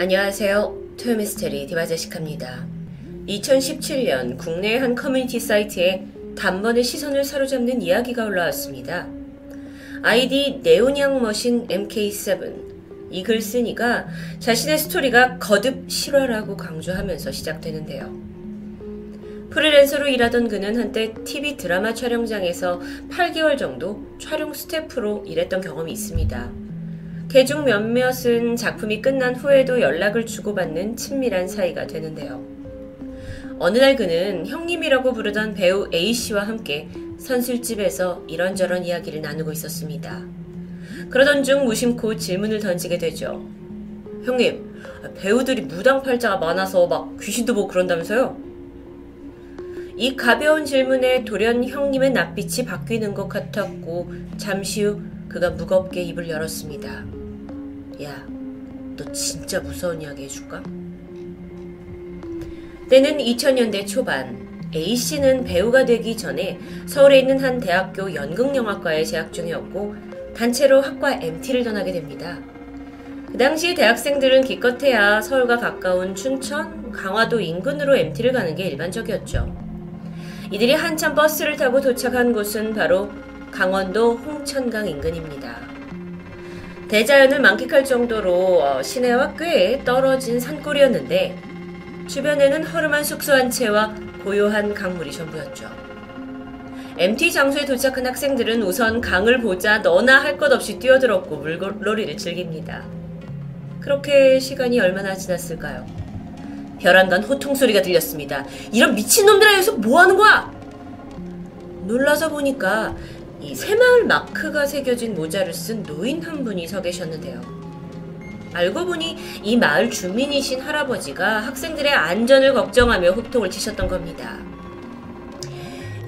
안녕하세요. 토요미스테리 디바제시카입니다. 2017년 국내 한 커뮤니티 사이트에 단번에 시선을 사로잡는 이야기가 올라왔습니다. 아이디 네오냥머신 MK7 이 글쓴이가 자신의 스토리가 거듭 실화라고 강조하면서 시작되는데요. 프리랜서로 일하던 그는 한때 TV 드라마 촬영장에서 8개월 정도 촬영 스태프로 일했던 경험이 있습니다. 개중 몇몇은 작품이 끝난 후에도 연락을 주고받는 친밀한 사이가 되는데요. 어느 날 그는 형님이라고 부르던 배우 A씨와 함께 선술집에서 이런저런 이야기를 나누고 있었습니다. 그러던 중 무심코 질문을 던지게 되죠. 형님, 배우들이 무당팔자가 많아서 막 귀신도 보고 그런다면서요? 이 가벼운 질문에 돌연 형님의 낯빛이 바뀌는 것 같았고 잠시 후 그가 무겁게 입을 열었습니다. 야, 너 진짜 무서운 이야기 해줄까? 때는 2000년대 초반. A씨는 배우가 되기 전에 서울에 있는 한 대학교 연극영화과에 재학 중이었고 단체로 학과 MT를 떠나게 됩니다. 그 당시 대학생들은 기껏해야 서울과 가까운 춘천, 강화도 인근으로 MT를 가는 게 일반적이었죠. 이들이 한참 버스를 타고 도착한 곳은 바로 강원도 홍천강 인근입니다. 대자연을 만끽할 정도로 어, 시내와 꽤 떨어진 산골이었는데 주변에는 허름한 숙소 한 채와 고요한 강물이 전부였죠. MT 장소에 도착한 학생들은 우선 강을 보자 너나 할 것 없이 뛰어들었고 물놀이를 즐깁니다. 그렇게 시간이 얼마나 지났을까요? 벼랑간 호통 소리가 들렸습니다. 이런 미친놈들아 여기서 뭐 하는 거야? 놀라서 보니까 이 새마을 마크가 새겨진 모자를 쓴 노인 한 분이 서 계셨는데요. 알고 보니 이 마을 주민이신 할아버지가 학생들의 안전을 걱정하며 호통을 치셨던 겁니다.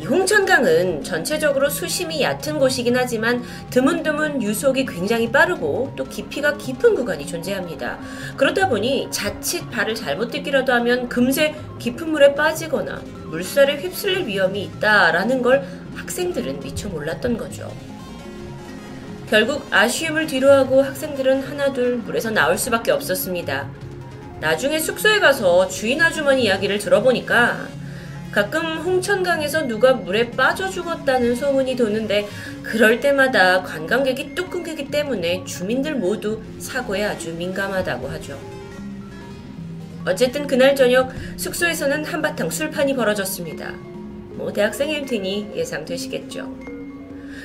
이 홍천강은 전체적으로 수심이 얕은 곳이긴 하지만 드문드문 유속이 굉장히 빠르고 또 깊이가 깊은 구간이 존재합니다. 그러다 보니 자칫 발을 잘못 딛기라도 하면 금세 깊은 물에 빠지거나 물살에 휩쓸릴 위험이 있다라는 걸 학생들은 미처 몰랐던 거죠. 결국 아쉬움을 뒤로하고 학생들은 하나둘 물에서 나올 수밖에 없었습니다. 나중에 숙소에 가서 주인 아주머니 이야기를 들어보니까 가끔 홍천강에서 누가 물에 빠져 죽었다는 소문이 도는데 그럴 때마다 관광객이 뚝 끊기기 때문에 주민들 모두 사고에 아주 민감하다고 하죠. 어쨌든 그날 저녁 숙소에서는 한바탕 술판이 벌어졌습니다. 뭐 대학생일 테니 예상되시겠죠.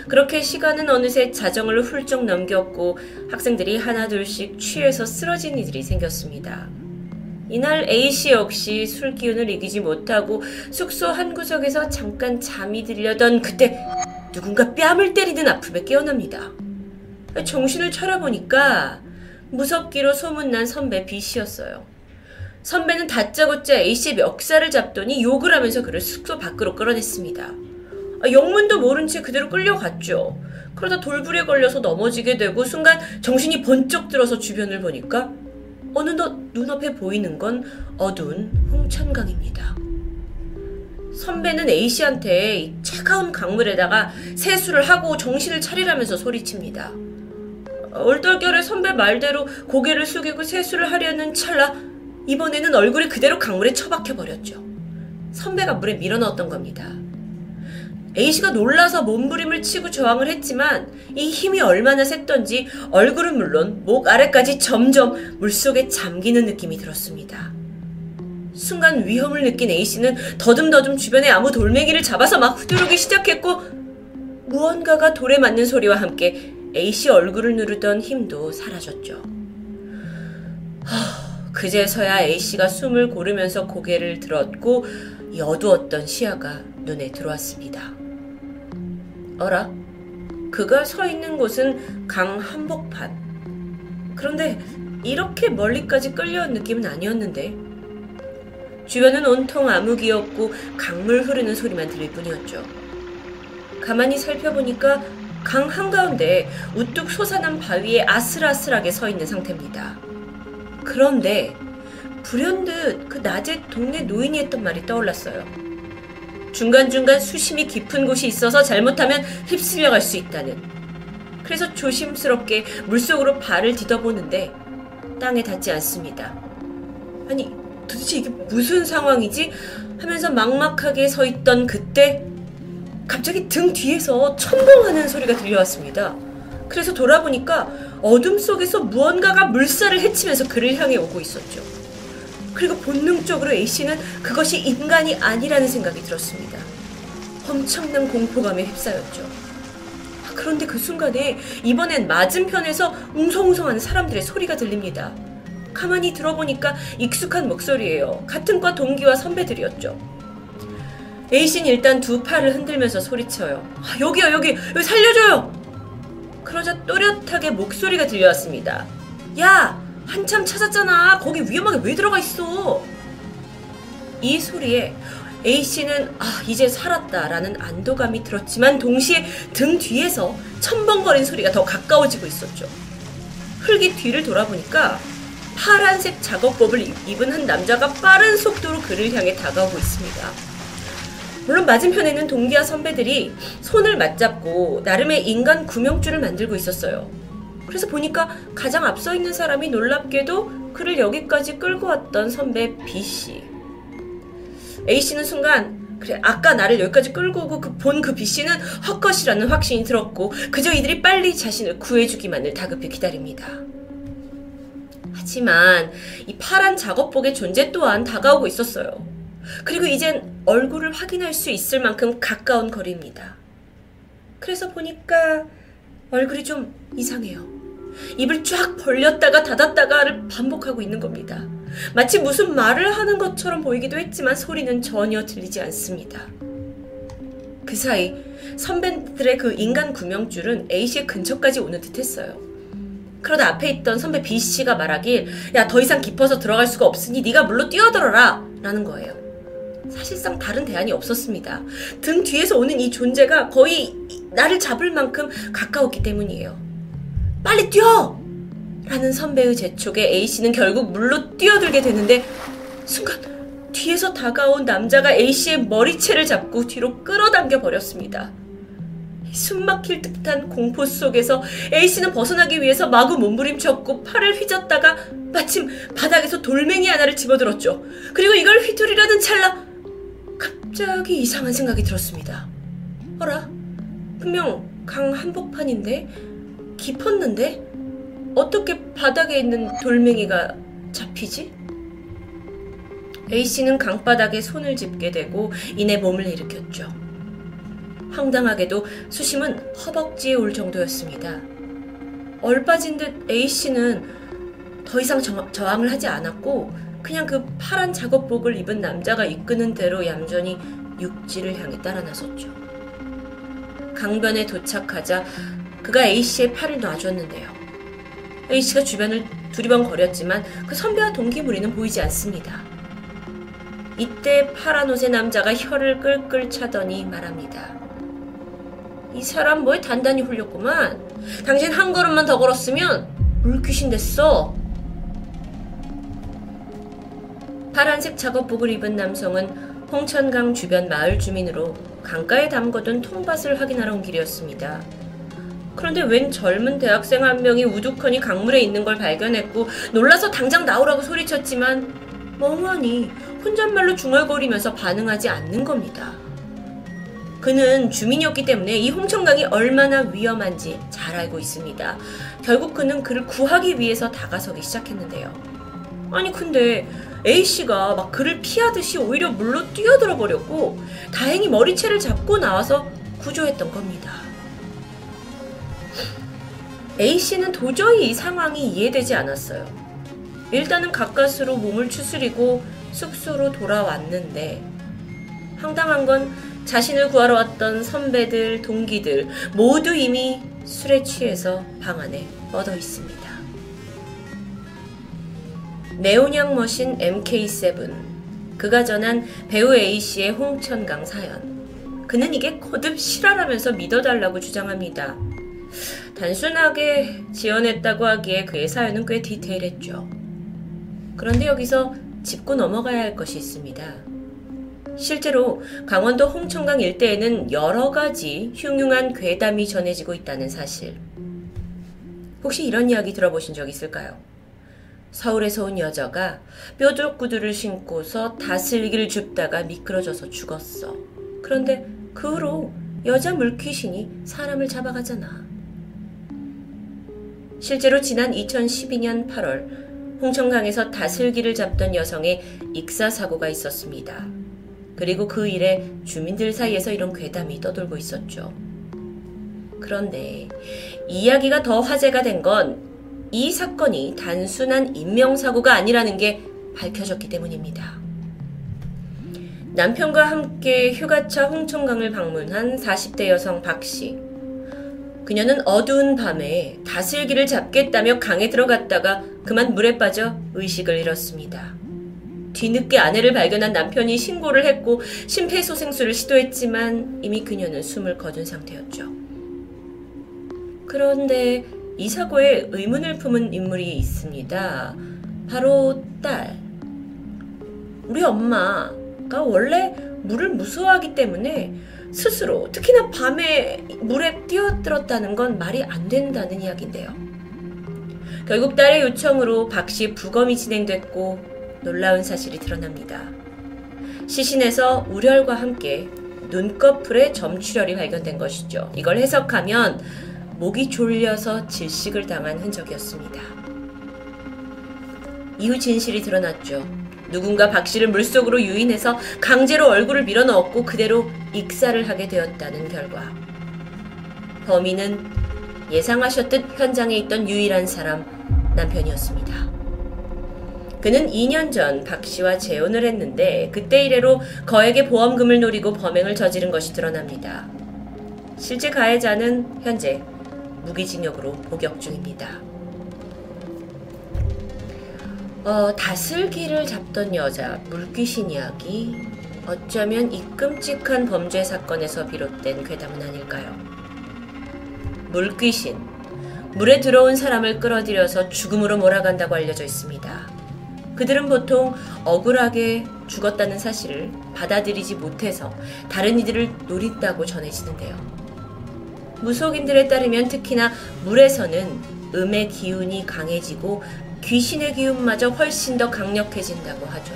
그렇게 시간은 어느새 자정을 훌쩍 넘겼고 학생들이 하나둘씩 취해서 쓰러진 이들이 생겼습니다. 이날 A씨 역시 술 기운을 이기지 못하고 숙소 한 구석에서 잠깐 잠이 들려던 그때 누군가 뺨을 때리는 아픔에 깨어납니다. 정신을 차려보니까 무섭기로 소문난 선배 B씨였어요. 선배는 다짜고짜 A씨의 멱살을 잡더니 욕을 하면서 그를 숙소 밖으로 끌어냈습니다. 아, 영문도 모른 채 그대로 끌려갔죠. 그러다 돌불에 걸려서 넘어지게 되고 순간 정신이 번쩍 들어서 주변을 보니까 어느덧 눈앞에 보이는 건 어두운 홍천강입니다. 선배는 A씨한테 차가운 강물에다가 세수를 하고 정신을 차리라면서 소리칩니다. 얼떨결에 선배 말대로 고개를 숙이고 세수를 하려는 찰나 이번에는 얼굴이 그대로 강물에 처박혀 버렸죠. 선배가 물에 밀어 넣었던 겁니다. A씨가 놀라서 몸부림을 치고 저항을 했지만 이 힘이 얼마나 셌던지 얼굴은 물론 목 아래까지 점점 물속에 잠기는 느낌이 들었습니다. 순간 위험을 느낀 A씨는 더듬더듬 주변에 아무 돌멩이를 잡아서 막 휘두르기 시작했고 무언가가 돌에 맞는 소리와 함께 A씨 얼굴을 누르던 힘도 사라졌죠. 하... 그제서야 A씨가 숨을 고르면서 고개를 들었고 어두웠던 시야가 눈에 들어왔습니다. 어라? 그가 서 있는 곳은 강 한복판. 그런데 이렇게 멀리까지 끌려온 느낌은 아니었는데 주변은 온통 암흑이었고 강물 흐르는 소리만 들릴 뿐이었죠. 가만히 살펴보니까 강 한가운데 우뚝 솟아난 바위에 아슬아슬하게 서 있는 상태입니다. 그런데 불현듯 그 낮에 동네 노인이 했던 말이 떠올랐어요. 중간중간 수심이 깊은 곳이 있어서 잘못하면 휩쓸려 갈 수 있다는. 그래서 조심스럽게 물속으로 발을 디뎌보는데 땅에 닿지 않습니다. 아니, 도대체 이게 무슨 상황이지? 하면서 막막하게 서 있던 그때 갑자기 등 뒤에서 첨벙하는 소리가 들려왔습니다. 그래서 돌아보니까 어둠 속에서 무언가가 물살을 헤치면서 그를 향해 오고 있었죠. 그리고 본능적으로 A씨는 그것이 인간이 아니라는 생각이 들었습니다. 엄청난 공포감에 휩싸였죠. 아, 그런데 그 순간에 이번엔 맞은편에서 웅성웅성하는 사람들의 소리가 들립니다. 가만히 들어보니까 익숙한 목소리예요. 같은 과 동기와 선배들이었죠. A씨는 일단 두 팔을 흔들면서 소리쳐요. 아, 여기요, 여기, 여기 살려줘요! 그러자 또렷하게 목소리가 들려왔습니다. 야! 한참 찾았잖아. 거기 위험하게 왜 들어가 있어? 이 소리에 A씨는 아, 이제 살았다라는 안도감이 들었지만 동시에 등 뒤에서 첨벙거린 소리가 더 가까워지고 있었죠. 흙이 뒤를 돌아보니까 파란색 작업복을 입은 한 남자가 빠른 속도로 그를 향해 다가오고 있습니다. 물론 맞은편에는 동기와 선배들이 손을 맞잡고 나름의 인간 구명줄을 만들고 있었어요. 그래서 보니까 가장 앞서 있는 사람이 놀랍게도 그를 여기까지 끌고 왔던 선배 B씨. A씨는 순간 그래 아까 나를 여기까지 끌고 오고 그, 본그 B씨는 헛것이라는 확신이 들었고 그저 이들이 빨리 자신을 구해주기만을 다급히 기다립니다. 하지만 이 파란 작업복의 존재 또한 다가오고 있었어요. 그리고 이젠 얼굴을 확인할 수 있을 만큼 가까운 거리입니다. 그래서 보니까 얼굴이 좀 이상해요. 입을 쫙 벌렸다가 닫았다가를 반복하고 있는 겁니다. 마치 무슨 말을 하는 것처럼 보이기도 했지만 소리는 전혀 들리지 않습니다. 그 사이 선배들의 그 인간 구명줄은 A씨의 근처까지 오는 듯 했어요. 그러다 앞에 있던 선배 B씨가 말하길 야 더 이상 깊어서 들어갈 수가 없으니 네가 물로 뛰어들어라 라는 거예요. 사실상 다른 대안이 없었습니다. 등 뒤에서 오는 이 존재가 거의 나를 잡을 만큼 가까웠기 때문이에요. 빨리 뛰어! 라는 선배의 재촉에 A씨는 결국 물로 뛰어들게 되는데 순간 뒤에서 다가온 남자가 A씨의 머리채를 잡고 뒤로 끌어당겨 버렸습니다. 숨 막힐 듯한 공포 속에서 A씨는 벗어나기 위해서 마구 몸부림쳤고 팔을 휘젓다가 마침 바닥에서 돌멩이 하나를 집어들었죠. 그리고 이걸 휘두르려는 찰나 갑자기 이상한 생각이 들었습니다. 어라? 분명 강 한복판인데? 깊었는데? 어떻게 바닥에 있는 돌멩이가 잡히지? A씨는 강바닥에 손을 짚게 되고 이내 몸을 일으켰죠. 황당하게도 수심은 허벅지에 올 정도였습니다. 얼빠진 듯 A씨는 더 이상 저항을 하지 않았고 그냥 그 파란 작업복을 입은 남자가 이끄는 대로 얌전히 육지를 향해 따라 나섰죠. 강변에 도착하자 그가 A씨의 팔을 놔줬는데요. A씨가 주변을 두리번거렸지만 그 선배와 동기 무리는 보이지 않습니다. 이때 파란 옷의 남자가 혀를 끌끌 차더니 말합니다. 이 사람 뭐에 단단히 훌렸구만. 당신 한 걸음만 더 걸었으면 물귀신 됐어. 파란색 작업복을 입은 남성은 홍천강 주변 마을 주민으로 강가에 담궈둔 통밭을 확인하러 온 길이었습니다. 그런데 웬 젊은 대학생 한 명이 우두커니 강물에 있는 걸 발견했고 놀라서 당장 나오라고 소리쳤지만 멍하니 혼잣말로 중얼거리면서 반응하지 않는 겁니다. 그는 주민이었기 때문에 이 홍천강이 얼마나 위험한지 잘 알고 있습니다. 결국 그는 그를 구하기 위해서 다가서기 시작했는데요. 아니 근데 A씨가 막 그를 피하듯이 오히려 물로 뛰어들어 버렸고 다행히 머리채를 잡고 나와서 구조했던 겁니다. A씨는 도저히 이 상황이 이해되지 않았어요. 일단은 가까스로 몸을 추스리고 숙소로 돌아왔는데 황당한 건 자신을 구하러 왔던 선배들, 동기들 모두 이미 술에 취해서 방 안에 뻗어 있습니다. 네오냥 머신 MK7 그가 전한 배우 A씨의 홍천강 사연 그는 이게 거듭 실화라면서 믿어달라고 주장합니다. 단순하게 지어냈다고 하기에 그의 사연은 꽤 디테일했죠. 그런데 여기서 짚고 넘어가야 할 것이 있습니다. 실제로 강원도 홍천강 일대에는 여러 가지 흉흉한 괴담이 전해지고 있다는 사실. 혹시 이런 이야기 들어보신 적 있을까요? 서울에서 온 여자가 뾰족 구두를 신고서 다슬기를 줍다가 미끄러져서 죽었어. 그런데 그 후로 여자 물귀신이 사람을 잡아가잖아. 실제로 지난 2012년 8월 홍천강에서 다슬기를 잡던 여성의 익사 사고가 있었습니다. 그리고 그 일에 주민들 사이에서 이런 괴담이 떠돌고 있었죠. 그런데 이야기가 더 화제가 된건 이 사건이 단순한 인명사고가 아니라는 게 밝혀졌기 때문입니다. 남편과 함께 휴가차 홍천강을 방문한 40대 여성 박 씨. 그녀는 어두운 밤에 다슬기를 잡겠다며 강에 들어갔다가 그만 물에 빠져 의식을 잃었습니다. 뒤늦게 아내를 발견한 남편이 신고를 했고 심폐소생술을 시도했지만 이미 그녀는 숨을 거둔 상태였죠. 그런데 이 사고에 의문을 품은 인물이 있습니다. 바로 딸. 우리 엄마가 원래 물을 무서워하기 때문에 스스로 특히나 밤에 물에 뛰어들었다는 건 말이 안 된다는 이야기인데요. 결국 딸의 요청으로 박씨 부검이 진행됐고 놀라운 사실이 드러납니다. 시신에서 우열과 함께 눈꺼풀에 점출혈이 발견된 것이죠. 이걸 해석하면 목이 졸려서 질식을 당한 흔적이었습니다. 이후 진실이 드러났죠. 누군가 박 씨를 물속으로 유인해서 강제로 얼굴을 밀어 넣었고 그대로 익사를 하게 되었다는 결과. 범인은 예상하셨듯 현장에 있던 유일한 사람 남편이었습니다. 그는 2년 전 박 씨와 재혼을 했는데 그때 이래로 거액의 보험금을 노리고 범행을 저지른 것이 드러납니다. 실제 가해자는 현재 무기징역으로 복역 중입니다. 어, 다슬기를 잡던 여자, 물귀신 이야기. 어쩌면 이 끔찍한 범죄 사건에서 비롯된 괴담은 아닐까요? 물귀신. 물에 들어온 사람을 끌어들여서 죽음으로 몰아간다고 알려져 있습니다. 그들은 보통 억울하게 죽었다는 사실을 받아들이지 못해서 다른 이들을 노린다고 전해지는데요. 무속인들에 따르면 특히나 물에서는 음의 기운이 강해지고 귀신의 기운마저 훨씬 더 강력해진다고 하죠.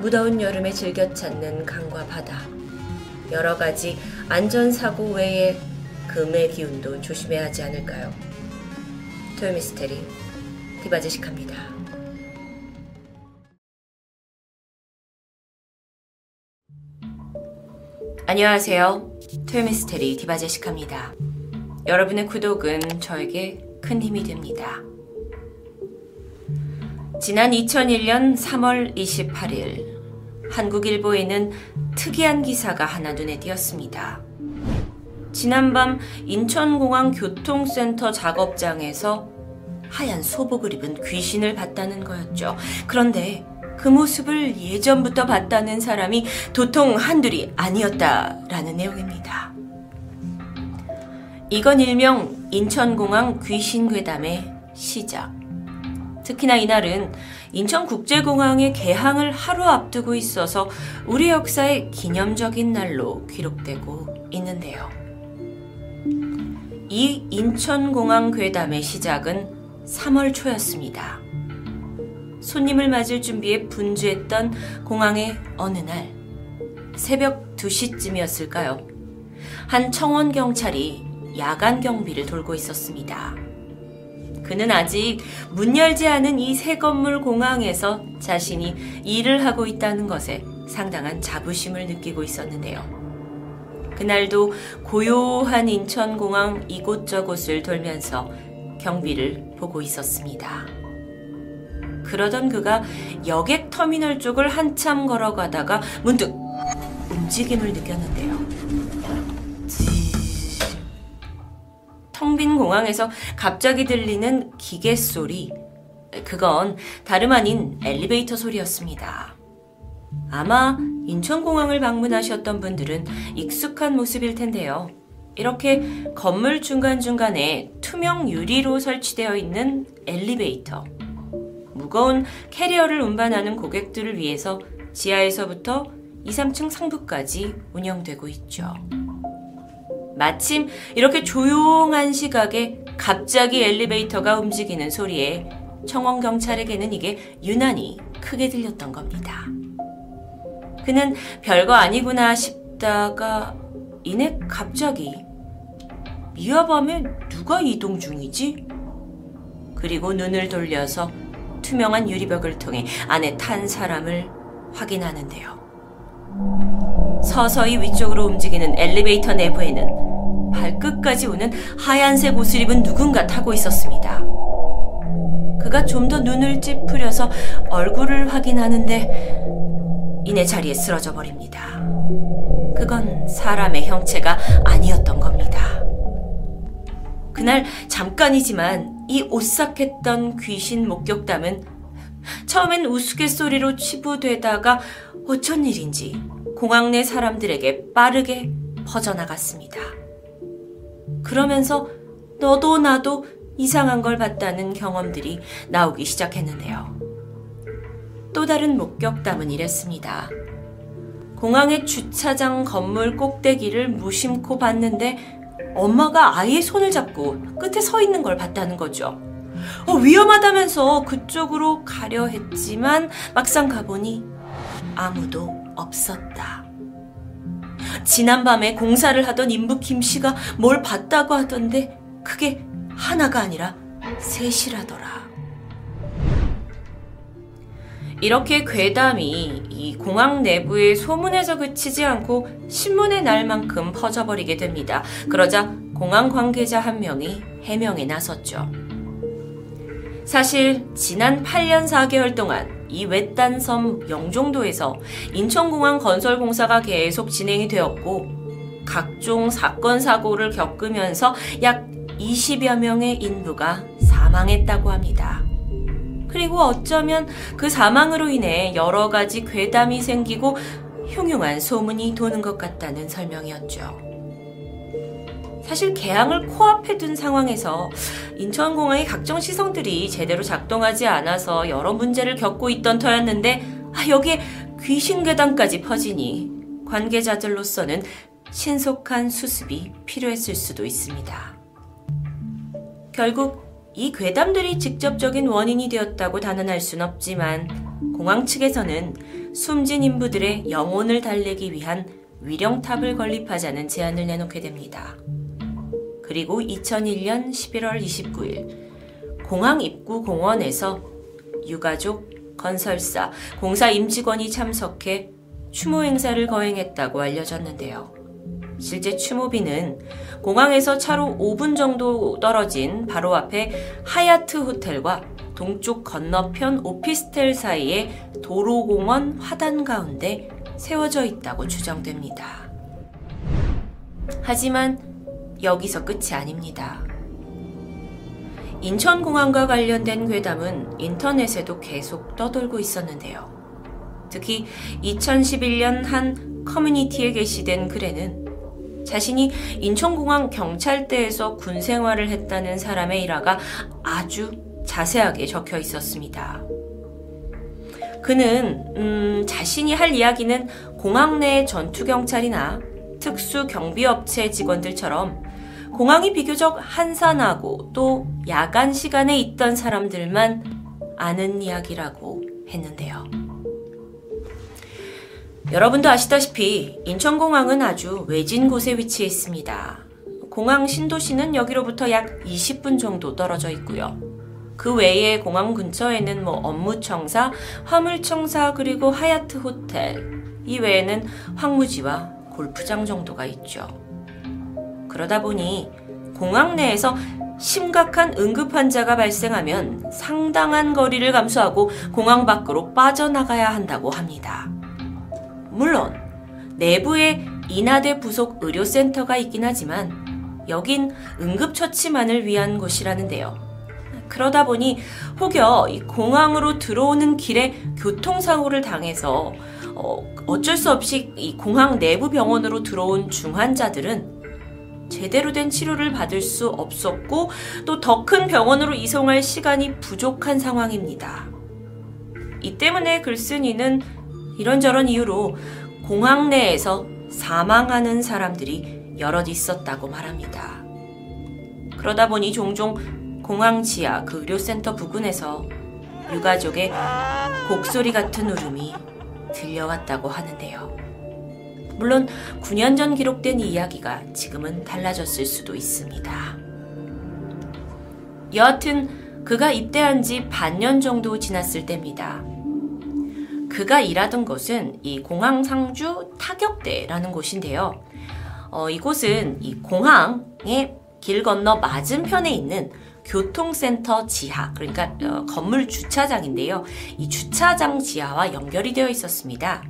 무더운 여름에 즐겨 찾는 강과 바다. 여러 가지 안전사고 외에 금의 기운도 조심해야 하지 않을까요? 토요미스테리 디바제식합니다. 안녕하세요. 토요미스테리 디바제식합니다. 여러분의 구독은 저에게 큰 힘이 됩니다. 지난 2001년 3월 28일 한국일보에는 특이한 기사가 하나 눈에 띄었습니다. 지난밤 인천공항 교통센터 작업장에서 하얀 소복을 입은 귀신을 봤다는 거였죠. 그런데 그 모습을 예전부터 봤다는 사람이 도통 한둘이 아니었다라는 내용입니다. 이건 일명 인천공항 귀신괴담의 시작. 특히나 이날은 인천국제공항의 개항을 하루 앞두고 있어서 우리 역사의 기념적인 날로 기록되고 있는데요. 이 인천공항 괴담의 시작은 3월 초였습니다. 손님을 맞을 준비에 분주했던 공항의 어느 날, 새벽 2시쯤이었을까요? 한 청원 경찰이 야간 경비를 돌고 있었습니다. 그는 아직 문 열지 않은 이 새 건물 공항에서 자신이 일을 하고 있다는 것에 상당한 자부심을 느끼고 있었는데요. 그날도 고요한 인천공항 이곳저곳을 돌면서 경비를 보고 있었습니다. 그러던 그가 여객 터미널 쪽을 한참 걸어가다가 문득 움직임을 느꼈는데요. 텅빈 공항에서 갑자기 들리는 기계 소리. 그건 다름 아닌 엘리베이터 소리였습니다. 아마 인천공항을 방문하셨던 분들은 익숙한 모습일 텐데요. 이렇게 건물 중간중간에 투명 유리로 설치되어 있는 엘리베이터. 무거운 캐리어를 운반하는 고객들을 위해서 지하에서부터 2, 3층 상부까지 운영되고 있죠. 마침 이렇게 조용한 시각에 갑자기 엘리베이터가 움직이는 소리에 청원 경찰에게는 이게 유난히 크게 들렸던 겁니다. 그는 별거 아니구나 싶다가 이내 갑자기 미아밤에 누가 이동 중이지? 그리고 눈을 돌려서 투명한 유리벽을 통해 안에 탄 사람을 확인하는데요. 서서히 위쪽으로 움직이는 엘리베이터 내부에는 발끝까지 오는 하얀색 옷을 입은 누군가 타고 있었습니다. 그가 좀 더 눈을 찌푸려서 얼굴을 확인하는데 이내 자리에 쓰러져 버립니다. 그건 사람의 형체가 아니었던 겁니다. 그날 잠깐이지만 이 오싹했던 귀신 목격담은 처음엔 우스갯소리로 치부되다가 어쩐 일인지 공항 내 사람들에게 빠르게 퍼져나갔습니다. 그러면서 너도 나도 이상한 걸 봤다는 경험들이 나오기 시작했는데요. 또 다른 목격담은 이랬습니다. 공항의 주차장 건물 꼭대기를 무심코 봤는데 엄마가 아이의 손을 잡고 끝에 서 있는 걸 봤다는 거죠. 어, 위험하다면서 그쪽으로 가려 했지만 막상 가보니 아무도 없었다. 지난밤에 공사를 하던 인부 김 씨가 뭘 봤다고 하던데 그게 하나가 아니라 셋이라더라. 이렇게 괴담이 이 공항 내부의 소문에서 그치지 않고 신문에 날 만큼 퍼져버리게 됩니다. 그러자 공항 관계자 한 명이 해명에 나섰죠. 사실 지난 8년 4개월 동안 이 외딴 섬 영종도에서 인천공항 건설 공사가 계속 진행이 되었고 각종 사건 사고를 겪으면서 약 20여 명의 인부가 사망했다고 합니다. 그리고 어쩌면 그 사망으로 인해 여러 가지 괴담이 생기고 흉흉한 소문이 도는 것 같다는 설명이었죠. 사실 개항을 코앞에 둔 상황에서 인천공항의 각종 시설들이 제대로 작동하지 않아서 여러 문제를 겪고 있던 터였는데 아, 여기에 귀신 괴담까지 퍼지니 관계자들로서는 신속한 수습이 필요했을 수도 있습니다. 결국 이 괴담들이 직접적인 원인이 되었다고 단언할 순 없지만 공항 측에서는 숨진 인부들의 영혼을 달래기 위한 위령탑을 건립하자는 제안을 내놓게 됩니다. 그리고 2001년 11월 29일 공항 입구 공원에서 유가족, 건설사, 공사 임직원이 참석해 추모 행사를 거행했다고 알려졌는데요. 실제 추모비는 공항에서 차로 5분 정도 떨어진 바로 앞에 하얏트 호텔과 동쪽 건너편 오피스텔 사이에 도로공원 화단 가운데 세워져 있다고 추정됩니다. 하지만 여기서 끝이 아닙니다. 인천공항과 관련된 괴담은 인터넷에도 계속 떠돌고 있었는데요. 특히 2011년 한 커뮤니티에 게시된 글에는 자신이 인천공항 경찰대에서 군 생활을 했다는 사람의 일화가 아주 자세하게 적혀 있었습니다. 그는 음, 자신이 할 이야기는 공항 내 전투 경찰이나 특수 경비업체 직원들처럼 공항이 비교적 한산하고 또 야간 시간에 있던 사람들만 아는 이야기라고 했는데요. 여러분도 아시다시피 인천공항은 아주 외진 곳에 위치해 있습니다. 공항 신도시는 여기로부터 약 20분 정도 떨어져 있고요. 그 외에 공항 근처에는 뭐 업무청사, 화물청사, 그리고 하얏트 호텔, 이 외에는 황무지와 골프장 정도가 있죠. 그러다 보니 공항 내에서 심각한 응급 환자가 발생하면 상당한 거리를 감수하고 공항 밖으로 빠져나가야 한다고 합니다. 물론 내부에 인하대 부속 의료센터가 있긴 하지만 여긴 응급처치만을 위한 곳이라는데요. 그러다 보니 혹여 공항으로 들어오는 길에 교통사고를 당해서 어, 어쩔 수 없이 이 공항 내부 병원으로 들어온 중환자들은 제대로 된 치료를 받을 수 없었고 또 더 큰 병원으로 이송할 시간이 부족한 상황입니다. 이 때문에 글쓴이는 이런저런 이유로 공항 내에서 사망하는 사람들이 여럿 있었다고 말합니다. 그러다 보니 종종 공항 지하 그 의료센터 부근에서 유가족의 곡소리 같은 울음이 들려왔다고 하는데요. 물론 9년 전 기록된 이야기가 지금은 달라졌을 수도 있습니다. 여하튼 그가 입대한 지 반년 정도 지났을 때입니다. 그가 일하던 곳은 이 공항 상주 타격대라는 곳인데요. 어, 이곳은 이 공항의 길 건너 맞은편에 있는 교통센터 지하, 그러니까 어, 건물 주차장인데요. 이 주차장 지하와 연결이 되어 있었습니다.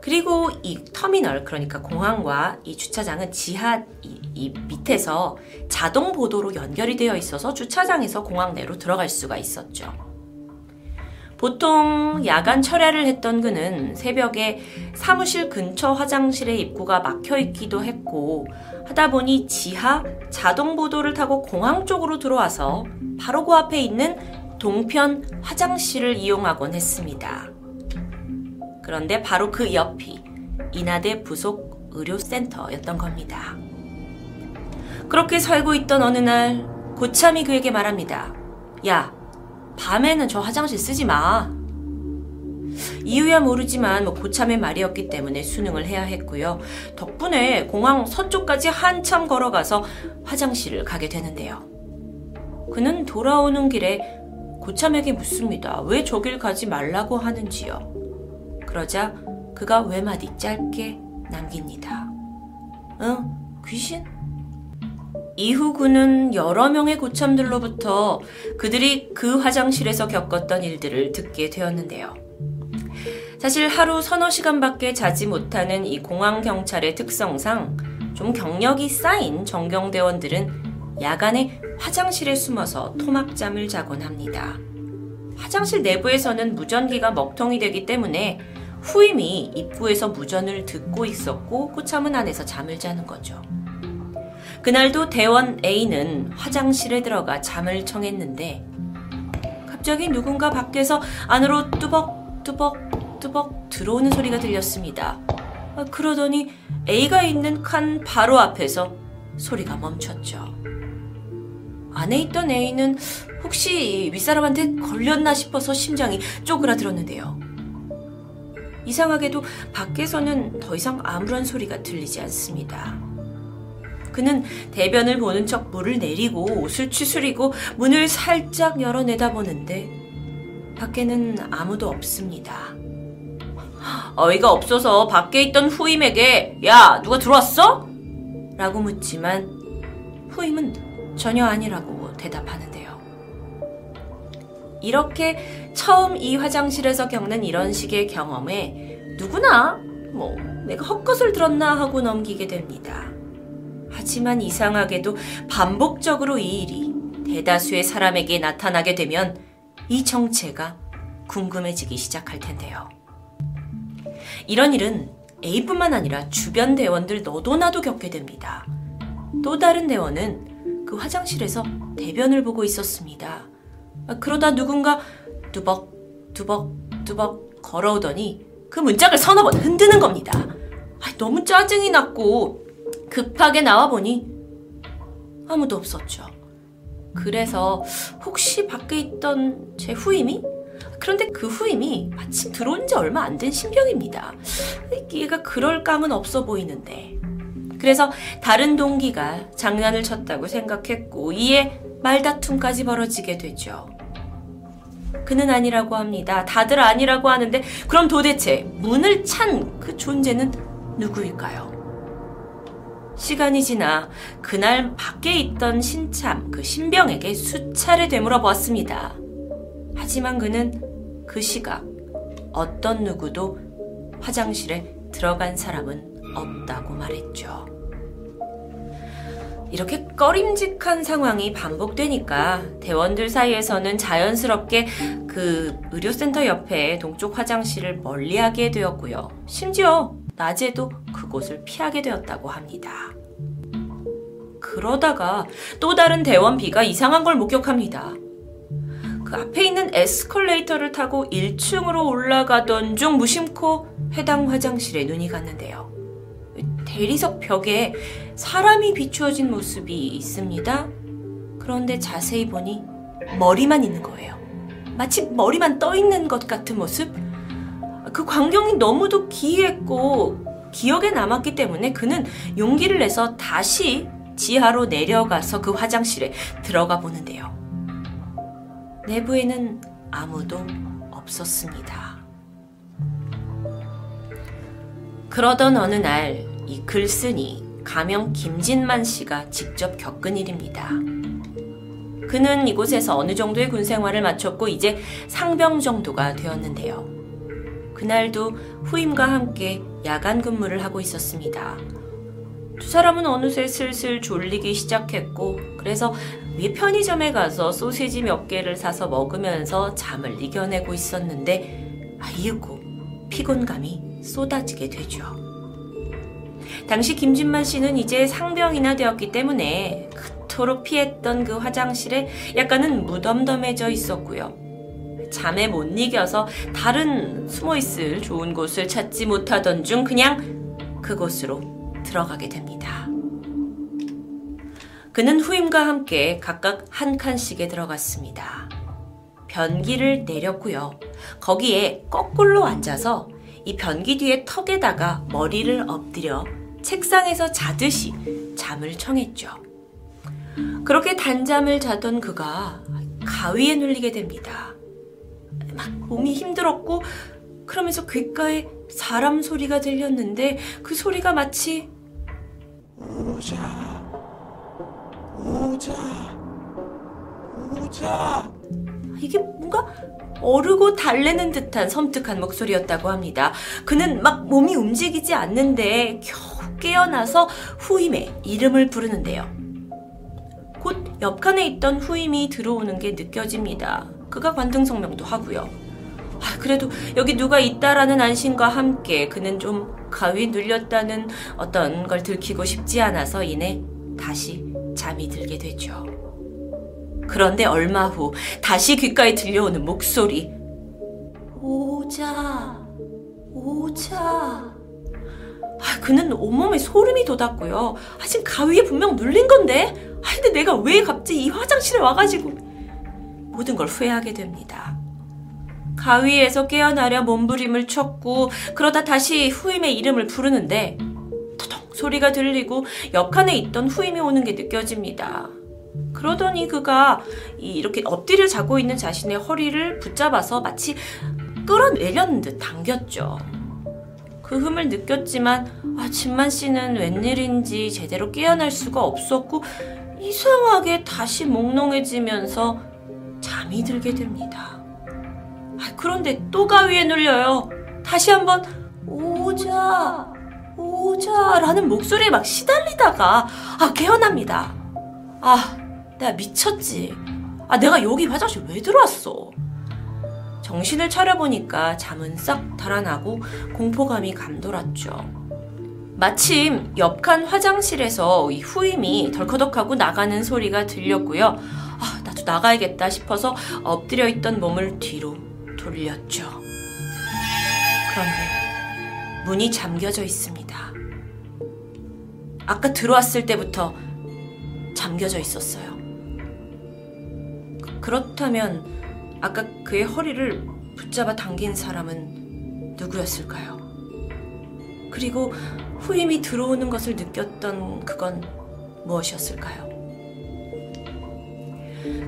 그리고 이 터미널, 그러니까 공항과 이 주차장은 지하 이, 이 밑에서 자동 보도로 연결이 되어 있어서 주차장에서 공항 내로 들어갈 수가 있었죠. 보통 야간 철야를 했던 그는 새벽에 사무실 근처 화장실의 입구가 막혀 있기도 했고 하다 보니 지하 자동 보도를 타고 공항 쪽으로 들어와서 바로 그 앞에 있는 동편 화장실을 이용하곤 했습니다. 그런데 바로 그 옆이 인하대 부속 의료센터였던 겁니다. 그렇게 살고 있던 어느 날 고참이 그에게 말합니다. 야, 밤에는 저 화장실 쓰지 마. 이유야 모르지만 뭐 고참의 말이었기 때문에 수능을 해야 했고요. 덕분에 공항 서쪽까지 한참 걸어가서 화장실을 가게 되는데요. 그는 돌아오는 길에 고참에게 묻습니다. 왜 저길 가지 말라고 하는지요. 그러자 그가 외마디 짧게 남깁니다. 응, 귀신? 이후 그는 여러 명의 고참들로부터 그들이 그 화장실에서 겪었던 일들을 듣게 되었는데요. 사실 하루 서너 시간밖에 자지 못하는 이 공항 경찰의 특성상 좀 경력이 쌓인 정경대원들은 야간에 화장실에 숨어서 토막잠을 자곤 합니다. 화장실 내부에서는 무전기가 먹통이 되기 때문에 후임이 입구에서 무전을 듣고 있었고 꼬참은 안에서 잠을 자는 거죠. 그날도 대원 A는 화장실에 들어가 잠을 청했는데 갑자기 누군가 밖에서 안으로 뚜벅뚜벅 뚜벅 들어오는 소리가 들렸습니다. 아, 그러더니 A가 있는 칸 바로 앞에서 소리가 멈췄죠. 안에 있던 A는 혹시 윗사람한테 걸렸나 싶어서 심장이 쪼그라들었는데요. 이상하게도 밖에서는 더 이상 아무런 소리가 들리지 않습니다. 그는 대변을 보는 척 물을 내리고 옷을 추스리고 문을 살짝 열어 내다 보는데 밖에는 아무도 없습니다. 어이가 없어서 밖에 있던 후임에게 야 누가 들어왔어? 라고 묻지만 후임은 전혀 아니라고 대답하는데요. 이렇게 처음 이 화장실에서 겪는 이런 식의 경험에 누구나 뭐 내가 헛것을 들었나 하고 넘기게 됩니다. 하지만 이상하게도 반복적으로 이 일이 대다수의 사람에게 나타나게 되면 이 정체가 궁금해지기 시작할 텐데요. 이런 일은 A뿐만 아니라 주변 대원들 너도 나도 겪게 됩니다. 또 다른 대원은 그 화장실에서 대변을 보고 있었습니다. 그러다 누군가 두벅, 두벅, 두벅 걸어오더니 그 문짝을 서너 번 흔드는 겁니다. 너무 짜증이 났고 급하게 나와보니 아무도 없었죠. 그래서 혹시 밖에 있던 제 후임이? 그런데 그 후임이 마침 들어온 지 얼마 안 된 신병입니다. 얘가 그럴 감은 없어 보이는데. 그래서 다른 동기가 장난을 쳤다고 생각했고 이에 말다툼까지 벌어지게 되죠. 그는 아니라고 합니다. 다들 아니라고 하는데 그럼 도대체 문을 찬 그 존재는 누구일까요? 시간이 지나 그날 밖에 있던 신참 그 신병에게 수차례 되물어 보았습니다. 하지만 그는 그 시각 어떤 누구도 화장실에 들어간 사람은 없다고 말했죠. 이렇게 꺼림직한 상황이 반복되니까 대원들 사이에서는 자연스럽게 그 의료센터 옆에 동쪽 화장실을 멀리하게 되었고요. 심지어 낮에도 그곳을 피하게 되었다고 합니다. 그러다가 또 다른 대원 B가 이상한 걸 목격합니다. 그 앞에 있는 에스컬레이터를 타고 1층으로 올라가던 중 무심코 해당 화장실에 눈이 갔는데요. 대리석 벽에 사람이 비추어진 모습이 있습니다. 그런데 자세히 보니 머리만 있는 거예요. 마치 머리만 떠 있는 것 같은 모습? 그 광경이 너무도 기이했고 기억에 남았기 때문에 그는 용기를 내서 다시 지하로 내려가서 그 화장실에 들어가 보는데요. 내부에는 아무도 없었습니다. 그러던 어느 날 이 글쓴이 가명 김진만 씨가 직접 겪은 일입니다. 그는 이곳에서 어느 정도의 군 생활을 마쳤고 이제 상병 정도가 되었는데요. 그날도 후임과 함께 야간 근무를 하고 있었습니다. 두 사람은 어느새 슬슬 졸리기 시작했고, 그래서 위 편의점에 가서 소시지 몇 개를 사서 먹으면서 잠을 이겨내고 있었는데, 아이고, 피곤감이 쏟아지게 되죠. 당시 김진만 씨는 이제 상병이나 되었기 때문에 그토록 피했던 그 화장실에 약간은 무덤덤해져 있었고요. 잠에 못 이겨서 다른 숨어 있을 좋은 곳을 찾지 못하던 중 그냥 그곳으로 들어가게 됩니다. 그는 후임과 함께 각각 한 칸씩에 들어갔습니다. 변기를 내렸고요. 거기에 거꾸로 앉아서 이 변기 뒤에 턱에다가 머리를 엎드려 책상에서 자듯이 잠을 청했죠. 그렇게 단잠을 자던 그가 가위에 눌리게 됩니다. 막 몸이 힘들었고 그러면서 귓가에 사람 소리가 들렸는데 그 소리가 마치 오자 오자 오자 이게 뭔가 어르고 달래는 듯한 섬뜩한 목소리였다고 합니다. 그는 막 몸이 움직이지 않는데 겨우 깨어나서 후임의 이름을 부르는데요. 곧 옆칸에 있던 후임이 들어오는 게 느껴집니다. 그가 관등 성명도 하고요. 아, 그래도 여기 누가 있다라는 안심과 함께 그는 좀 가위 눌렸다는 어떤 걸 들키고 싶지 않아서 이내 다시 잠이 들게 되죠. 그런데 얼마 후 다시 귓가에 들려오는 목소리. 오자, 오자. 아, 그는 온몸에 소름이 돋았고요. 아, 지금 가위에 분명 눌린 건데? 아, 근데 내가 왜 갑자기 이 화장실에 와가지고. 모든 걸 후회하게 됩니다. 가위에서 깨어나려 몸부림을 쳤고 그러다 다시 후임의 이름을 부르는데 터덕 소리가 들리고 옆칸에 있던 후임이 오는 게 느껴집니다. 그러더니 그가 이렇게 엎드려 자고 있는 자신의 허리를 붙잡아서 마치 끌어내려는 듯 당겼죠. 그 흠을 느꼈지만 아, 진만 씨는 웬일인지 제대로 깨어날 수가 없었고 이상하게 다시 몽롱해지면서 잠이 들게 됩니다. 아, 그런데 또 가위에 눌려요. 다시 한번 오자 오자라는 목소리에 막 시달리다가 아 깨어납니다. 아 내가 미쳤지. 아 내가 여기 화장실 왜 들어왔어? 정신을 차려보니까 잠은 싹 달아나고 공포감이 감돌았죠. 마침 옆칸 화장실에서 이 후임이 덜커덕하고 나가는 소리가 들렸고요. 나가야겠다 싶어서 엎드려 있던 몸을 뒤로 돌렸죠. 그런데 문이 잠겨져 있습니다. 아까 들어왔을 때부터 잠겨져 있었어요. 그렇다면 아까 그의 허리를 붙잡아 당긴 사람은 누구였을까요? 그리고 후임이 들어오는 것을 느꼈던 그건 무엇이었을까요?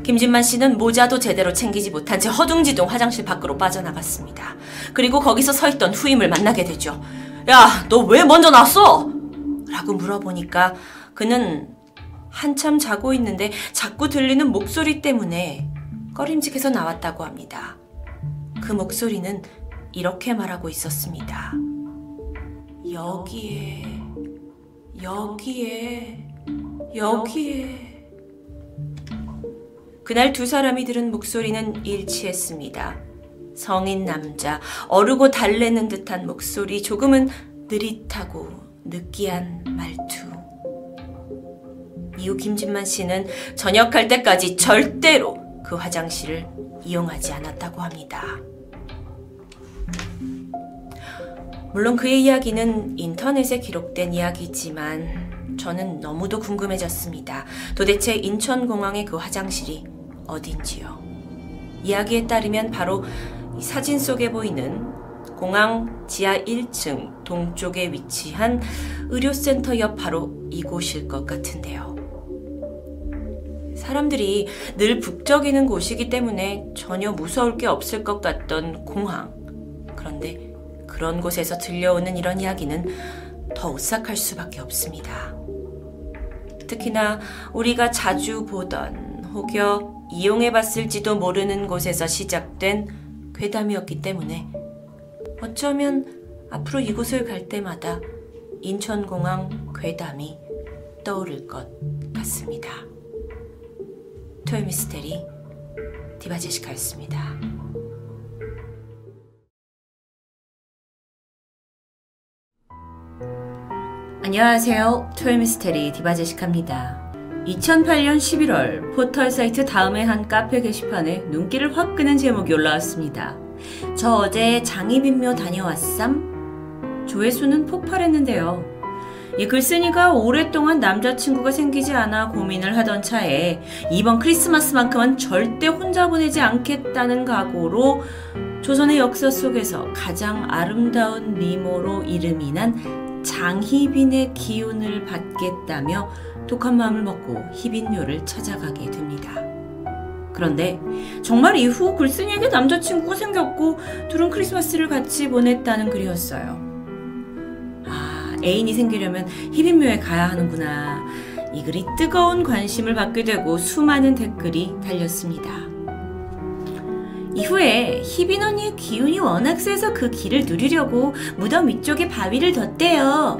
김진만 씨는 모자도 제대로 챙기지 못한 채 허둥지둥 화장실 밖으로 빠져나갔습니다. 그리고 거기서 서 있던 후임을 만나게 되죠. 야, 너 왜 먼저 났어? 라고 물어보니까 그는 한참 자고 있는데 자꾸 들리는 목소리 때문에 꺼림직해서 나왔다고 합니다. 그 목소리는 이렇게 말하고 있었습니다. 여기에, 여기에, 여기에. 그날 두 사람이 들은 목소리는 일치했습니다. 성인 남자, 어르고 달래는 듯한 목소리, 조금은 느릿하고 느끼한 말투. 이후 김진만 씨는 전역할 때까지 절대로 그 화장실을 이용하지 않았다고 합니다. 물론 그의 이야기는 인터넷에 기록된 이야기지만 저는 너무도 궁금해졌습니다. 도대체 인천공항의 그 화장실이 어딘지요. 이야기에 따르면 바로 사진 속에 보이는 공항 지하 1층 동쪽에 위치한 의료센터 옆 바로 이곳일 것 같은데요. 사람들이 늘 북적이는 곳이기 때문에 전혀 무서울 게 없을 것 같던 공항. 그런데 그런 곳에서 들려오는 이런 이야기는 더 오싹할 수밖에 없습니다. 특히나 우리가 자주 보던 혹여 이용해 봤을지도 모르는 곳에서 시작된 괴담이었기 때문에 어쩌면 앞으로 이곳을 갈 때마다 인천공항 괴담이 떠오를 것 같습니다. 토요미스테리 디바제시카였습니다. 안녕하세요. 토요미스테리 디바제시카입니다. 2008년 11월 포털 사이트 다음의 한 카페 게시판에 눈길을 확 끄는 제목이 올라왔습니다. 저 어제 장희빈묘 다녀왔삼? 조회수는 폭발했는데요. 이 글쓴이가 오랫동안 남자친구가 생기지 않아 고민을 하던 차에 이번 크리스마스만큼은 절대 혼자 보내지 않겠다는 각오로 조선의 역사 속에서 가장 아름다운 미모로 이름이 난 장희빈의 기운을 받겠다며 독한 마음을 먹고 희빈묘를 찾아가게 됩니다. 그런데 정말 이후 글쓴이에게 남자친구가 생겼고 둘은 크리스마스를 같이 보냈다는 글이었어요. 아, 애인이 생기려면 희빈묘에 가야 하는구나. 이 글이 뜨거운 관심을 받게 되고 수많은 댓글이 달렸습니다. 이후에 희빈 언니의 기운이 워낙 세서 그 길을 누리려고 무덤 위쪽에 바위를 뒀대요.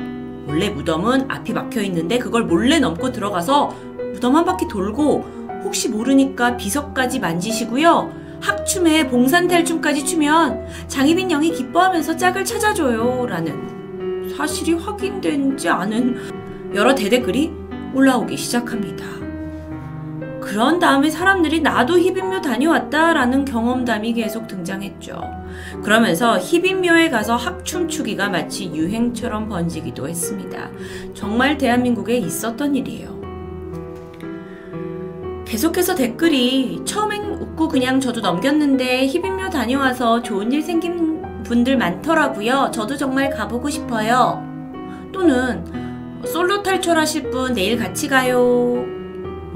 원래 무덤은 앞이 막혀 있는데 그걸 몰래 넘고 들어가서 무덤 한 바퀴 돌고 혹시 모르니까 비석까지 만지시고요. 학춤에 봉산탈춤까지 추면 장희빈 영이 기뻐하면서 짝을 찾아줘요. 라는 사실이 확인되지 않은 여러 대댓글이 올라오기 시작합니다. 그런 다음에 사람들이 나도 희빈묘 다녀왔다라는 경험담이 계속 등장했죠. 그러면서 희빈묘에 가서 학춤 추기가 마치 유행처럼 번지기도 했습니다. 정말 대한민국에 있었던 일이에요. 계속해서 댓글이 처음엔 웃고 그냥 저도 넘겼는데 희빈묘 다녀와서 좋은 일 생긴 분들 많더라고요. 저도 정말 가보고 싶어요. 또는 솔로 탈출하실 분 내일 같이 가요.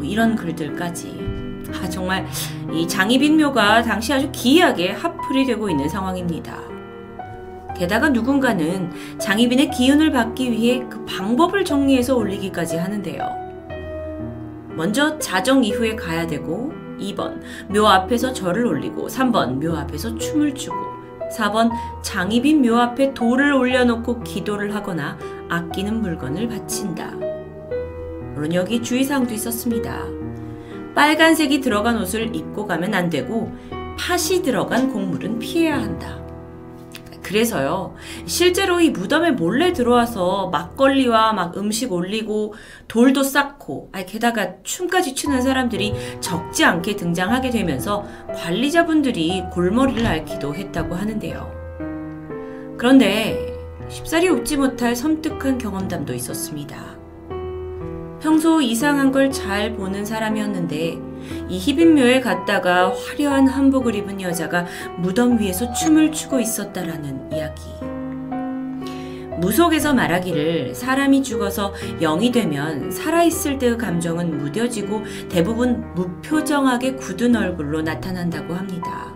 뭐 이런 글들까지. 아, 정말 이 장희빈묘가 당시 아주 기이하게 핫플이 되고 있는 상황입니다. 게다가 누군가는 장희빈의 기운을 받기 위해 그 방법을 정리해서 올리기까지 하는데요. 먼저 자정 이후에 가야 되고 2번 묘 앞에서 절을 올리고 3번 묘 앞에서 춤을 추고 4번 장희빈 묘 앞에 돌을 올려놓고 기도를 하거나 아끼는 물건을 바친다. 물론 여기 주의사항도 있었습니다. 빨간색이 들어간 옷을 입고 가면 안 되고 팥이 들어간 곡물은 피해야 한다. 그래서요, 실제로 이 무덤에 몰래 들어와서 막걸리와 막 음식 올리고 돌도 쌓고, 아 게다가 춤까지 추는 사람들이 적지 않게 등장하게 되면서 관리자분들이 골머리를 앓기도 했다고 하는데요. 그런데 쉽사리 웃지 못할 섬뜩한 경험담도 있었습니다. 평소 이상한 걸 잘 보는 사람이었는데 이 희빈묘에 갔다가 화려한 한복을 입은 여자가 무덤 위에서 춤을 추고 있었다라는 이야기. 무속에서 말하기를 사람이 죽어서 영이 되면 살아있을 때의 감정은 무뎌지고 대부분 무표정하게 굳은 얼굴로 나타난다고 합니다.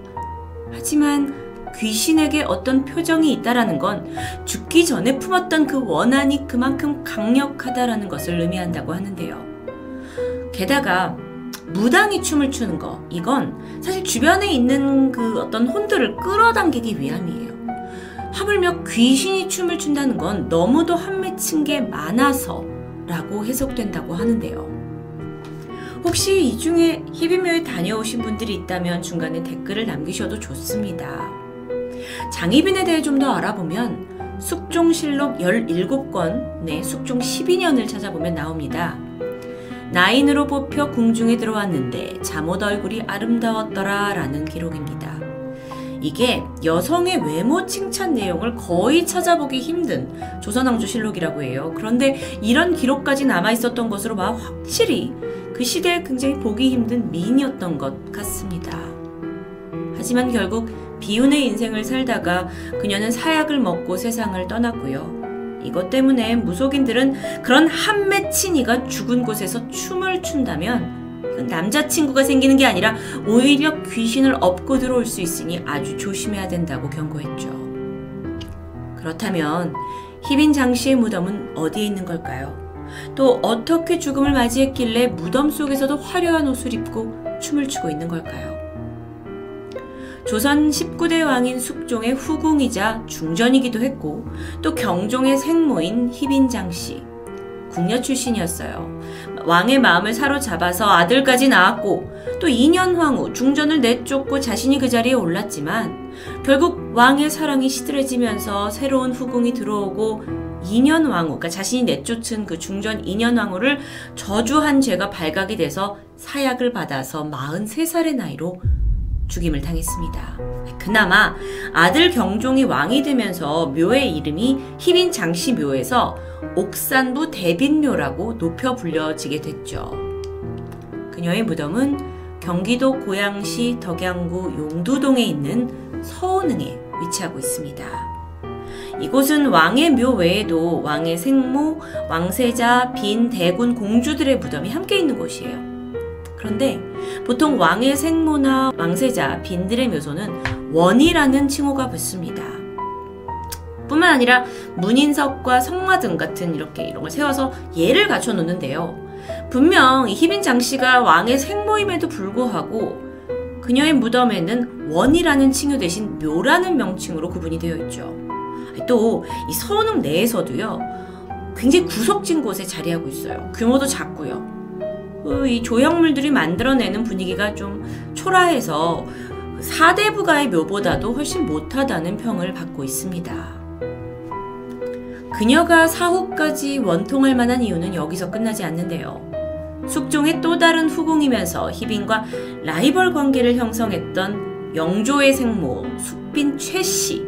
하지만 귀신에게 어떤 표정이 있다라는 건 죽기 전에 품었던 그 원한이 그만큼 강력하다라는 것을 의미한다고 하는데요. 게다가 무당이 춤을 추는 거 이건 사실 주변에 있는 그 어떤 혼들을 끌어당기기 위함이에요. 하물며 귀신이 춤을 춘다는 건 너무도 한맺힌 게 많아서라고 해석된다고 하는데요. 혹시 이 중에 희비묘에 다녀오신 분들이 있다면 중간에 댓글을 남기셔도 좋습니다. 장희빈에 대해 좀 더 알아보면 숙종실록 17권 내 숙종 12년을 찾아보면 나옵니다. 나인으로 뽑혀 궁중에 들어왔는데 잠옷 얼굴이 아름다웠더라 라는 기록입니다. 이게 여성의 외모 칭찬 내용을 거의 찾아보기 힘든 조선왕조실록이라고 해요. 그런데 이런 기록까지 남아 있었던 것으로 봐 확실히 그 시대에 굉장히 보기 힘든 미인이었던 것 같습니다. 하지만 결국 비운의 인생을 살다가 그녀는 사약을 먹고 세상을 떠났고요. 이것 때문에 무속인들은 그런 한 맺힌이가 죽은 곳에서 춤을 춘다면 남자친구가 생기는 게 아니라 오히려 귀신을 업고 들어올 수 있으니 아주 조심해야 된다고 경고했죠. 그렇다면 희빈 장씨의 무덤은 어디에 있는 걸까요? 또 어떻게 죽음을 맞이했길래 무덤 속에서도 화려한 옷을 입고 춤을 추고 있는 걸까요? 조선 19대 왕인 숙종의 후궁이자 중전이기도 했고 또 경종의 생모인 희빈장 씨. 궁녀 출신이었어요. 왕의 마음을 사로잡아서 아들까지 낳았고 또 2년 황후 중전을 내쫓고 자신이 그 자리에 올랐지만 결국 왕의 사랑이 시들해지면서 새로운 후궁이 들어오고 2년 왕후, 그러니까 자신이 내쫓은 그 중전 2년 왕후를 저주한 죄가 발각이 돼서 사약을 받아서 43살의 나이로 죽임을 당했습니다. 그나마 아들 경종이 왕이 되면서 묘의 이름이 희빈 장씨 묘에서 옥산부 대빈묘라고 높여 불려지게 됐죠. 그녀의 무덤은 경기도 고양시 덕양구 용두동에 있는 서운흥에 위치하고 있습니다. 이곳은 왕의 묘 외에도 왕의 생모, 왕세자, 빈, 대군, 공주들의 무덤이 함께 있는 곳이에요. 그런데 보통 왕의 생모나 왕세자, 빈들의 묘소는 원이라는 칭호가 붙습니다. 뿐만 아니라 문인석과 성마 등 같은 이렇게 이런 걸 세워서 예를 갖춰 놓는데요. 분명 희빈 장씨가 왕의 생모임에도 불구하고 그녀의 무덤에는 원이라는 칭호 대신 묘라는 명칭으로 구분이 되어 있죠. 또 이 서운읍 내에서도요. 굉장히 구석진 곳에 자리하고 있어요. 규모도 작고요. 그이 조형물들이 만들어내는 분위기가 좀 초라해서 사대부가의 묘보다도 훨씬 못하다는 평을 받고 있습니다. 그녀가 사후까지 원통할 만한 이유는 여기서 끝나지 않는데요. 숙종의 또 다른 후궁이면서 희빈과 라이벌 관계를 형성했던 영조의 생모 숙빈 최씨.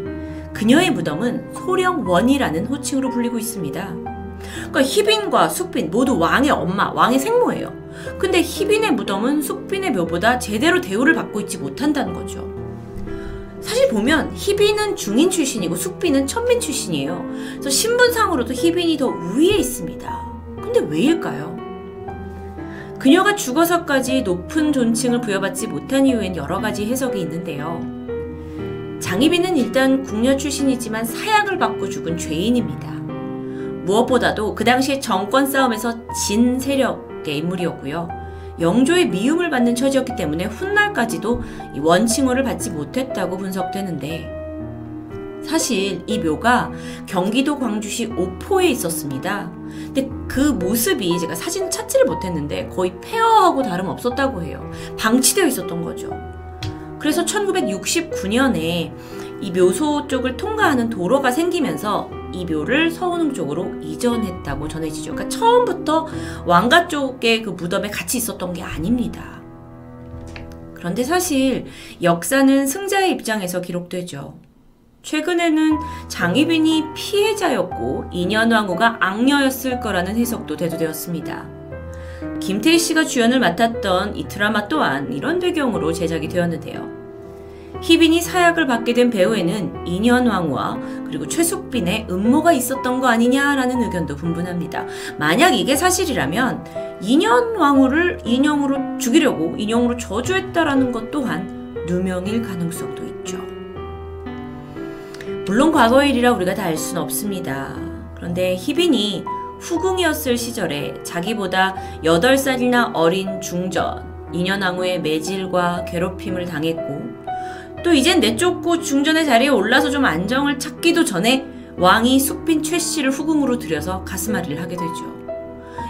그녀의 무덤은 소령원이라는 호칭으로 불리고 있습니다. 그러니까 희빈과 숙빈 모두 왕의 엄마, 왕의 생모예요. 근데 희빈의 무덤은 숙빈의 묘보다 제대로 대우를 받고 있지 못한다는 거죠. 사실 보면 희빈은 중인 출신이고 숙빈은 천민 출신이에요. 그래서 신분상으로도 희빈이 더 우위에 있습니다. 근데 왜일까요? 그녀가 죽어서까지 높은 존칭을 부여받지 못한 이유엔 여러 가지 해석이 있는데요. 장희빈은 일단 궁녀 출신이지만 사약을 받고 죽은 죄인입니다. 무엇보다도 그 당시에 정권 싸움에서 진 세력의 인물이었고요. 영조의 미움을 받는 처지였기 때문에 훗날까지도 원칭호를 받지 못했다고 분석되는데 사실 이 묘가 경기도 광주시 오포에 있었습니다. 근데 그 모습이 제가 사진 찾지를 못했는데 거의 폐허하고 다름없었다고 해요. 방치되어 있었던 거죠. 그래서 1969년에 이 묘소 쪽을 통과하는 도로가 생기면서 이 묘를 서운흥 쪽으로 이전했다고 전해지죠. 그러니까 처음부터 왕가 쪽의 그 무덤에 같이 있었던 게 아닙니다. 그런데 사실 역사는 승자의 입장에서 기록되죠. 최근에는 장희빈이 피해자였고 인현왕후가 악녀였을 거라는 해석도 대두되었습니다. 김태희 씨가 주연을 맡았던 이 드라마 또한 이런 배경으로 제작이 되었는데요. 희빈이 사약을 받게 된 배우에는 인현왕후와 그리고 최숙빈의 음모가 있었던 거 아니냐라는 의견도 분분합니다. 만약 이게 사실이라면 인현왕후를 인형으로 죽이려고 인형으로 저주했다라는 것 또한 누명일 가능성도 있죠. 물론 과거의 일이라 우리가 다 알 수는 없습니다. 그런데 희빈이 후궁이었을 시절에 자기보다 8살이나 어린 중전, 인현왕후의 매질과 괴롭힘을 당했고 또 이젠 내쫓고 중전의 자리에 올라서 좀 안정을 찾기도 전에 왕이 숙빈 최 씨를 후궁으로 들여서 가슴앓이를 하게 되죠.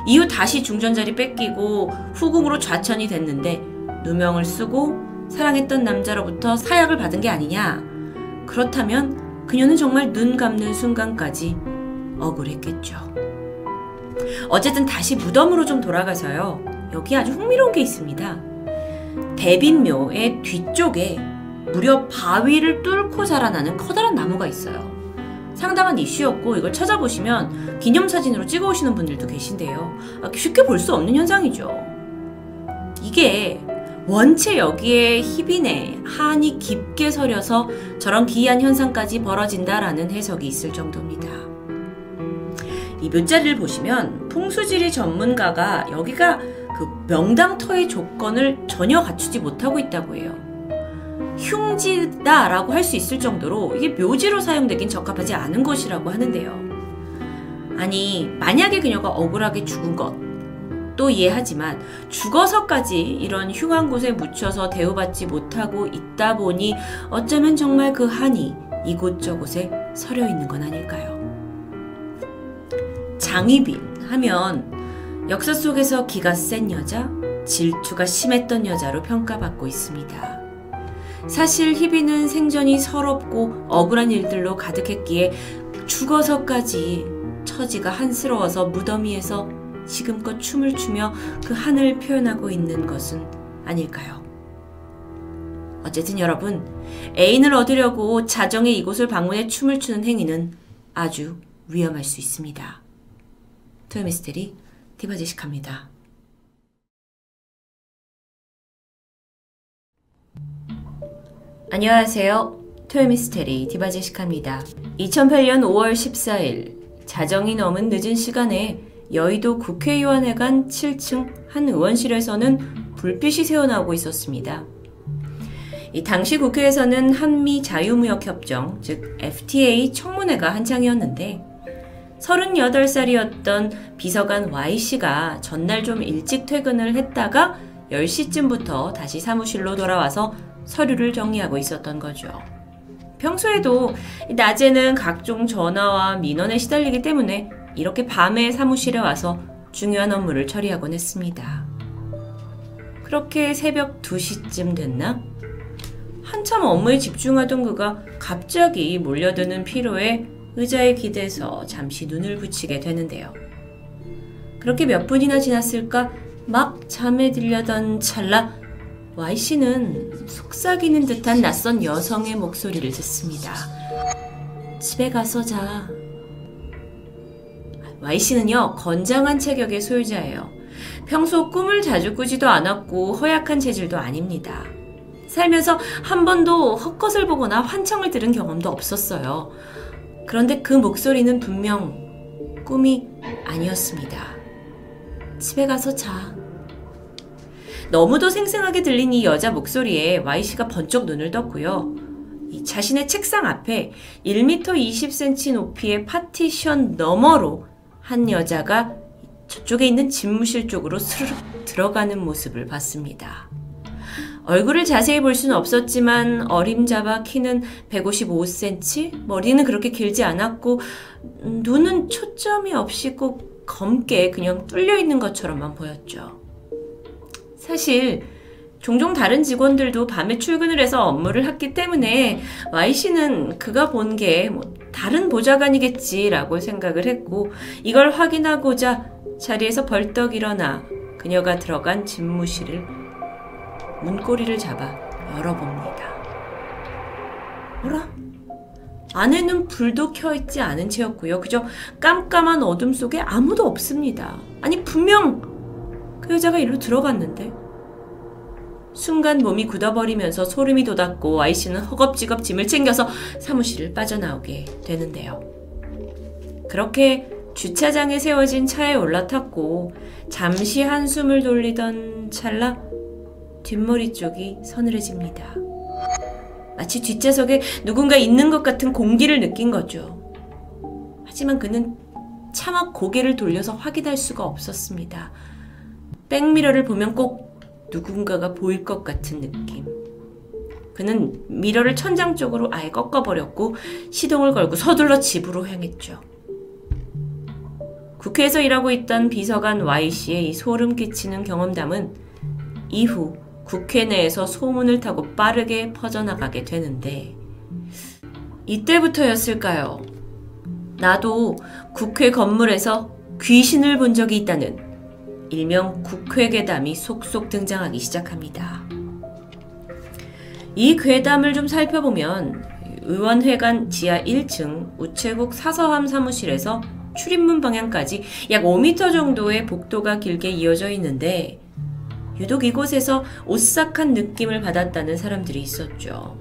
이후 다시 중전 자리 뺏기고 후궁으로 좌천이 됐는데 누명을 쓰고 사랑했던 남자로부터 사약을 받은 게 아니냐. 그렇다면 그녀는 정말 눈 감는 순간까지 억울했겠죠. 어쨌든 다시 무덤으로 좀 돌아가서요. 여기 아주 흥미로운 게 있습니다. 대빈묘의 뒤쪽에 무려 바위를 뚫고 자라나는 커다란 나무가 있어요. 상당한 이슈였고 이걸 찾아보시면 기념사진으로 찍어오시는 분들도 계신데요. 아, 쉽게 볼 수 없는 현상이죠. 이게 원체 여기에 희빈의 한이 깊게 서려서 저런 기이한 현상까지 벌어진다라는 해석이 있을 정도입니다. 이 묘자리를 보시면 풍수지리 전문가가 여기가 그 명당터의 조건을 전혀 갖추지 못하고 있다고 해요. 흉지다라고 할 수 있을 정도로 이게 묘지로 사용되긴 적합하지 않은 것이라고 하는데요. 아니, 만약에 그녀가 억울하게 죽은 것, 또 이해하지만 죽어서까지 이런 흉한 곳에 묻혀서 대우받지 못하고 있다 보니 어쩌면 정말 그 한이 이곳저곳에 서려 있는 건 아닐까요? 장희빈 하면 역사 속에서 기가 센 여자, 질투가 심했던 여자로 평가받고 있습니다. 사실 희빈은 생전이 서럽고 억울한 일들로 가득했기에 죽어서까지 처지가 한스러워서 무더미에서 지금껏 춤을 추며 그 한을 표현하고 있는 것은 아닐까요? 어쨌든 여러분, 애인을 얻으려고 자정의 이곳을 방문해 춤을 추는 행위는 아주 위험할 수 있습니다. 토요미스테리 디바제식합니다. 안녕하세요. 토요미스테리 디바제식합니다. 2008년 5월 14일 자정이 넘은 늦은 시간에 여의도 국회의원회관 7층 한 의원실에서는 불빛이 새어나오고 있었습니다. 이 당시 국회에서는 한미 자유무역협정, 즉 FTA 청문회가 한창이었는데 38살이었던 비서관 Y씨가 전날 좀 일찍 퇴근을 했다가 10시쯤부터 다시 사무실로 돌아와서 서류를 정리하고 있었던 거죠. 평소에도 낮에는 각종 전화와 민원에 시달리기 때문에 이렇게 밤에 사무실에 와서 중요한 업무를 처리하곤 했습니다. 그렇게 새벽 2시쯤 됐나? 한참 업무에 집중하던 그가 갑자기 몰려드는 피로에 의자에 기대서 잠시 눈을 붙이게 되는데요. 그렇게 몇 분이나 지났을까 막 잠에 들려던 찰나 Y씨는 속삭이는 듯한 낯선 여성의 목소리를 듣습니다. 집에 가서 자. Y씨는요, 건장한 체격의 소유자예요. 평소 꿈을 자주 꾸지도 않았고 허약한 체질도 아닙니다. 살면서 한 번도 헛것을 보거나 환청을 들은 경험도 없었어요. 그런데 그 목소리는 분명 꿈이 아니었습니다. 집에 가서 자. 너무도 생생하게 들린 이 여자 목소리에 Y씨가 번쩍 눈을 떴고요. 자신의 책상 앞에 1m 20cm 높이의 파티션 너머로 한 여자가 저쪽에 있는 집무실 쪽으로 스르륵 들어가는 모습을 봤습니다. 얼굴을 자세히 볼 수는 없었지만 어림잡아 키는 155cm, 머리는 그렇게 길지 않았고 눈은 초점이 없이 꼭 검게 그냥 뚫려 있는 것처럼만 보였죠. 사실 종종 다른 직원들도 밤에 출근을 해서 업무를 했기 때문에 Y씨는 그가 본 게 뭐 다른 보좌관이겠지라고 생각을 했고 이걸 확인하고자 자리에서 벌떡 일어나 그녀가 들어간 집무실을 문고리를 잡아 열어봅니다. 뭐라? 안에는 불도 켜있지 않은 채였고요. 그저 깜깜한 어둠 속에 아무도 없습니다. 아니 분명 그 여자가 일로 들어갔는데 순간 몸이 굳어버리면서 소름이 돋았고 Y씨는 허겁지겁 짐을 챙겨서 사무실을 빠져나오게 되는데요. 그렇게 주차장에 세워진 차에 올라탔고 잠시 한숨을 돌리던 찰나 뒷머리 쪽이 서늘해집니다. 마치 뒷좌석에 누군가 있는 것 같은 공기를 느낀 거죠. 하지만 그는 차마 고개를 돌려서 확인할 수가 없었습니다. 백미러를 보면 꼭 누군가가 보일 것 같은 느낌. 그는 미러를 천장 쪽으로 아예 꺾어버렸고 시동을 걸고 서둘러 집으로 향했죠. 국회에서 일하고 있던 비서관 Y씨의 이 소름 끼치는 경험담은 이후 국회 내에서 소문을 타고 빠르게 퍼져나가게 되는데 이때부터였을까요? 나도 국회 건물에서 귀신을 본 적이 있다는 일명 국회괴담이 속속 등장하기 시작합니다. 이 괴담을 좀 살펴보면 의원회관 지하 1층 우체국 사서함 사무실에서 출입문 방향까지 약 5m 정도의 복도가 길게 이어져 있는데 유독 이곳에서 오싹한 느낌을 받았다는 사람들이 있었죠.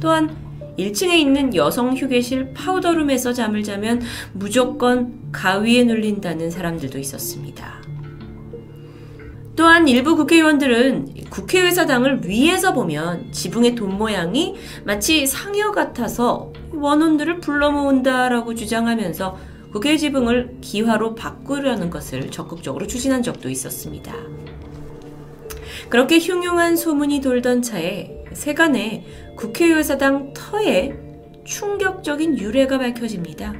또한 1층에 있는 여성 휴게실 파우더룸에서 잠을 자면 무조건 가위에 눌린다는 사람들도 있었습니다. 또한 일부 국회의원들은 국회의사당을 위에서 보면 지붕의 돈 모양이 마치 상여 같아서 원혼들을 불러 모은다라고 주장하면서 국회 지붕을 기화로 바꾸려는 것을 적극적으로 추진한 적도 있었습니다. 그렇게 흉흉한 소문이 돌던 차에 세간에 국회의사당 터에 충격적인 유래가 밝혀집니다.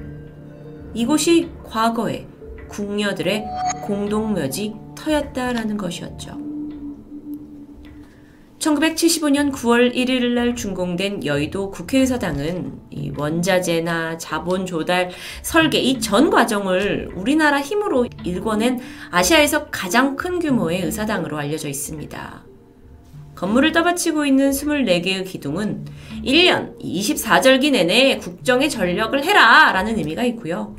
이곳이 과거에 궁녀들의 공동묘지 터였다라는 것이었죠. 1975년 9월 1일 날 준공된 여의도 국회의사당은 원자재나 자본 조달, 설계 이 전 과정을 우리나라 힘으로 일궈낸 아시아에서 가장 큰 규모의 의사당으로 알려져 있습니다. 건물을 떠받치고 있는 24개의 기둥은 1년 24절기 내내 국정에 전력을 해라 라는 의미가 있고요.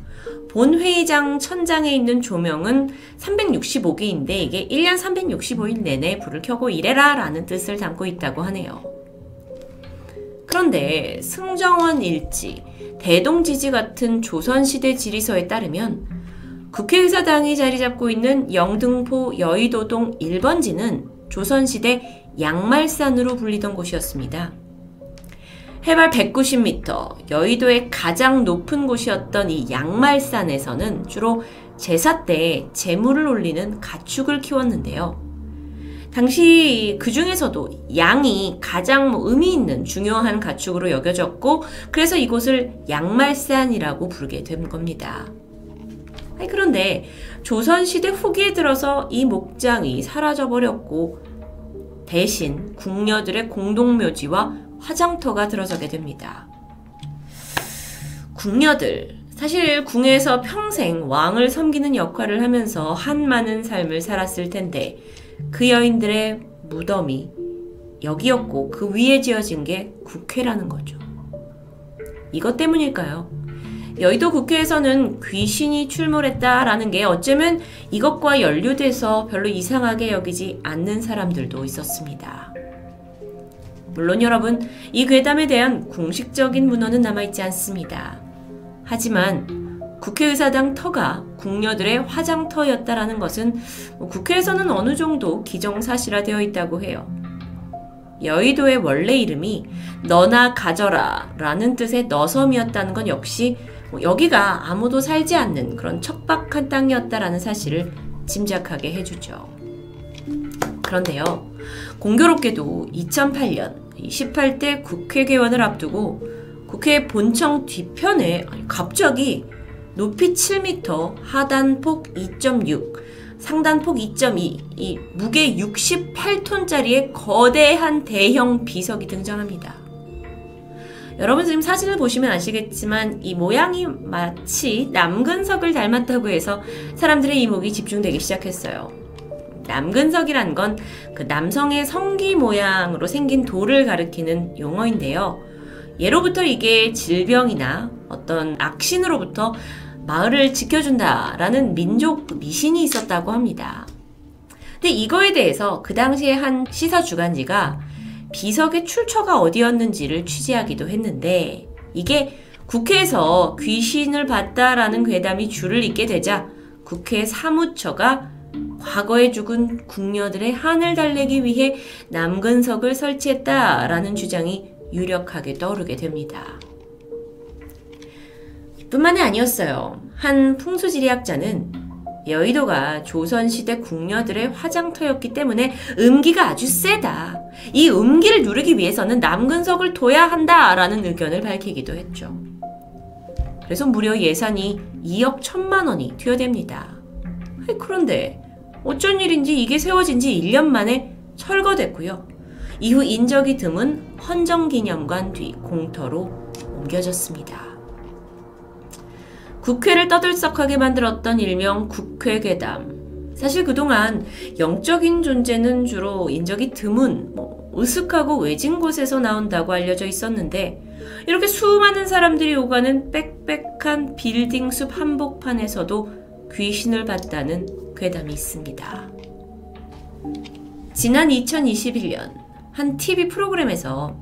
본회의장 천장에 있는 조명은 365개인데 이게 1년 365일 내내 불을 켜고 일해라 라는 뜻을 담고 있다고 하네요. 그런데 승정원 일지, 대동지지 같은 조선시대 지리서에 따르면 국회의사당이 자리 잡고 있는 영등포 여의도동 1번지는 조선시대 양말산으로 불리던 곳이었습니다. 해발 190m, 여의도의 가장 높은 곳이었던 이 양말산에서는 주로 제사 때 재물을 올리는 가축을 키웠는데요. 당시 그 중에서도 양이 가장 뭐 의미 있는 중요한 가축으로 여겨졌고, 그래서 이곳을 양말산이라고 부르게 된 겁니다. 그런데 조선시대 후기에 들어서 이 목장이 사라져버렸고, 대신 궁녀들의 공동묘지와 화장터가 들어서게 됩니다. 궁녀들. 사실 궁에서 평생 왕을 섬기는 역할을 하면서 한 많은 삶을 살았을 텐데 그 여인들의 무덤이 여기였고 그 위에 지어진 게 국회라는 거죠. 이것 때문일까요? 여의도 국회에서는 귀신이 출몰했다라는 게 어쩌면 이것과 연루돼서 별로 이상하게 여기지 않는 사람들도 있었습니다. 물론 여러분, 이 괴담에 대한 공식적인 문헌은 남아있지 않습니다. 하지만 국회의사당 터가 궁녀들의 화장터였다라는 것은 뭐 국회에서는 어느 정도 기정사실화 되어 있다고 해요. 여의도의 원래 이름이 너나 가져라 라는 뜻의 너섬이었다는 건 역시 뭐 여기가 아무도 살지 않는 그런 척박한 땅이었다라는 사실을 짐작하게 해주죠. 그런데요, 공교롭게도 2008년 18대 국회 개원을 앞두고 국회 본청 뒤편에 갑자기 높이 7m, 하단폭 2.6, 상단폭 2.2, 이 무게 68톤짜리의 거대한 대형 비석이 등장합니다. 여러분 지금 사진을 보시면 아시겠지만 이 모양이 마치 남근석을 닮았다고 해서 사람들의 이목이 집중되기 시작했어요. 남근석이란 건 그 남성의 성기 모양으로 생긴 돌을 가리키는 용어인데요. 예로부터 이게 질병이나 어떤 악신으로부터 마을을 지켜준다라는 민족 미신이 있었다고 합니다. 근데 이거에 대해서 그 당시에 한 시사 주간지가 비석의 출처가 어디였는지를 취재하기도 했는데 이게 국회에서 귀신을 봤다라는 괴담이 줄을 잇게 되자 국회 사무처가 과거에 죽은 궁녀들의 한을 달래기 위해 남근석을 설치했다라는 주장이 유력하게 떠오르게 됩니다. 뿐만이 아니었어요. 한 풍수지리학자는 여의도가 조선시대 궁녀들의 화장터였기 때문에 음기가 아주 세다. 이 음기를 누르기 위해서는 남근석을 둬야 한다라는 의견을 밝히기도 했죠. 그래서 무려 예산이 2억 1천만 원이 투여됩니다. 그런데 어쩐 일인지 이게 세워진 지 1년 만에 철거됐고요. 이후 인적이 드문 헌정기념관 뒤 공터로 옮겨졌습니다. 국회를 떠들썩하게 만들었던 일명 국회괴담. 사실 그동안 영적인 존재는 주로 인적이 드문 뭐 으슥하고 외진 곳에서 나온다고 알려져 있었는데 이렇게 수많은 사람들이 오가는 빽빽한 빌딩 숲 한복판에서도 귀신을 봤다는 괴담이 있습니다. 지난 2021년 한 TV 프로그램에서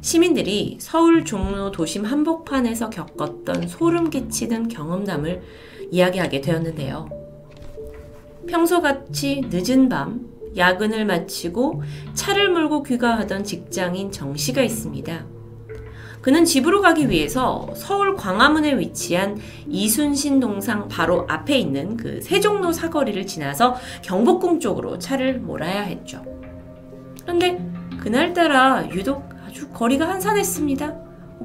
시민들이 서울 종로 도심 한복판에서 겪었던 소름 끼치는 경험담을 이야기하게 되었는데요. 평소같이 늦은 밤 야근을 마치고 차를 몰고 귀가하던 직장인 정 씨가 있습니다. 그는 집으로 가기 위해서 서울 광화문에 위치한 이순신 동상 바로 앞에 있는 그 세종로 사거리를 지나서 경복궁 쪽으로 차를 몰아야 했죠. 그런데 그날따라 유독 아주 거리가 한산했습니다.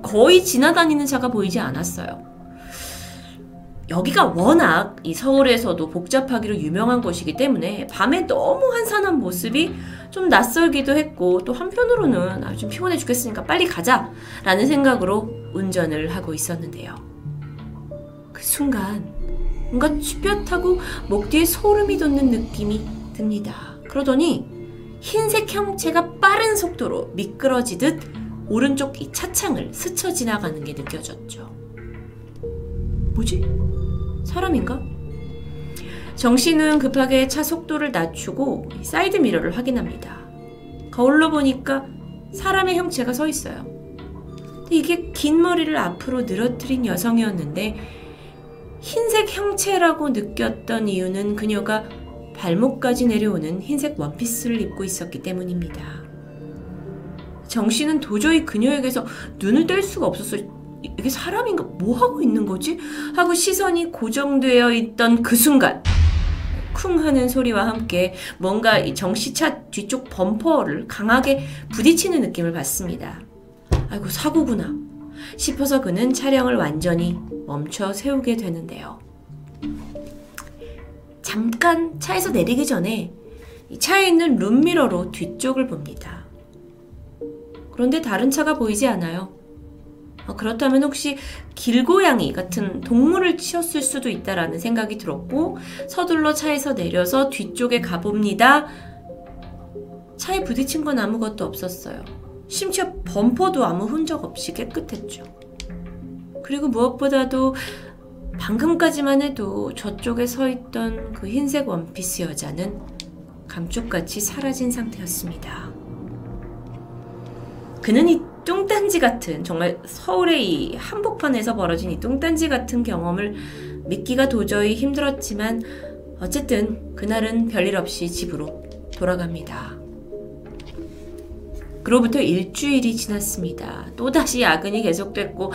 거의 지나다니는 차가 보이지 않았어요. 여기가 워낙 이 서울에서도 복잡하기로 유명한 곳이기 때문에 밤에 너무 한산한 모습이 좀 낯설기도 했고 또 한편으로는 아, 좀 피곤해 죽겠으니까 빨리 가자 라는 생각으로 운전을 하고 있었는데요. 그 순간 뭔가 쭈뼛하고 목 뒤에 소름이 돋는 느낌이 듭니다. 그러더니 흰색 형체가 빠른 속도로 미끄러지듯 오른쪽 이 차창을 스쳐 지나가는 게 느껴졌죠. 뭐지? 사람인가? 정 씨는 급하게 차 속도를 낮추고 사이드 미러를 확인합니다. 거울로 보니까 사람의 형체가 서 있어요. 이게 긴 머리를 앞으로 늘어뜨린 여성이었는데 흰색 형체라고 느꼈던 이유는 그녀가 발목까지 내려오는 흰색 원피스를 입고 있었기 때문입니다. 정 씨는 도저히 그녀에게서 눈을 뗄 수가 없었어요. 이게 사람인가? 뭐 하고 있는 거지? 하고 시선이 고정되어 있던 그 순간 쿵 하는 소리와 함께 뭔가 이 정시차 뒤쪽 범퍼를 강하게 부딪히는 느낌을 받습니다. 아이고 사고구나 싶어서 그는 차량을 완전히 멈춰 세우게 되는데요. 잠깐 차에서 내리기 전에 차에 있는 룸미러로 뒤쪽을 봅니다. 그런데 다른 차가 보이지 않아요. 어, 그렇다면 혹시 길고양이 같은 동물을 치었을 수도 있다라는 생각이 들었고 서둘러 차에서 내려서 뒤쪽에 가봅니다. 차에 부딪힌 건 아무것도 없었어요. 심지어 범퍼도 아무 흔적 없이 깨끗했죠. 그리고 무엇보다도 방금까지만 해도 저쪽에 서 있던 그 흰색 원피스 여자는 감쪽같이 사라진 상태였습니다. 그는 이 뚱딴지 같은 정말 서울의 이 한복판에서 벌어진 이 뚱딴지 같은 경험을 믿기가 도저히 힘들었지만 어쨌든 그날은 별일 없이 집으로 돌아갑니다. 그로부터 일주일이 지났습니다. 또다시 야근이 계속됐고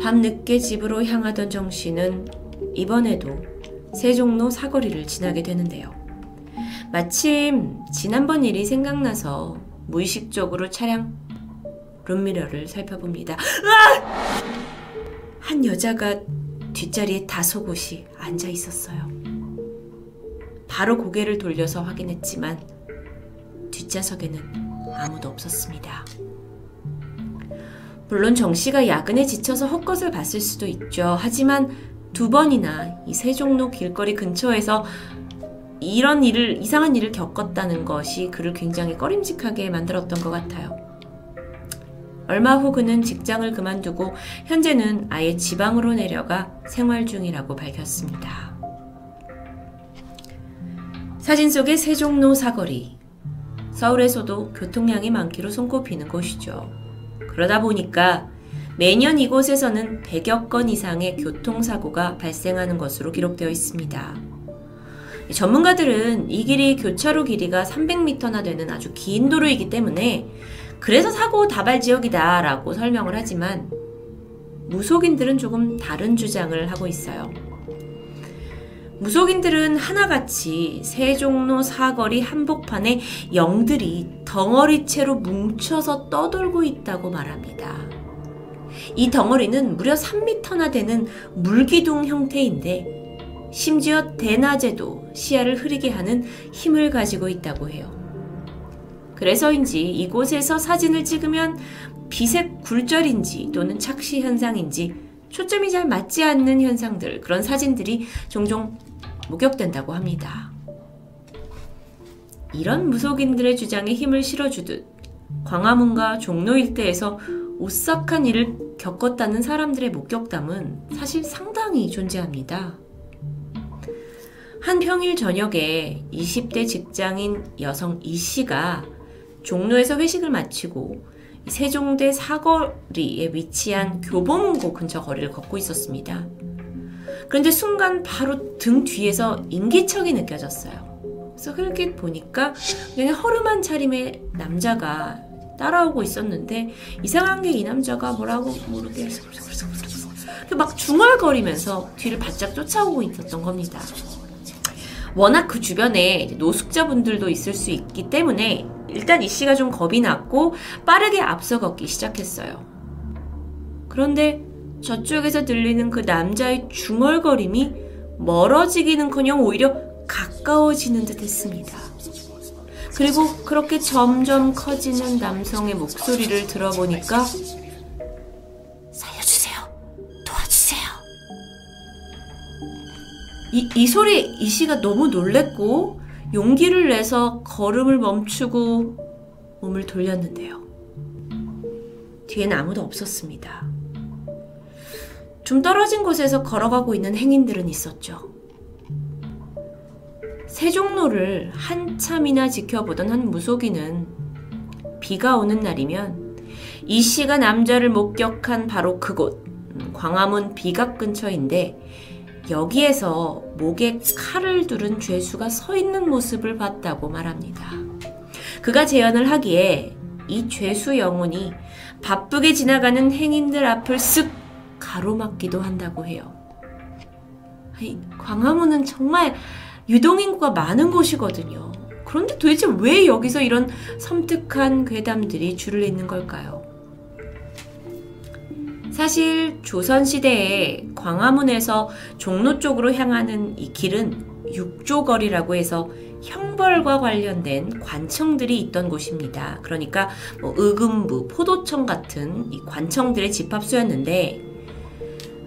밤늦게 집으로 향하던 정 씨는 이번에도 세종로 사거리를 지나게 되는데요. 마침 지난번 일이 생각나서 무의식적으로 차량 룸미러를 살펴봅니다. 으아! 한 여자가 뒷자리에 다소곳이 앉아 있었어요. 바로 고개를 돌려서 확인했지만 뒷좌석에는 아무도 없었습니다. 물론 정 씨가 야근에 지쳐서 헛것을 봤을 수도 있죠. 하지만 두 번이나 이 세종로 길거리 근처에서 이런 일을, 이상한 일을 겪었다는 것이 그를 굉장히 꺼림직하게 만들었던 것 같아요. 얼마 후 그는 직장을 그만두고 현재는 아예 지방으로 내려가 생활 중이라고 밝혔습니다. 사진 속의 세종로 사거리. 서울에서도 교통량이 많기로 손꼽히는 곳이죠. 그러다 보니까 매년 이곳에서는 100여 건 이상의 교통사고가 발생하는 것으로 기록되어 있습니다. 전문가들은 이 길이 교차로 길이가 300m나 되는 아주 긴 도로이기 때문에 그래서 사고 다발 지역이다라고 설명을 하지만 무속인들은 조금 다른 주장을 하고 있어요. 무속인들은 하나같이 세종로 사거리 한복판에 영들이 덩어리채로 뭉쳐서 떠돌고 있다고 말합니다. 이 덩어리는 무려 3m나 되는 물기둥 형태인데 심지어 대낮에도 시야를 흐리게 하는 힘을 가지고 있다고 해요. 그래서인지 이곳에서 사진을 찍으면 비색 굴절인지 또는 착시 현상인지 초점이 잘 맞지 않는 현상들, 그런 사진들이 종종 목격된다고 합니다. 이런 무속인들의 주장에 힘을 실어주듯 광화문과 종로 일대에서 오싹한 일을 겪었다는 사람들의 목격담은 사실 상당히 존재합니다. 한 평일 저녁에 20대 직장인 여성 이 씨가 종로에서 회식을 마치고 세종대 사거리에 위치한 교보문고 근처 거리를 걷고 있었습니다. 그런데 순간 바로 등 뒤에서 인기척이 느껴졌어요. 그래서 흘끗 보니까 그냥 허름한 차림의 남자가 따라오고 있었는데 이상한 게 이 남자가 뭐라고 모르게 막 중얼거리면서 뒤를 바짝 쫓아오고 있었던 겁니다. 워낙 그 주변에 노숙자분들도 있을 수 있기 때문에 일단 이 씨가 좀 겁이 났고 빠르게 앞서 걷기 시작했어요. 그런데 저쪽에서 들리는 그 남자의 중얼거림이 멀어지기는커녕 오히려 가까워지는 듯 했습니다. 그리고 그렇게 점점 커지는 남성의 목소리를 들어보니까 살려주세요. 도와주세요. 이, 이 소리 이 씨가 너무 놀랬고 용기를 내서 걸음을 멈추고 몸을 돌렸는데요. 뒤엔 아무도 없었습니다. 좀 떨어진 곳에서 걸어가고 있는 행인들은 있었죠. 세종로를 한참이나 지켜보던 한 무속인은 비가 오는 날이면 이 씨가 남자를 목격한 바로 그곳, 음, 광화문 비각 근처인데 여기에서 목에 칼을 두른 죄수가 서 있는 모습을 봤다고 말합니다. 그가 재현을 하기에 이 죄수 영혼이 바쁘게 지나가는 행인들 앞을 쓱 가로막기도 한다고 해요. 광화문은 정말 유동인구가 많은 곳이거든요. 그런데 도대체 왜 여기서 이런 섬뜩한 괴담들이 줄을 잇는 걸까요? 사실 조선시대에 광화문에서 종로 쪽으로 향하는 이 길은 육조거리라고 해서 형벌과 관련된 관청들이 있던 곳입니다. 그러니까 뭐 의금부, 포도청 같은 이 관청들의 집합소였는데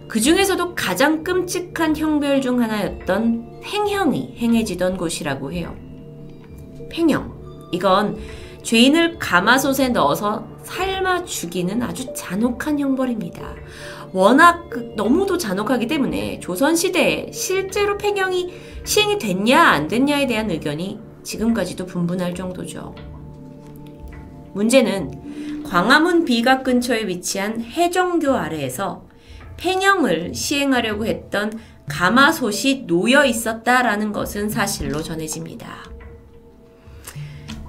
그 중에서도 가장 끔찍한 형별 중 하나였던 팽형이 행해지던 곳이라고 해요. 팽형. 이건 죄인을 가마솥에 넣어서 삶아 죽이는 아주 잔혹한 형벌입니다. 워낙 그 너무도 잔혹하기 때문에 조선시대에 실제로 팽형이 시행이 됐냐 안 됐냐에 대한 의견이 지금까지도 분분할 정도죠. 문제는 광화문 비각 근처에 위치한 해정교 아래에서 팽형을 시행하려고 했던 가마솥이 놓여 있었다라는 것은 사실로 전해집니다.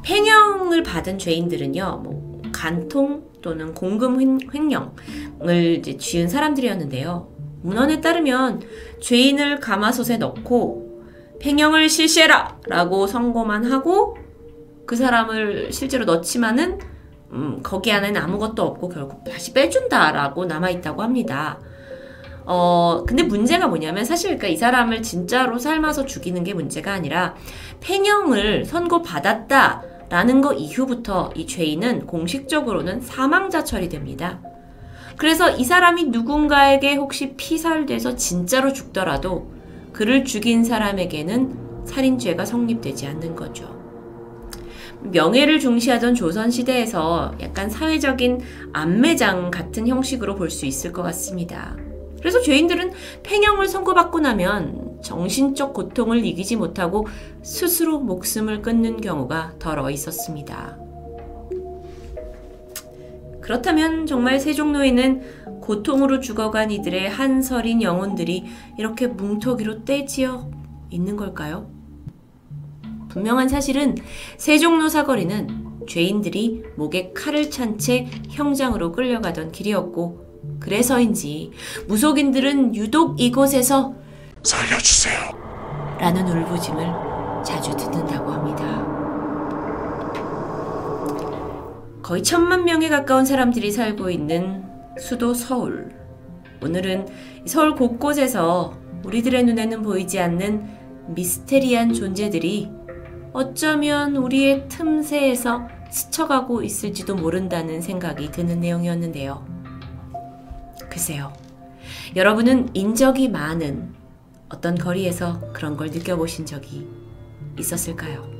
팽형을 받은 죄인들은요, 뭐 간통 또는 공금 횡령을 쥐은 사람들이었는데요. 문헌에 따르면 죄인을 가마솥에 넣고 팽형을 실시해라! 라고 선고만 하고 그 사람을 실제로 넣지만은 음, 거기 안에는 아무것도 없고 결국 다시 빼준다라고 남아있다고 합니다. 어, 근데 문제가 뭐냐면 사실 그러니까 이 사람을 진짜로 삶아서 죽이는 게 문제가 아니라 팽형을 선고받았다 라는 거 이후부터 이 죄인은 공식적으로는 사망자 처리됩니다. 그래서 이 사람이 누군가에게 혹시 피살돼서 진짜로 죽더라도 그를 죽인 사람에게는 살인죄가 성립되지 않는 거죠. 명예를 중시하던 조선시대에서 약간 사회적인 안매장 같은 형식으로 볼 수 있을 것 같습니다. 그래서 죄인들은 팽형을 선고받고 나면 정신적 고통을 이기지 못하고 스스로 목숨을 끊는 경우가 더러 있었습니다. 그렇다면 정말 세종로에는 고통으로 죽어간 이들의 한설인 영혼들이 이렇게 뭉터기로 떼지어 있는 걸까요? 분명한 사실은 세종로 사거리는 죄인들이 목에 칼을 찬 채 형장으로 끌려가던 길이었고 그래서인지 무속인들은 유독 이곳에서 살려주세요. 라는 울부짐을 자주 듣는다고 합니다. 거의 천만 명에 가까운 사람들이 살고 있는 수도 서울. 오늘은 서울 곳곳에서 우리들의 눈에는 보이지 않는 미스테리한 존재들이 어쩌면 우리의 틈새에서 스쳐가고 있을지도 모른다는 생각이 드는 내용이었는데요. 글쎄요. 여러분은 인적이 많은 어떤 거리에서 그런 걸 느껴보신 적이 있었을까요?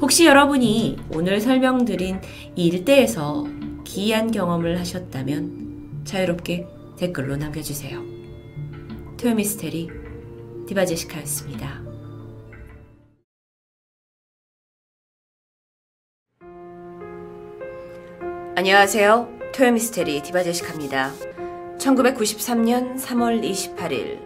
혹시 여러분이 오늘 설명드린 이 일대에서 기이한 경험을 하셨다면 자유롭게 댓글로 남겨주세요. 토요미스테리 디바제시카였습니다. 안녕하세요. 토요미스테리 디바제시카입니다. 1993년 3월 28일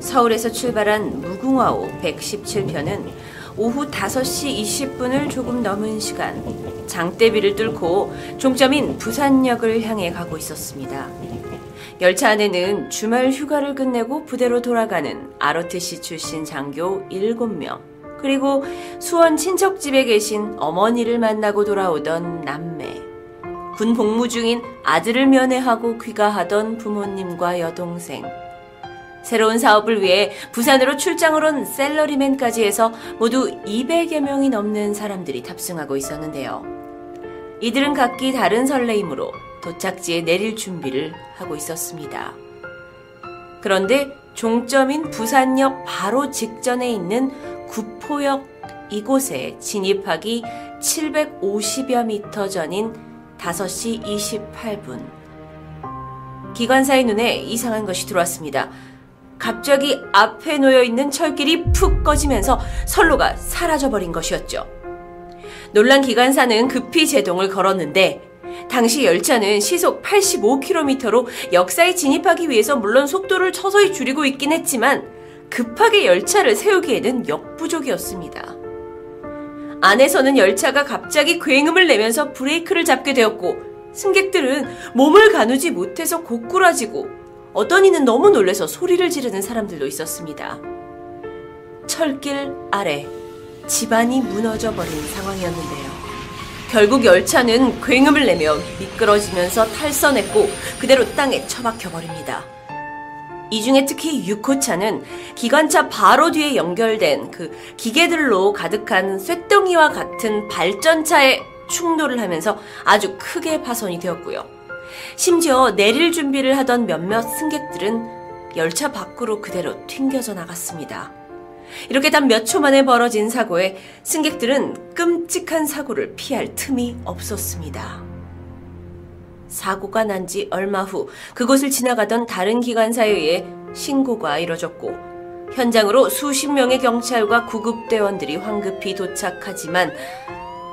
서울에서 출발한 무궁화호 117편은 오후 5시 20분을 조금 넘은 시간 장대비를 뚫고 종점인 부산역을 향해 가고 있었습니다. 열차 안에는 주말 휴가를 끝내고 부대로 돌아가는 ROTC 출신 장교 7명, 그리고 수원 친척집에 계신 어머니를 만나고 돌아오던 남매, 군 복무 중인 아들을 면회하고 귀가하던 부모님과 여동생, 새로운 사업을 위해 부산으로 출장을 온 셀러리맨까지 해서 모두 200여 명이 넘는 사람들이 탑승하고 있었는데요. 이들은 각기 다른 설레임으로 도착지에 내릴 준비를 하고 있었습니다. 그런데 종점인 부산역 바로 직전에 있는 구포역 이곳에 진입하기 750여 미터 전인 5시 28분. 기관사의 눈에 이상한 것이 들어왔습니다. 갑자기 앞에 놓여 있는 철길이 푹 꺼지면서 선로가 사라져버린 것이었죠. 놀란 기관사는 급히 제동을 걸었는데 당시 열차는 시속 85km로 역사에 진입하기 위해서 물론 속도를 서서히 줄이고 있긴 했지만 급하게 열차를 세우기에는 역부족이었습니다. 안에서는 열차가 갑자기 굉음을 내면서 브레이크를 잡게 되었고 승객들은 몸을 가누지 못해서 고꾸라지고 어떤 이는 너무 놀래서 소리를 지르는 사람들도 있었습니다. 철길 아래 집안이 무너져 버린 상황이었는데요. 결국 열차는 굉음을 내며 미끄러지면서 탈선했고 그대로 땅에 처박혀 버립니다. 이 중에 특히 6호차는 기관차 바로 뒤에 연결된 그 기계들로 가득한 쇳덩이와 같은 발전차에 충돌을 하면서 아주 크게 파손이 되었고요. 심지어 내릴 준비를 하던 몇몇 승객들은 열차 밖으로 그대로 튕겨져 나갔습니다. 이렇게 단 몇 초 만에 벌어진 사고에 승객들은 끔찍한 사고를 피할 틈이 없었습니다. 사고가 난 지 얼마 후 그곳을 지나가던 다른 기관사에 의해 신고가 이뤄졌고 현장으로 수십 명의 경찰과 구급대원들이 황급히 도착하지만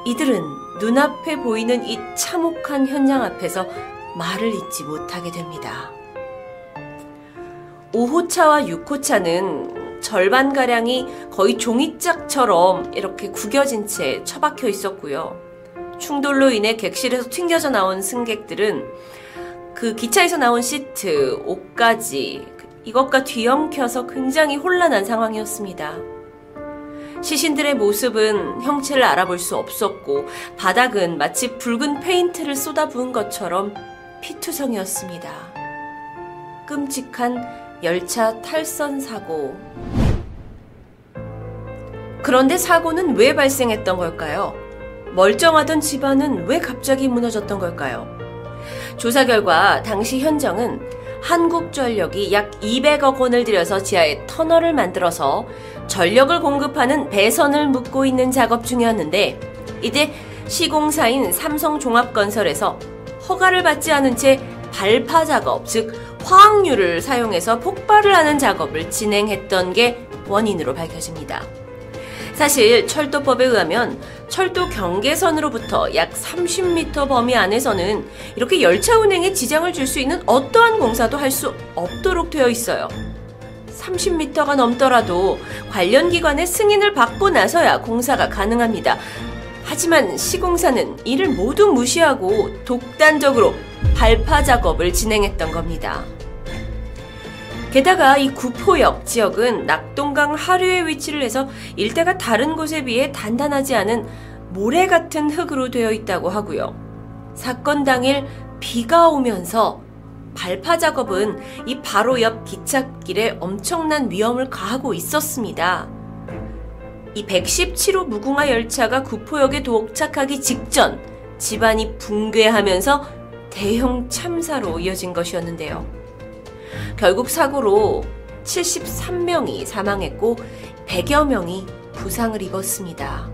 이들은 눈앞에 보이는 이 참혹한 현장 앞에서 말을 잇지 못하게 됩니다. 5호차와 6호차는 절반가량이 거의 종이짝처럼 이렇게 구겨진 채 처박혀 있었고요. 충돌로 인해 객실에서 튕겨져 나온 승객들은 그 기차에서 나온 시트, 옷까지 이것과 뒤엉켜서 굉장히 혼란한 상황이었습니다. 시신들의 모습은 형체를 알아볼 수 없었고 바닥은 마치 붉은 페인트를 쏟아부은 것처럼 피투성이었습니다. 끔찍한 열차 탈선 사고. 그런데 사고는 왜 발생했던 걸까요? 멀쩡하던 집안은 왜 갑자기 무너졌던 걸까요? 조사 결과 당시 현정은 한국전력이 약 200억 원을 들여서 지하에 터널을 만들어서 전력을 공급하는 배선을 묶고 있는 작업 중이었는데 이때 시공사인 삼성종합건설에서 허가를 받지 않은 채 발파 작업, 즉 화학류를 사용해서 폭발을 하는 작업을 진행했던 게 원인으로 밝혀집니다. 사실 철도법에 의하면 철도 경계선으로부터 약 30m 범위 안에서는 이렇게 열차 운행에 지장을 줄 수 있는 어떠한 공사도 할 수 없도록 되어 있어요. 30m가 넘더라도 관련 기관의 승인을 받고 나서야 공사가 가능합니다. 하지만 시공사는 이를 모두 무시하고 독단적으로 발파 작업을 진행했던 겁니다. 게다가 이 구포역 지역은 낙동강 하류에 위치를 해서 일대가 다른 곳에 비해 단단하지 않은 모래 같은 흙으로 되어 있다고 하고요. 사건 당일 비가 오면서 발파 작업은 이 바로 옆 기찻길에 엄청난 위험을 가하고 있었습니다. 이 117호 무궁화 열차가 구포역에 도착하기 직전 집안이 붕괴하면서 대형 참사로 이어진 것이었는데요. 결국 사고로 73명이 사망했고 100여 명이 부상을 입었습니다.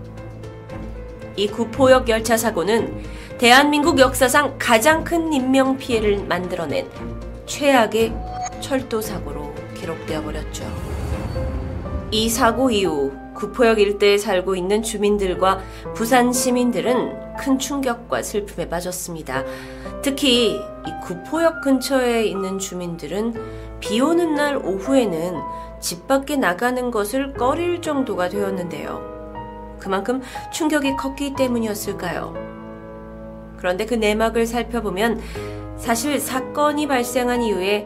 이 구포역 열차 사고는 대한민국 역사상 가장 큰 인명 피해를 만들어낸 최악의 철도 사고로 기록되어 버렸죠. 이 사고 이후 구포역 일대에 살고 있는 주민들과 부산 시민들은 큰 충격과 슬픔에 빠졌습니다. 특히 이 구포역 근처에 있는 주민들은 비 오는 날 오후에는 집 밖에 나가는 것을 꺼릴 정도가 되었는데요. 그만큼 충격이 컸기 때문이었을까요? 그런데 그 내막을 살펴보면 사실 사건이 발생한 이후에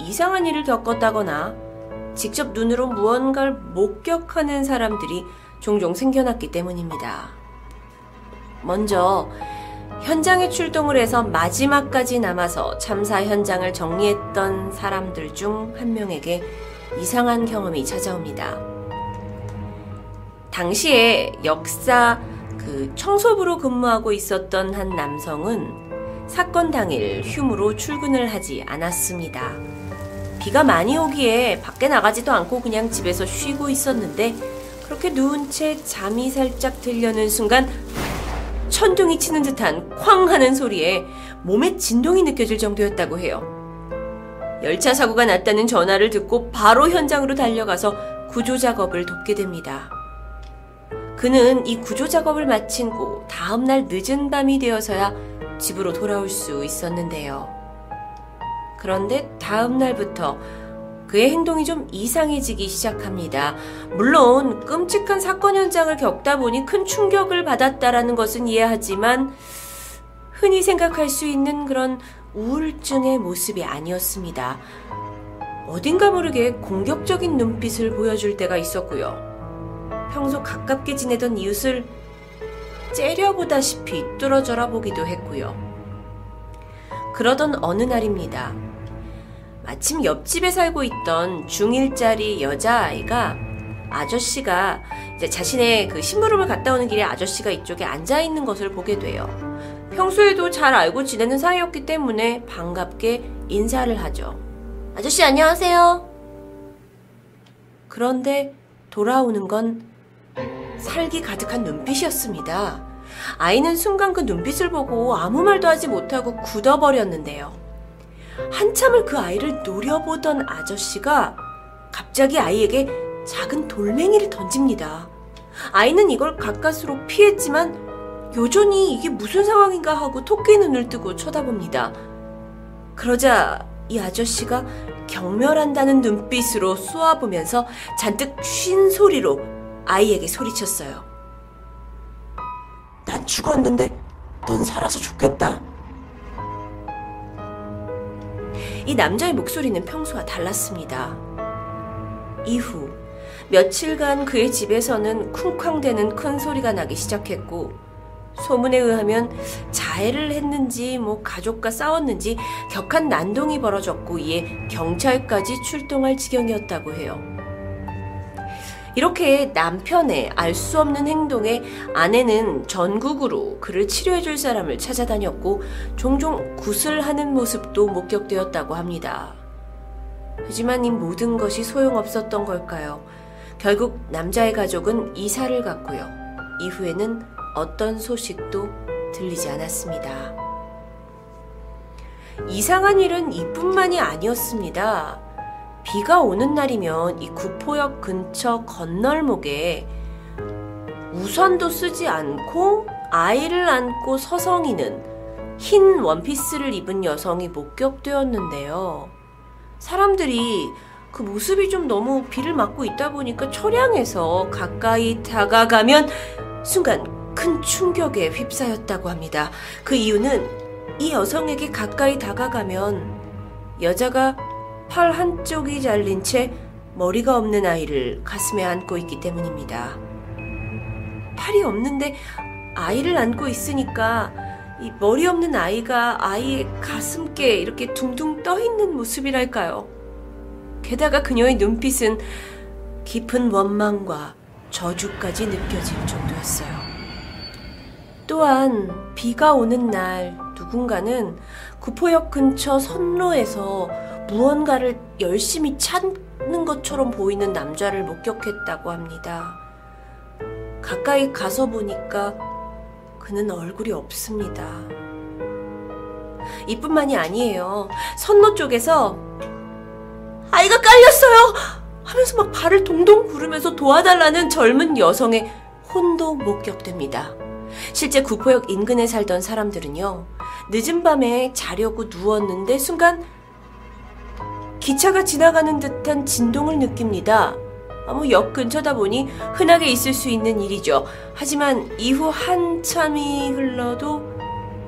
이상한 일을 겪었다거나 직접 눈으로 무언가를 목격하는 사람들이 종종 생겨났기 때문입니다. 먼저 현장에 출동을 해서 마지막까지 남아서 참사 현장을 정리했던 사람들 중 한 명에게 이상한 경험이 찾아옵니다. 당시에 역사 그 청소부로 근무하고 있었던 한 남성은 사건 당일 휴무로 출근을 하지 않았습니다. 비가 많이 오기에 밖에 나가지도 않고 그냥 집에서 쉬고 있었는데 그렇게 누운 채 잠이 살짝 들려는 순간 천둥이 치는 듯한 쾅 하는 소리에 몸에 진동이 느껴질 정도였다고 해요. 열차 사고가 났다는 전화를 듣고 바로 현장으로 달려가서 구조 작업을 돕게 됩니다. 그는 이 구조 작업을 마친 후 다음날 늦은 밤이 되어서야 집으로 돌아올 수 있었는데요. 그런데 다음날부터 그의 행동이 좀 이상해지기 시작합니다. 물론 끔찍한 사건 현장을 겪다 보니 큰 충격을 받았다라는 것은 이해하지만 흔히 생각할 수 있는 그런 우울증의 모습이 아니었습니다. 어딘가 모르게 공격적인 눈빛을 보여줄 때가 있었고요. 평소 가깝게 지내던 이웃을 째려보다시피 뚫어져라 보기도 했고요. 그러던 어느 날입니다. 마침 옆집에 살고 있던 중1짜리 여자아이가 아저씨가 자신의 그 심부름을 갔다 오는 길에 아저씨가 이쪽에 앉아 있는 것을 보게 돼요. 평소에도 잘 알고 지내는 사이였기 때문에 반갑게 인사를 하죠. 아저씨 안녕하세요. 그런데 돌아오는 건 살기 가득한 눈빛이었습니다. 아이는 순간 그 눈빛을 보고 아무 말도 하지 못하고 굳어버렸는데요. 한참을 그 아이를 노려보던 아저씨가 갑자기 아이에게 작은 돌멩이를 던집니다. 아이는 이걸 가까스로 피했지만 여전히 이게 무슨 상황인가 하고 토끼 눈을 뜨고 쳐다봅니다. 그러자 이 아저씨가 경멸한다는 눈빛으로 쏘아보면서 잔뜩 쉰 소리로 아이에게 소리쳤어요. 난 죽었는데 넌 살아서 좋겠다. 이 남자의 목소리는 평소와 달랐습니다. 이후 며칠간 그의 집에서는 쿵쾅대는 큰 소리가 나기 시작했고 소문에 의하면 자해를 했는지 뭐 가족과 싸웠는지 격한 난동이 벌어졌고 이에 경찰까지 출동할 지경이었다고 해요. 이렇게 남편의 알 수 없는 행동에 아내는 전국으로 그를 치료해줄 사람을 찾아다녔고 종종 굿을 하는 모습도 목격되었다고 합니다. 하지만 이 모든 것이 소용없었던 걸까요? 결국 남자의 가족은 이사를 갔고요. 이후에는 어떤 소식도 들리지 않았습니다. 이상한 일은 이뿐만이 아니었습니다. 비가 오는 날이면 이 구포역 근처 건널목에 우산도 쓰지 않고 아이를 안고 서성이는 흰 원피스를 입은 여성이 목격되었는데요. 사람들이 그 모습이 좀 너무 비를 맞고 있다 보니까 차량에서 가까이 다가가면 순간 큰 충격에 휩싸였다고 합니다. 그 이유는 이 여성에게 가까이 다가가면 여자가 팔 한쪽이 잘린 채 머리가 없는 아이를 가슴에 안고 있기 때문입니다. 팔이 없는데 아이를 안고 있으니까 이 머리 없는 아이가 아이의 가슴께 이렇게 둥둥 떠 있는 모습이랄까요. 게다가 그녀의 눈빛은 깊은 원망과 저주까지 느껴질 정도였어요. 또한 비가 오는 날 누군가는 구포역 근처 선로에서 무언가를 열심히 찾는 것처럼 보이는 남자를 목격했다고 합니다. 가까이 가서 보니까 그는 얼굴이 없습니다. 이뿐만이 아니에요. 선로 쪽에서 아이가 깔렸어요! 하면서 막 발을 동동 구르면서 도와달라는 젊은 여성의 혼도 목격됩니다. 실제 구포역 인근에 살던 사람들은요, 늦은 밤에 자려고 누웠는데 순간 기차가 지나가는 듯한 진동을 느낍니다. 아무 역 근처다 보니 흔하게 있을 수 있는 일이죠. 하지만 이후 한참이 흘러도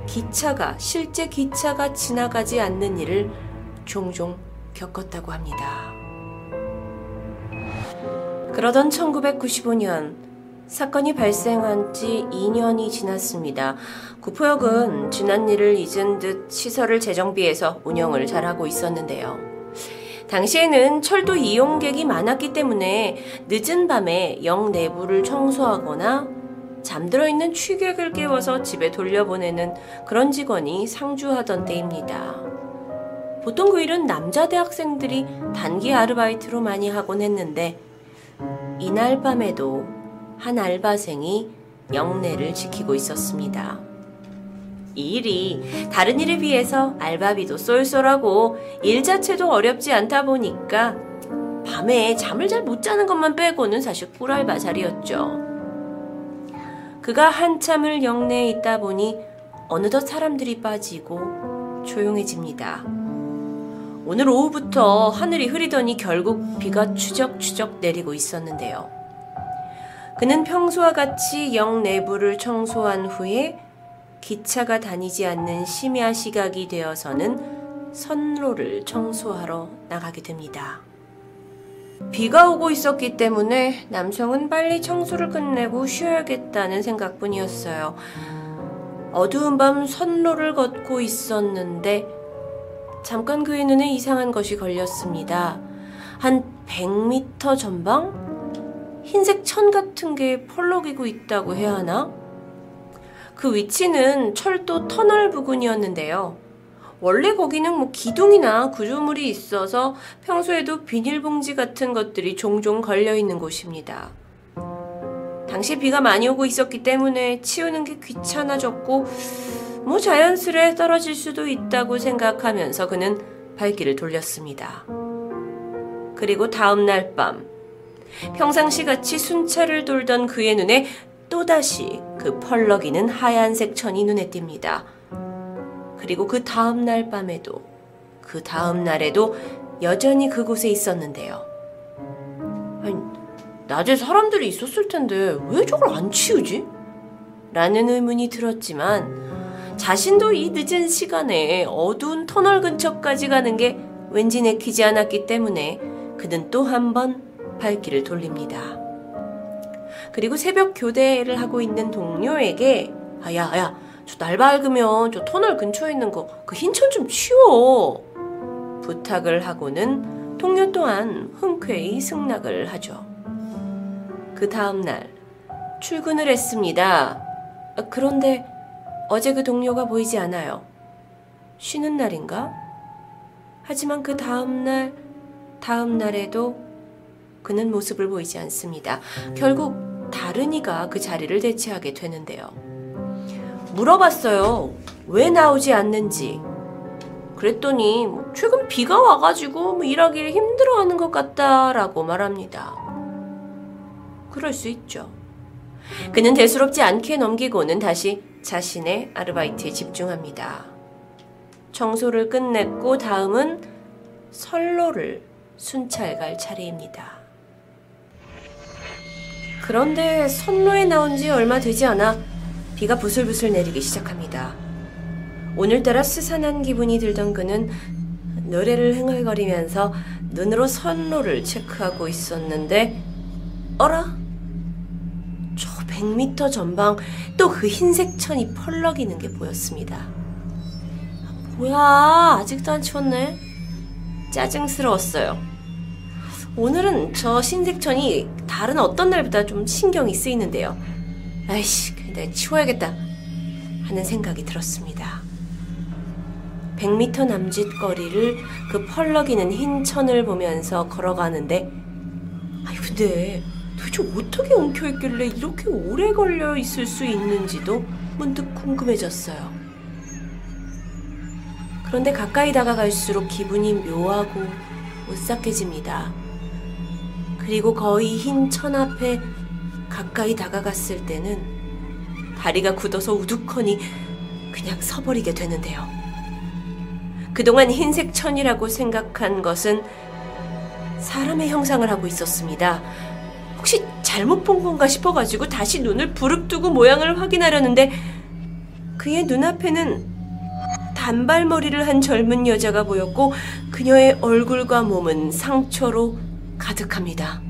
기차가, 실제 기차가 지나가지 않는 일을 종종 겪었다고 합니다. 그러던 1995년, 사건이 발생한 지 2년이 지났습니다. 구포역은 지난 일을 잊은 듯 시설을 재정비해서 운영을 잘하고 있었는데요. 당시에는 철도 이용객이 많았기 때문에 늦은 밤에 역 내부를 청소하거나 잠들어 있는 취객을 깨워서 집에 돌려보내는 그런 직원이 상주하던 때입니다. 보통 그 일은 남자 대학생들이 단기 아르바이트로 많이 하곤 했는데 이날 밤에도 한 알바생이 영내를 지키고 있었습니다. 이 일이 다른 일에 비해서 알바비도 쏠쏠하고 일 자체도 어렵지 않다 보니까 밤에 잠을 잘 못 자는 것만 빼고는 사실 꿀알바 자리였죠. 그가 한참을 영내에 있다 보니 어느덧 사람들이 빠지고 조용해집니다. 오늘 오후부터 하늘이 흐리더니 결국 비가 추적추적 내리고 있었는데요. 그는 평소와 같이 역 내부를 청소한 후에 기차가 다니지 않는 심야 시각이 되어서는 선로를 청소하러 나가게 됩니다. 비가 오고 있었기 때문에 남성은 빨리 청소를 끝내고 쉬어야겠다는 생각뿐이었어요. 어두운 밤 선로를 걷고 있었는데 잠깐 그의 눈에 이상한 것이 걸렸습니다. 한 100m 전방 흰색 천 같은 게 펄럭이고 있다고 해야 하나? 그 위치는 철도 터널 부근이었는데요. 원래 거기는 뭐 기둥이나 구조물이 있어서 평소에도 비닐봉지 같은 것들이 종종 걸려 있는 곳입니다. 당시 비가 많이 오고 있었기 때문에 치우는 게 귀찮아졌고, 뭐 자연스레 떨어질 수도 있다고 생각하면서 그는 발길을 돌렸습니다. 그리고 다음 날 밤, 평상시 같이 순찰을 돌던 그의 눈에 또다시 그 펄럭이는 하얀색 천이 눈에 띕니다. 그리고 그 다음 날 밤에도 그 다음 날에도 여전히 그곳에 있었는데요. 아니, 낮에 사람들이 있었을 텐데 왜 저걸 안 치우지? 라는 의문이 들었지만 자신도 이 늦은 시간에 어두운 터널 근처까지 가는 게 왠지 내키지 않았기 때문에 그는 또 한 번 발길을 돌립니다. 그리고 새벽 교대를 하고 있는 동료에게 아, 야, 야, 저 날 밝으면 저 터널 근처에 있는 거 그 흰천 좀 치워. 부탁을 하고는 동료 또한 흔쾌히 승낙을 하죠. 그 다음 날 출근을 했습니다. 아, 그런데 어제 그 동료가 보이지 않아요. 쉬는 날인가? 하지만 그 다음 날, 다음 날에도 그는 모습을 보이지 않습니다. 결국 다른 이가 그 자리를 대체하게 되는데요. 물어봤어요. 왜 나오지 않는지. 그랬더니 뭐 최근 비가 와가지고 뭐 일하기를 힘들어하는 것 같다라고 말합니다. 그럴 수 있죠. 그는 대수롭지 않게 넘기고는 다시 자신의 아르바이트에 집중합니다. 청소를 끝냈고 다음은 선로를 순찰 갈 차례입니다. 그런데 선로에 나온 지 얼마 되지 않아 비가 부슬부슬 내리기 시작합니다. 오늘따라 스산한 기분이 들던 그는 노래를 흥얼거리면서 눈으로 선로를 체크하고 있었는데 어라? 저 100m 전방 또 그 흰색 천이 펄럭이는 게 보였습니다. 뭐야 아직도 안 치웠네? 짜증스러웠어요. 오늘은 저 흰색천이 다른 어떤 날보다 좀 신경이 쓰이는데요. 아이씨, 내가 치워야겠다 하는 생각이 들었습니다. 100m 남짓 거리를 그 펄럭이는 흰 천을 보면서 걸어가는데 아니 근데 도대체 어떻게 엉켜있길래 이렇게 오래 걸려 있을 수 있는지도 문득 궁금해졌어요. 그런데 가까이 다가갈수록 기분이 묘하고 오싹해집니다. 그리고 거의 흰 천 앞에 가까이 다가갔을 때는 다리가 굳어서 우두커니 그냥 서버리게 되는데요. 그동안 흰색 천이라고 생각한 것은 사람의 형상을 하고 있었습니다. 혹시 잘못 본 건가 싶어가지고 다시 눈을 부릅뜨고 모양을 확인하려는데 그의 눈앞에는 단발머리를 한 젊은 여자가 보였고 그녀의 얼굴과 몸은 상처로 가득합니다.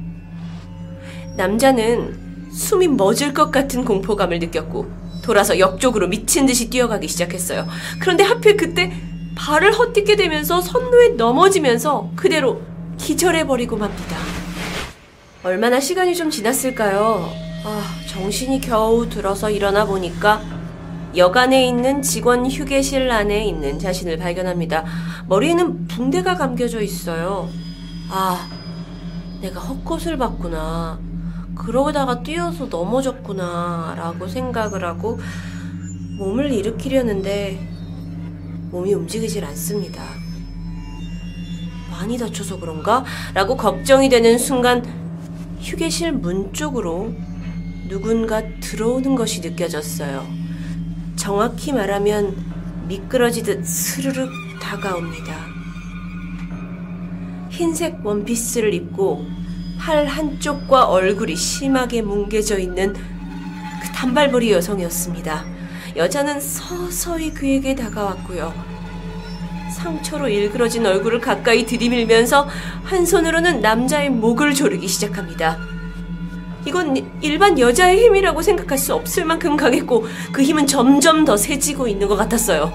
남자는 숨이 멎을 것 같은 공포감을 느꼈고 돌아서 역쪽으로 미친 듯이 뛰어가기 시작했어요. 그런데 하필 그때 발을 헛디게 되면서 선로에 넘어지면서 그대로 기절해버리고 맙니다. 얼마나 시간이 좀 지났을까요? 아, 정신이 겨우 들어서 일어나 보니까 여관에 있는 직원 휴게실 안에 있는 자신을 발견합니다. 머리에는 붕대가 감겨져 있어요. 아, 내가 헛것을 봤구나. 그러다가 뛰어서 넘어졌구나. 라고 생각을 하고 몸을 일으키려는데 몸이 움직이질 않습니다. 많이 다쳐서 그런가? 라고 걱정이 되는 순간 휴게실 문 쪽으로 누군가 들어오는 것이 느껴졌어요. 정확히 말하면 미끄러지듯 스르륵 다가옵니다. 흰색 원피스를 입고 팔 한쪽과 얼굴이 심하게 뭉개져 있는 그 단발머리 여성이었습니다. 여자는 서서히 그에게 다가왔고요. 상처로 일그러진 얼굴을 가까이 들이밀면서 한 손으로는 남자의 목을 조르기 시작합니다. 이건 일반 여자의 힘이라고 생각할 수 없을 만큼 강했고 그 힘은 점점 더 세지고 있는 것 같았어요.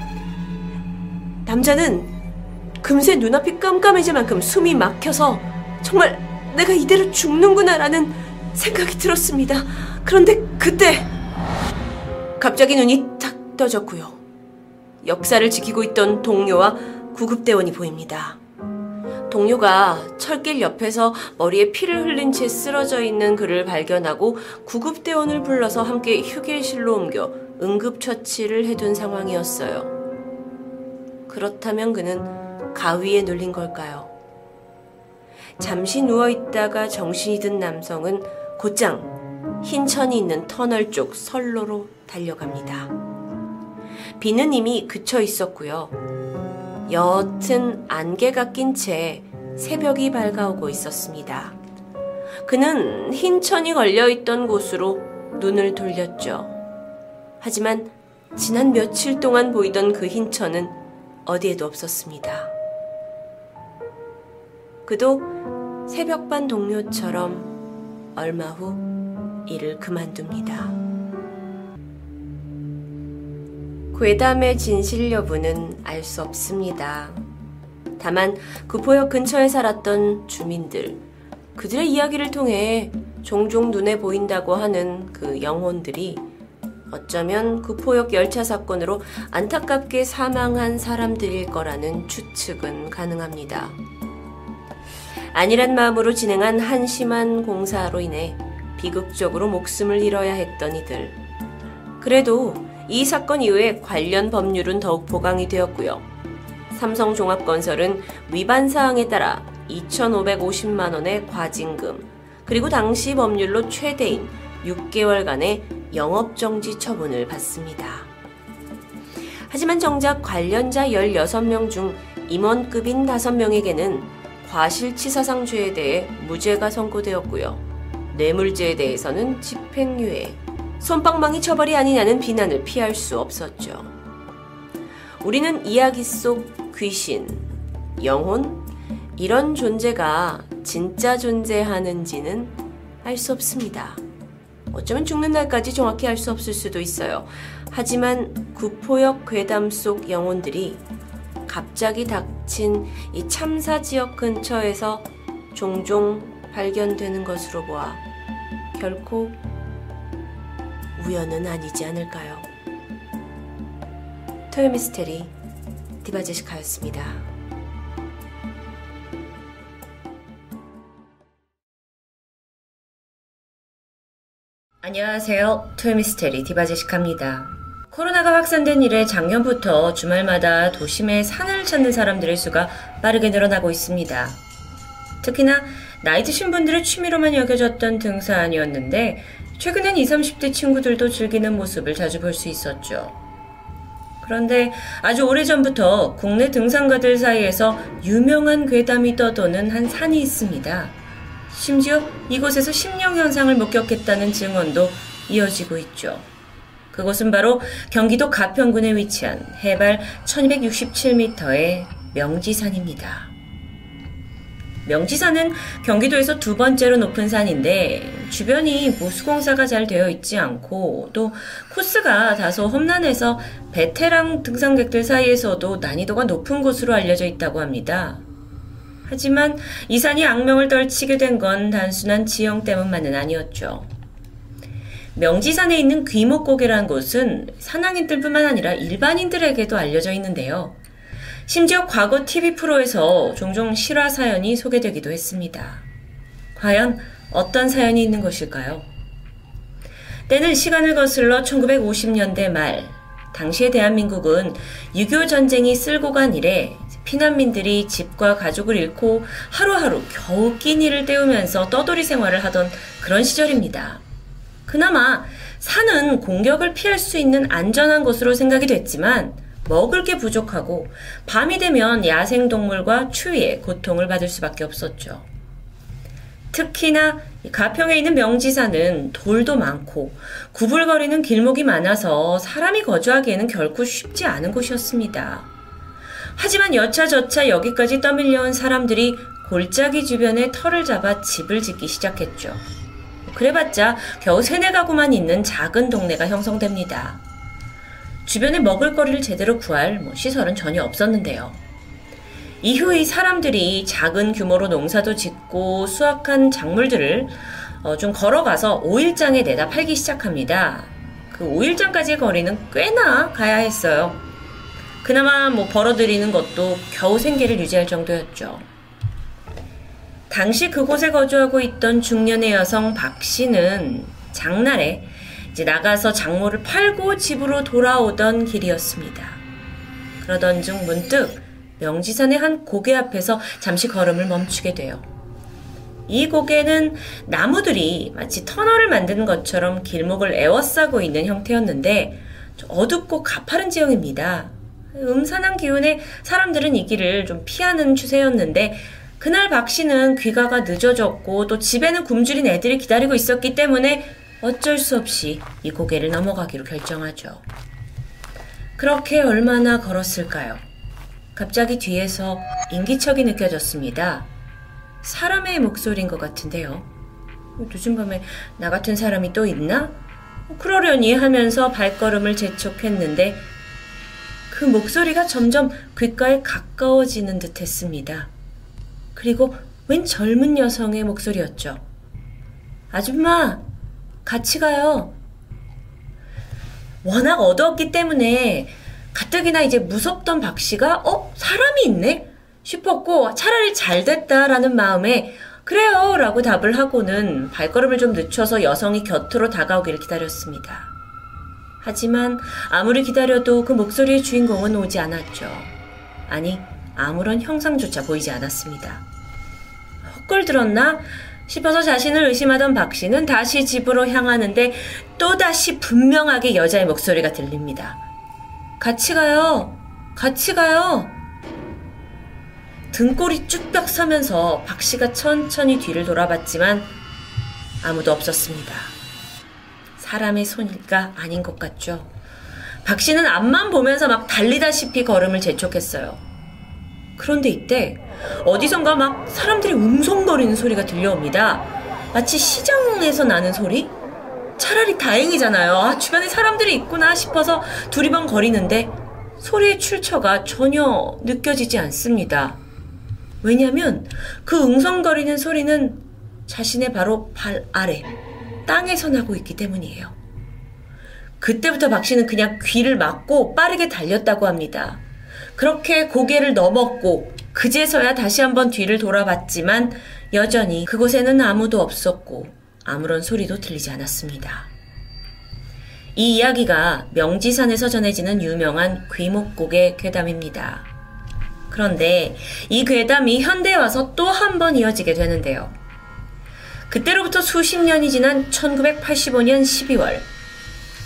남자는 금세 눈앞이 깜깜해질 만큼 숨이 막혀서 정말 내가 이대로 죽는구나라는 생각이 들었습니다. 그런데 그때 갑자기 눈이 탁 떠졌고요. 역사를 지키고 있던 동료와 구급대원이 보입니다. 동료가 철길 옆에서 머리에 피를 흘린 채 쓰러져 있는 그를 발견하고 구급대원을 불러서 함께 휴게실로 옮겨 응급처치를 해둔 상황이었어요. 그렇다면 그는 가위에 눌린 걸까요? 잠시 누워있다가 정신이 든 남성은 곧장 흰 천이 있는 터널 쪽 선로로 달려갑니다. 비는 이미 그쳐 있었고요. 옅은 안개가 낀 채 새벽이 밝아오고 있었습니다. 그는 흰 천이 걸려있던 곳으로 눈을 돌렸죠. 하지만 지난 며칠 동안 보이던 그 흰 천은 어디에도 없었습니다. 그도 새벽반 동료처럼 얼마 후 일을 그만둡니다. 괴담의 진실 여부는 알 수 없습니다. 다만 구포역 근처에 살았던 주민들, 그들의 이야기를 통해 종종 눈에 보인다고 하는 그 영혼들이 어쩌면 구포역 열차 사건으로 안타깝게 사망한 사람들일 거라는 추측은 가능합니다. 아니란 마음으로 진행한 한심한 공사로 인해 비극적으로 목숨을 잃어야 했던 이들. 그래도 이 사건 이후에 관련 법률은 더욱 보강이 되었고요. 삼성종합건설은 위반 사항에 따라 2,550만 원의 과징금, 그리고 당시 법률로 최대인 6개월간의 영업정지 처분을 받습니다. 하지만 정작 관련자 16명 중 임원급인 5명에게는 과실치사상죄에 대해 무죄가 선고되었고요. 뇌물죄에 대해서는 집행유예, 손방망이 처벌이 아니냐는 비난을 피할 수 없었죠. 우리는 이야기 속 귀신, 영혼, 이런 존재가 진짜 존재하는지는 알 수 없습니다. 어쩌면 죽는 날까지 정확히 알 수 없을 수도 있어요. 하지만 구포역 괴담 속 영혼들이 갑자기 닥친 이 참사 지역 근처에서 종종 발견되는 것으로 보아 결코 우연은 아니지 않을까요? 토요미스테리 디바제시카였습니다. 안녕하세요. 토요미스테리 디바제시카입니다. 코로나가 확산된 이래 작년부터 주말마다 도심에 산을 찾는 사람들의 수가 빠르게 늘어나고 있습니다. 특히나 나이 드신 분들의 취미로만 여겨졌던 등산이었는데 최근엔 20, 30대 친구들도 즐기는 모습을 자주 볼 수 있었죠. 그런데 아주 오래전부터 국내 등산가들 사이에서 유명한 괴담이 떠도는 한 산이 있습니다. 심지어 이곳에서 심령 현상을 목격했다는 증언도 이어지고 있죠. 그곳은 바로 경기도 가평군에 위치한 해발 1267m의 명지산입니다. 명지산은 경기도에서 두 번째로 높은 산인데 주변이 보수공사가 잘 되어 있지 않고 또 코스가 다소 험난해서 베테랑 등산객들 사이에서도 난이도가 높은 곳으로 알려져 있다고 합니다. 하지만 이 산이 악명을 떨치게 된 건 단순한 지형 때문만은 아니었죠. 명지산에 있는 귀목고개라는 곳은 산악인들뿐만 아니라 일반인들에게도 알려져 있는데요. 심지어 과거 TV 프로에서 종종 실화 사연이 소개되기도 했습니다. 과연 어떤 사연이 있는 것일까요? 때는 시간을 거슬러 1950년대 말, 당시의 대한민국은 6.25 전쟁이 쓸고 간 이래 피난민들이 집과 가족을 잃고 하루하루 겨우 끼니를 때우면서 떠돌이 생활을 하던 그런 시절입니다. 그나마 산은 공격을 피할 수 있는 안전한 곳으로 생각이 됐지만 먹을 게 부족하고 밤이 되면 야생동물과 추위에 고통을 받을 수밖에 없었죠. 특히나 가평에 있는 명지산은 돌도 많고 구불거리는 길목이 많아서 사람이 거주하기에는 결코 쉽지 않은 곳이었습니다. 하지만 여차저차 여기까지 떠밀려온 사람들이 골짜기 주변에 터를 잡아 집을 짓기 시작했죠. 그래봤자 겨우 세네 가구만 있는 작은 동네가 형성됩니다. 주변에 먹을거리를 제대로 구할 뭐 시설은 전혀 없었는데요. 이후 이 사람들이 작은 규모로 농사도 짓고 수확한 작물들을 어, 좀 걸어가서 오일장에 내다 팔기 시작합니다. 그 오일장까지의 거리는 꽤나 가야 했어요. 그나마 뭐 벌어들이는 것도 겨우 생계를 유지할 정도였죠. 당시 그곳에 거주하고 있던 중년의 여성 박 씨는 장날에 이제 나가서 작물을 팔고 집으로 돌아오던 길이었습니다. 그러던 중 문득 명지산의 한 고개 앞에서 잠시 걸음을 멈추게 돼요. 이 고개는 나무들이 마치 터널을 만드는 것처럼 길목을 에워싸고 있는 형태였는데 어둡고 가파른 지형입니다. 음산한 기운에 사람들은 이 길을 좀 피하는 추세였는데 그날 박 씨는 귀가가 늦어졌고 또 집에는 굶주린 애들이 기다리고 있었기 때문에 어쩔 수 없이 이 고개를 넘어가기로 결정하죠. 그렇게 얼마나 걸었을까요? 갑자기 뒤에서 인기척이 느껴졌습니다. 사람의 목소리인 것 같은데요. 늦은 밤에 나 같은 사람이 또 있나? 그러려니 하면서 발걸음을 재촉했는데 그 목소리가 점점 귓가에 가까워지는 듯 했습니다. 그리고 웬 젊은 여성의 목소리였죠. 아줌마, 같이 가요. 워낙 어두웠기 때문에 가뜩이나 이제 무섭던 박 씨가 어 사람이 있네 싶었고 차라리 잘 됐다라는 마음에 그래요 라고 답을 하고는 발걸음을 좀 늦춰서 여성이 곁으로 다가오기를 기다렸습니다. 하지만 아무리 기다려도 그 목소리의 주인공은 오지 않았죠. 아니 아무런 형상조차 보이지 않았습니다. 헛걸 들었나? 싶어서 자신을 의심하던 박 씨는 다시 집으로 향하는데 또다시 분명하게 여자의 목소리가 들립니다. 같이 가요. 같이 가요. 등골이 쭉벽 서면서 박 씨가 천천히 뒤를 돌아봤지만 아무도 없었습니다. 사람의 손일까 아닌 것 같죠. 박 씨는 앞만 보면서 막 달리다시피 걸음을 재촉했어요. 그런데 이때 어디선가 막 사람들이 웅성거리는 소리가 들려옵니다. 마치 시장에서 나는 소리? 차라리 다행이잖아요. 아, 주변에 사람들이 있구나 싶어서 두리번 거리는데 소리의 출처가 전혀 느껴지지 않습니다. 왜냐면 그 웅성거리는 소리는 자신의 바로 발 아래, 땅에서 나고 있기 때문이에요. 그때부터 박 씨는 그냥 귀를 막고 빠르게 달렸다고 합니다. 그렇게 고개를 넘었고 그제서야 다시 한번 뒤를 돌아봤지만 여전히 그곳에는 아무도 없었고 아무런 소리도 들리지 않았습니다. 이 이야기가 명지산에서 전해지는 유명한 귀목곡의 괴담입니다. 그런데 이 괴담이 현대에 와서 또 한 번 이어지게 되는데요. 그때로부터 수십 년이 지난 1985년 12월,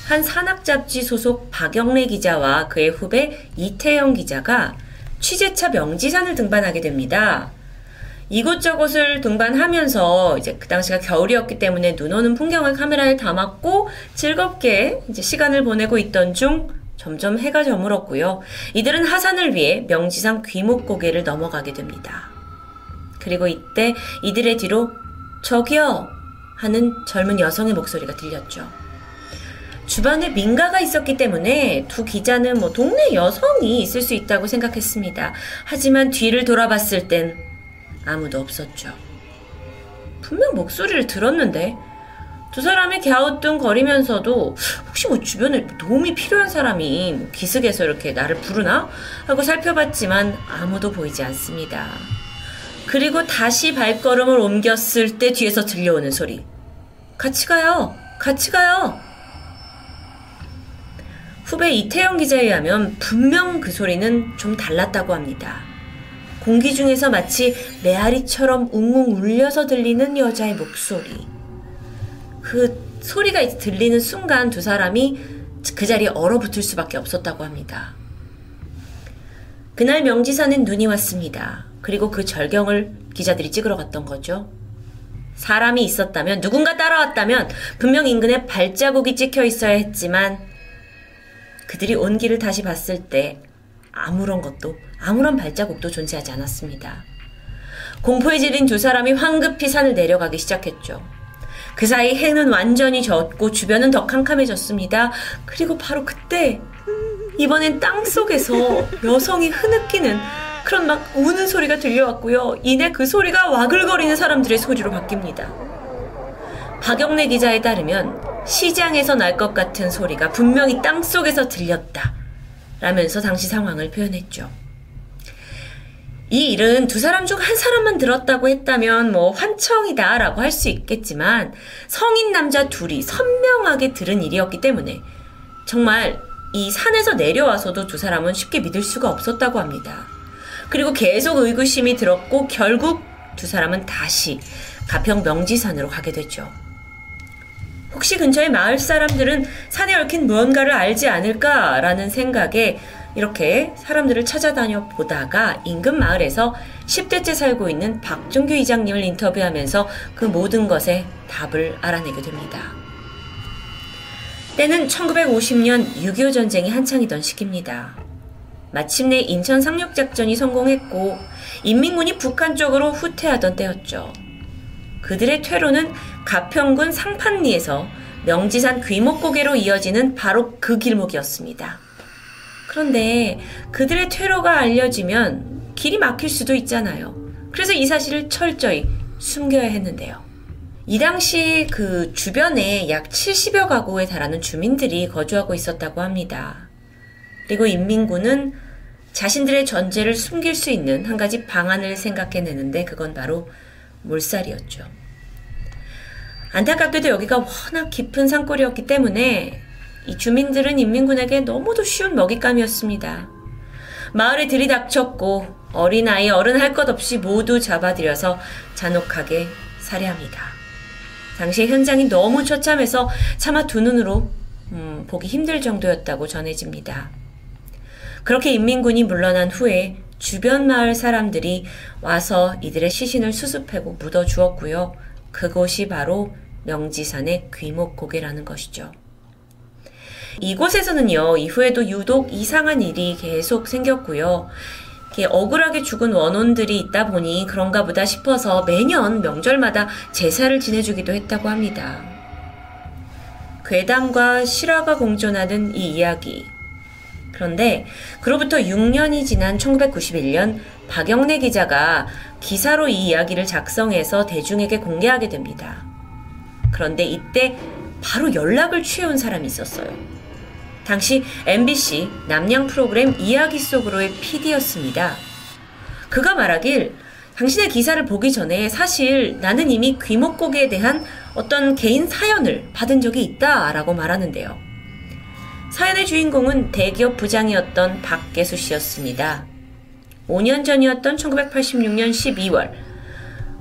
한 산악 잡지 소속 박영래 기자와 그의 후배 이태영 기자가 취재차 명지산을 등반하게 됩니다. 이곳저곳을 등반하면서 이제 그 당시가 겨울이었기 때문에 눈 오는 풍경을 카메라에 담았고 즐겁게 이제 시간을 보내고 있던 중 점점 해가 저물었고요. 이들은 하산을 위해 명지산 귀목고개를 넘어가게 됩니다. 그리고 이때 이들의 뒤로 저기요 하는 젊은 여성의 목소리가 들렸죠. 주변에 민가가 있었기 때문에 두 기자는 뭐 동네 여성이 있을 수 있다고 생각했습니다. 하지만 뒤를 돌아봤을 땐 아무도 없었죠. 분명 목소리를 들었는데 두 사람이 갸우뚱 거리면서도 혹시 뭐 주변에 도움이 필요한 사람이 뭐 기슭에서 이렇게 나를 부르나 하고 살펴봤지만 아무도 보이지 않습니다. 그리고 다시 발걸음을 옮겼을 때 뒤에서 들려오는 소리. 같이 가요. 같이 가요. 후배 이태영 기자에 의하면 분명 그 소리는 좀 달랐다고 합니다. 공기 중에서 마치 메아리처럼 웅웅 울려서 들리는 여자의 목소리. 그 소리가 들리는 순간 두 사람이 그 자리에 얼어붙을 수밖에 없었다고 합니다. 그날 명지산엔 눈이 왔습니다. 그리고 그 절경을 기자들이 찍으러 갔던 거죠. 사람이 있었다면, 누군가 따라왔다면, 분명 인근에 발자국이 찍혀 있어야 했지만, 그들이 온 길을 다시 봤을 때, 아무런 것도, 아무런 발자국도 존재하지 않았습니다. 공포에 질린 두 사람이 황급히 산을 내려가기 시작했죠. 그 사이 해는 완전히 졌고 주변은 더 캄캄해졌습니다. 그리고 바로 그때 이번엔 땅 속에서 여성이 흐느끼는 그런 막 우는 소리가 들려왔고요. 이내 그 소리가 와글거리는 사람들의 소리로 바뀝니다. 박영래 기자에 따르면 시장에서 날 것 같은 소리가 분명히 땅 속에서 들렸다. 라면서 당시 상황을 표현했죠. 이 일은 두 사람 중 한 사람만 들었다고 했다면 뭐 환청이다 라고 할 수 있겠지만 성인 남자 둘이 선명하게 들은 일이었기 때문에 정말 이 산에서 내려와서도 두 사람은 쉽게 믿을 수가 없었다고 합니다. 그리고 계속 의구심이 들었고 결국 두 사람은 다시 가평 명지산으로 가게 됐죠. 혹시 근처의 마을 사람들은 산에 얽힌 무언가를 알지 않을까라는 생각에 이렇게 사람들을 찾아다녀 보다가 인근 마을에서 10대째 살고 있는 박종규 이장님을 인터뷰하면서 그 모든 것에 답을 알아내게 됩니다. 때는 1950년 6.25 전쟁이 한창이던 시기입니다. 마침내 인천 상륙작전이 성공했고 인민군이 북한 쪽으로 후퇴하던 때였죠. 그들의 퇴로는 가평군 상판리에서 명지산 귀목고개로 이어지는 바로 그 길목이었습니다. 그런데 그들의 퇴로가 알려지면 길이 막힐 수도 있잖아요. 그래서 이 사실을 철저히 숨겨야 했는데요. 이 당시 그 주변에 약 70여 가구에 달하는 주민들이 거주하고 있었다고 합니다. 그리고 인민군은 자신들의 전제를 숨길 수 있는 한 가지 방안을 생각해내는데 그건 바로 몰살이었죠. 안타깝게도 여기가 워낙 깊은 산골이었기 때문에 이 주민들은 인민군에게 너무도 쉬운 먹잇감이었습니다. 마을에 들이닥쳤고 어린아이 어른 할 것 없이 모두 잡아들여서 잔혹하게 살해합니다. 당시 현장이 너무 처참해서 차마 두 눈으로 음, 보기 힘들 정도였다고 전해집니다. 그렇게 인민군이 물러난 후에 주변 마을 사람들이 와서 이들의 시신을 수습하고 묻어 주었고요. 그곳이 바로 명지산의 귀목고개라는 것이죠. 이곳에서는요, 이후에도 유독 이상한 일이 계속 생겼고요. 억울하게 죽은 원혼들이 있다 보니 그런가 보다 싶어서 매년 명절마다 제사를 지내주기도 했다고 합니다. 괴담과 실화가 공존하는 이 이야기. 그런데 그로부터 6년이 지난 1991년 박영래 기자가 기사로 이 이야기를 작성해서 대중에게 공개하게 됩니다. 그런데 이때 바로 연락을 취해온 사람이 있었어요. 당시 MBC 남양 프로그램 이야기 속으로의 PD였습니다. 그가 말하길 당신의 기사를 보기 전에 사실 나는 이미 귀목고기에 대한 어떤 개인 사연을 받은 적이 있다라고 말하는데요. 사연의 주인공은 대기업 부장이었던 박계수 씨였습니다. 5년 전이었던 1986년 12월,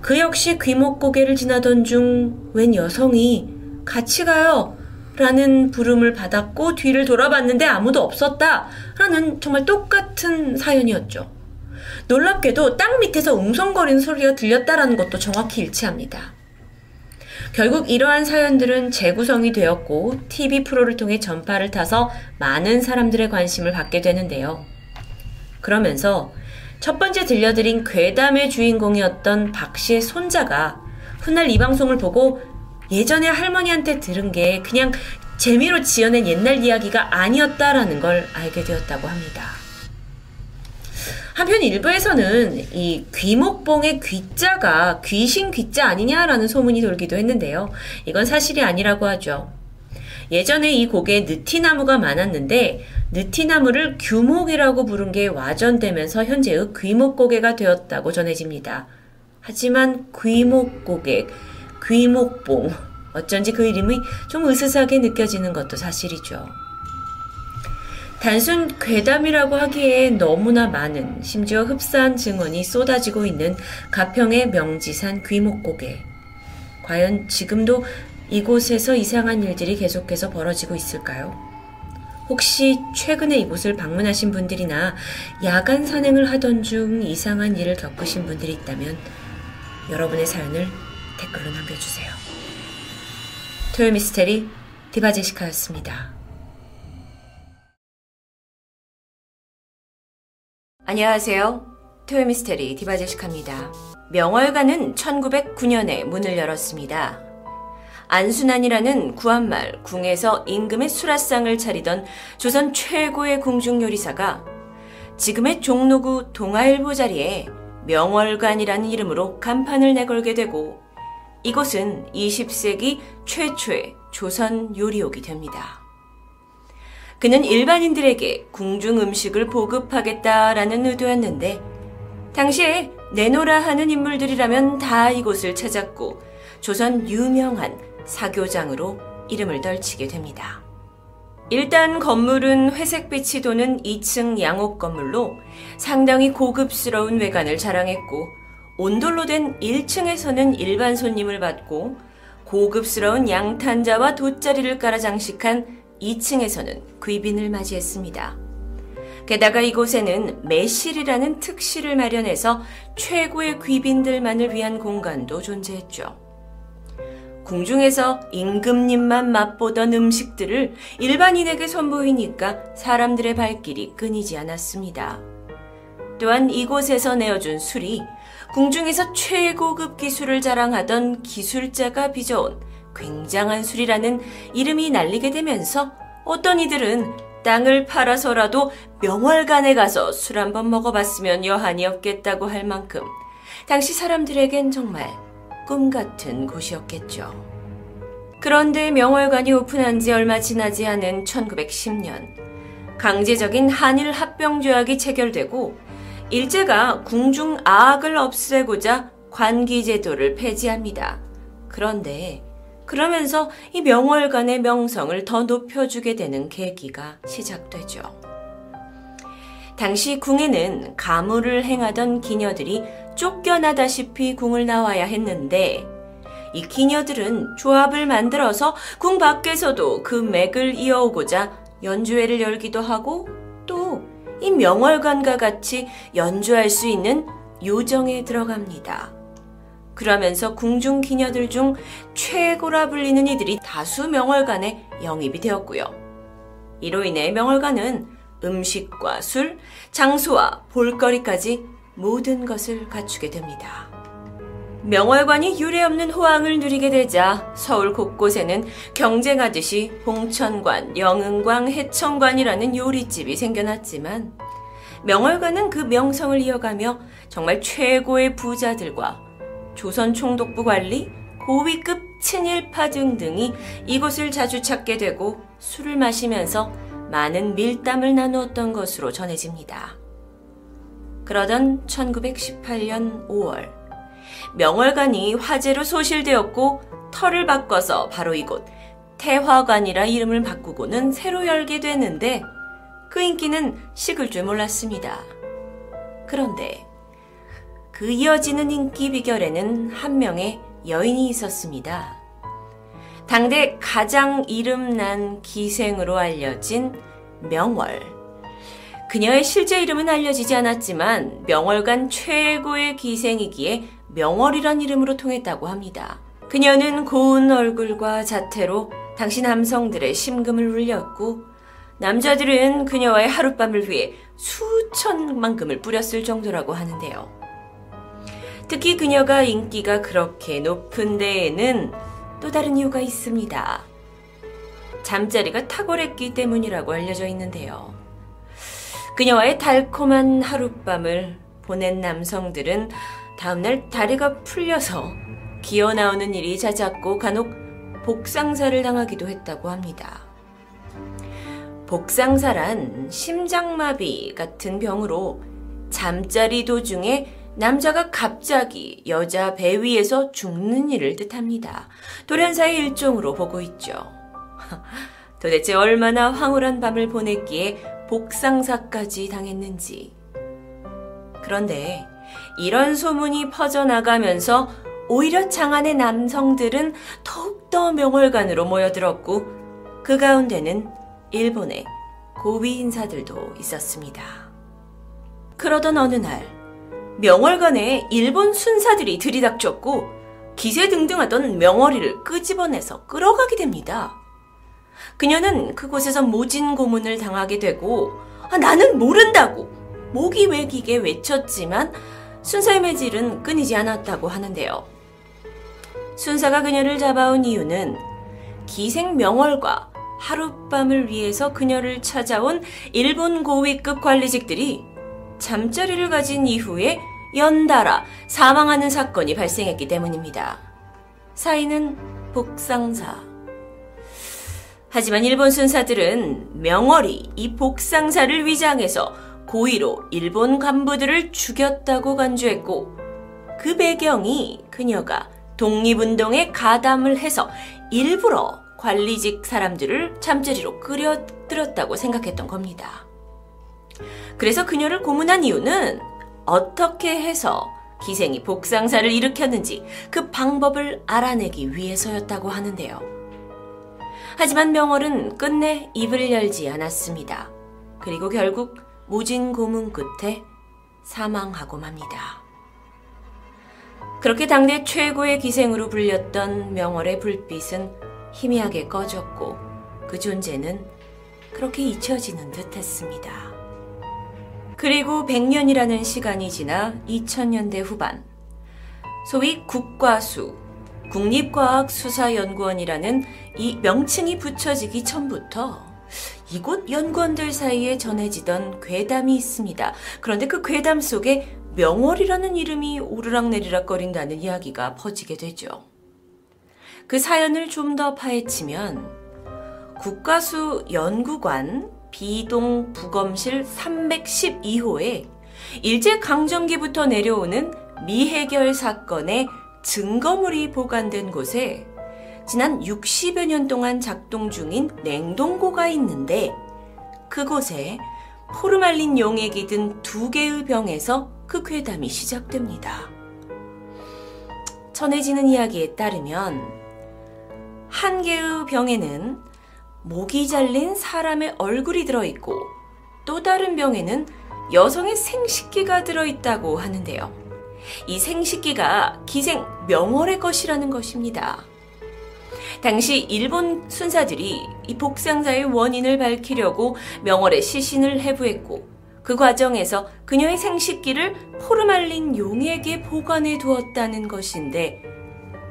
그 역시 귀목고개를 지나던 중 웬 여성이 같이 가요! 라는 부름을 받았고 뒤를 돌아봤는데 아무도 없었다! 라는 정말 똑같은 사연이었죠. 놀랍게도 땅 밑에서 웅성거리는 소리가 들렸다라는 것도 정확히 일치합니다. 결국 이러한 사연들은 재구성이 되었고 TV 프로를 통해 전파를 타서 많은 사람들의 관심을 받게 되는데요. 그러면서 첫 번째 들려드린 괴담의 주인공이었던 박 씨의 손자가 훗날 이 방송을 보고 예전에 할머니한테 들은 게 그냥 재미로 지어낸 옛날 이야기가 아니었다라는 걸 알게 되었다고 합니다. 한편 일부에서는 이 귀목봉의 귀자가 귀신 귀자 아니냐라는 소문이 돌기도 했는데요. 이건 사실이 아니라고 하죠. 예전에 이 곡에 느티나무가 많았는데 느티나무를 규목이라고 부른 게 와전되면서 현재의 귀목고개가 되었다고 전해집니다. 하지만 귀목고개, 귀목봉 어쩐지 그 이름이 좀 으스스하게 느껴지는 것도 사실이죠. 단순 괴담이라고 하기에 너무나 많은 심지어 흡사한 증언이 쏟아지고 있는 가평의 명지산 귀목고개. 과연 지금도 이곳에서 이상한 일들이 계속해서 벌어지고 있을까요? 혹시 최근에 이곳을 방문하신 분들이나 야간 산행을 하던 중 이상한 일을 겪으신 분들이 있다면 여러분의 사연을 댓글로 남겨주세요. 토요 미스테리 디바제시카였습니다. 안녕하세요. 토요 미스테리 디바제시카입니다. 명월가는 1909년에 문을 열었습니다. 안순환이라는 구한말 궁에서 임금의 수라상을 차리던 조선 최고의 궁중요리사가 지금의 종로구 동아일보 자리에 명월관이라는 이름으로 간판을 내걸게 되고 이곳은 20세기 최초의 조선 요리옥이 됩니다. 그는 일반인들에게 궁중 음식을 보급하겠다라는 의도였는데 당시에 내노라 하는 인물들이라면 다 이곳을 찾았고 조선 유명한 사교장으로 이름을 떨치게 됩니다. 일단 건물은 회색빛이 도는 2층 양옥 건물로 상당히 고급스러운 외관을 자랑했고 온돌로 된 1층에서는 일반 손님을 받고 고급스러운 양탄자와 돗자리를 깔아 장식한 2층에서는 귀빈을 맞이했습니다. 게다가 이곳에는 매실이라는 특실을 마련해서 최고의 귀빈들만을 위한 공간도 존재했죠. 궁중에서 임금님만 맛보던 음식들을 일반인에게 선보이니까 사람들의 발길이 끊이지 않았습니다. 또한 이곳에서 내어준 술이 궁중에서 최고급 기술을 자랑하던 기술자가 빚어온 굉장한 술이라는 이름이 날리게 되면서 어떤 이들은 땅을 팔아서라도 명월관에 가서 술 한번 먹어봤으면 여한이 없겠다고 할 만큼 당시 사람들에겐 정말 꿈 같은 곳이었겠죠. 그런데 명월관이 오픈한 지 얼마 지나지 않은 1910년, 강제적인 한일 합병 조약이 체결되고 일제가 궁중 아악을 없애고자 관기제도를 폐지합니다. 그런데 그러면서 이 명월관의 명성을 더 높여주게 되는 계기가 시작되죠. 당시 궁에는 가무를 행하던 기녀들이 쫓겨나다시피 궁을 나와야 했는데 이 기녀들은 조합을 만들어서 궁 밖에서도 그 맥을 이어오고자 연주회를 열기도 하고 또 이 명월관과 같이 연주할 수 있는 요정에 들어갑니다. 그러면서 궁중 기녀들 중 최고라 불리는 이들이 다수 명월관에 영입이 되었고요. 이로 인해 명월관은 음식과 술, 장소와 볼거리까지 모든 것을 갖추게 됩니다. 명월관이 유례없는 호황을 누리게 되자 서울 곳곳에는 경쟁하듯이 홍천관, 영흥관, 해청관이라는 요리집이 생겨났지만 명월관은 그 명성을 이어가며 정말 최고의 부자들과 조선 총독부 관리, 고위급 친일파 등등이 이곳을 자주 찾게 되고 술을 마시면서 많은 밀담을 나누었던 것으로 전해집니다. 그러던 1918년 5월, 명월관이 화재로 소실되었고 털을 바꿔서 바로 이곳 태화관이라 이름을 바꾸고는 새로 열게 됐는데 그 인기는 식을 줄 몰랐습니다. 그런데 그 이어지는 인기 비결에는 한 명의 여인이 있었습니다. 당대 가장 이름난 기생으로 알려진 명월. 그녀의 실제 이름은 알려지지 않았지만 명월간 최고의 기생이기에 명월이란 이름으로 통했다고 합니다. 그녀는 고운 얼굴과 자태로 당시 남성들의 심금을 울렸고 남자들은 그녀와의 하룻밤을 위해 수천만금을 뿌렸을 정도라고 하는데요. 특히 그녀가 인기가 그렇게 높은 데에는 또 다른 이유가 있습니다. 잠자리가 탁월했기 때문이라고 알려져 있는데요. 그녀와의 달콤한 하룻밤을 보낸 남성들은 다음날 다리가 풀려서 기어 나오는 일이 잦았고 간혹 복상사를 당하기도 했다고 합니다. 복상사란 심장마비 같은 병으로 잠자리 도중에 남자가 갑자기 여자 배 위에서 죽는 일을 뜻합니다. 돌연사의 일종으로 보고 있죠. 도대체 얼마나 황홀한 밤을 보냈기에 복상사까지 당했는지. 그런데 이런 소문이 퍼져나가면서 오히려 장안의 남성들은 더욱더 명월관으로 모여들었고 그 가운데는 일본의 고위 인사들도 있었습니다. 그러던 어느 날 명월관에 일본 순사들이 들이닥쳤고 기세등등하던 명월이를 끄집어내서 끌어가게 됩니다. 그녀는 그곳에서 모진 고문을 당하게 되고 아, 나는 모른다고 목이 외기게 외쳤지만 순사의 매질은 끊이지 않았다고 하는데요. 순사가 그녀를 잡아온 이유는 기생 명월과 하룻밤을 위해서 그녀를 찾아온 일본 고위급 관리직들이 잠자리를 가진 이후에 연달아 사망하는 사건이 발생했기 때문입니다. 사인은 복상사. 하지만 일본 순사들은 명월이 이 복상사를 위장해서 고의로 일본 간부들을 죽였다고 간주했고 그 배경이 그녀가 독립운동에 가담을 해서 일부러 관리직 사람들을 잠자리로 끌어들였다고 생각했던 겁니다. 그래서 그녀를 고문한 이유는 어떻게 해서 기생이 복상사를 일으켰는지 그 방법을 알아내기 위해서였다고 하는데요. 하지만 명월은 끝내 입을 열지 않았습니다. 그리고 결국 모진 고문 끝에 사망하고 맙니다. 그렇게 당대 최고의 기생으로 불렸던 명월의 불빛은 희미하게 꺼졌고 그 존재는 그렇게 잊혀지는 듯 했습니다. 그리고 100년이라는 시간이 지나 2000년대 후반, 소위 국과수, 국립과학수사연구원이라는 이 명칭이 붙여지기 전부터 이곳 연구원들 사이에 전해지던 괴담이 있습니다. 그런데 그 괴담 속에 명월이라는 이름이 오르락내리락 거린다는 이야기가 퍼지게 되죠. 그 사연을 좀 더 파헤치면 국가수 연구관 비동 부검실 312호에 일제강점기부터 내려오는 미해결 사건의 증거물이 보관된 곳에 지난 60여 년 동안 작동 중인 냉동고가 있는데 그곳에 포르말린 용액이 든 두 개의 병에서 그 괴담이 시작됩니다. 전해지는 이야기에 따르면 한 개의 병에는 목이 잘린 사람의 얼굴이 들어있고 또 다른 병에는 여성의 생식기가 들어있다고 하는데요. 이 생식기가 기생 명월의 것이라는 것입니다. 당시 일본 순사들이 이 복상사의 원인을 밝히려고 명월의 시신을 해부했고 그 과정에서 그녀의 생식기를 포르말린 용액에 보관해 두었다는 것인데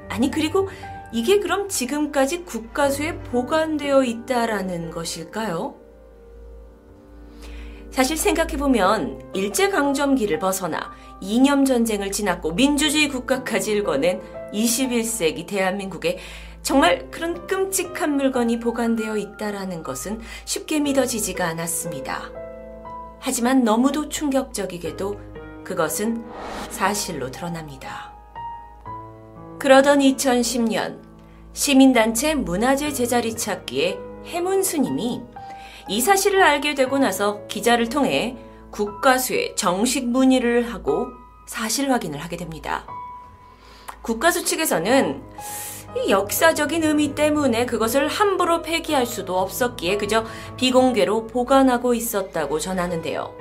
아니 그리고 이게 그럼 지금까지 국가수에 보관되어 있다라는 것일까요? 사실 생각해보면 일제강점기를 벗어나 이념 전쟁을 지났고 민주주의 국가까지 일궈낸 21세기 대한민국에 정말 그런 끔찍한 물건이 보관되어 있다라는 것은 쉽게 믿어지지가 않았습니다. 하지만 너무도 충격적이게도 그것은 사실로 드러납니다. 그러던 2010년 시민단체 문화재 제자리 찾기의 해문 스님이 이 사실을 알게 되고 나서 기자를 통해 국가수에 정식 문의를 하고 사실 확인을 하게 됩니다. 국가수 측에서는 이 역사적인 의미 때문에 그것을 함부로 폐기할 수도 없었기에 그저 비공개로 보관하고 있었다고 전하는데요.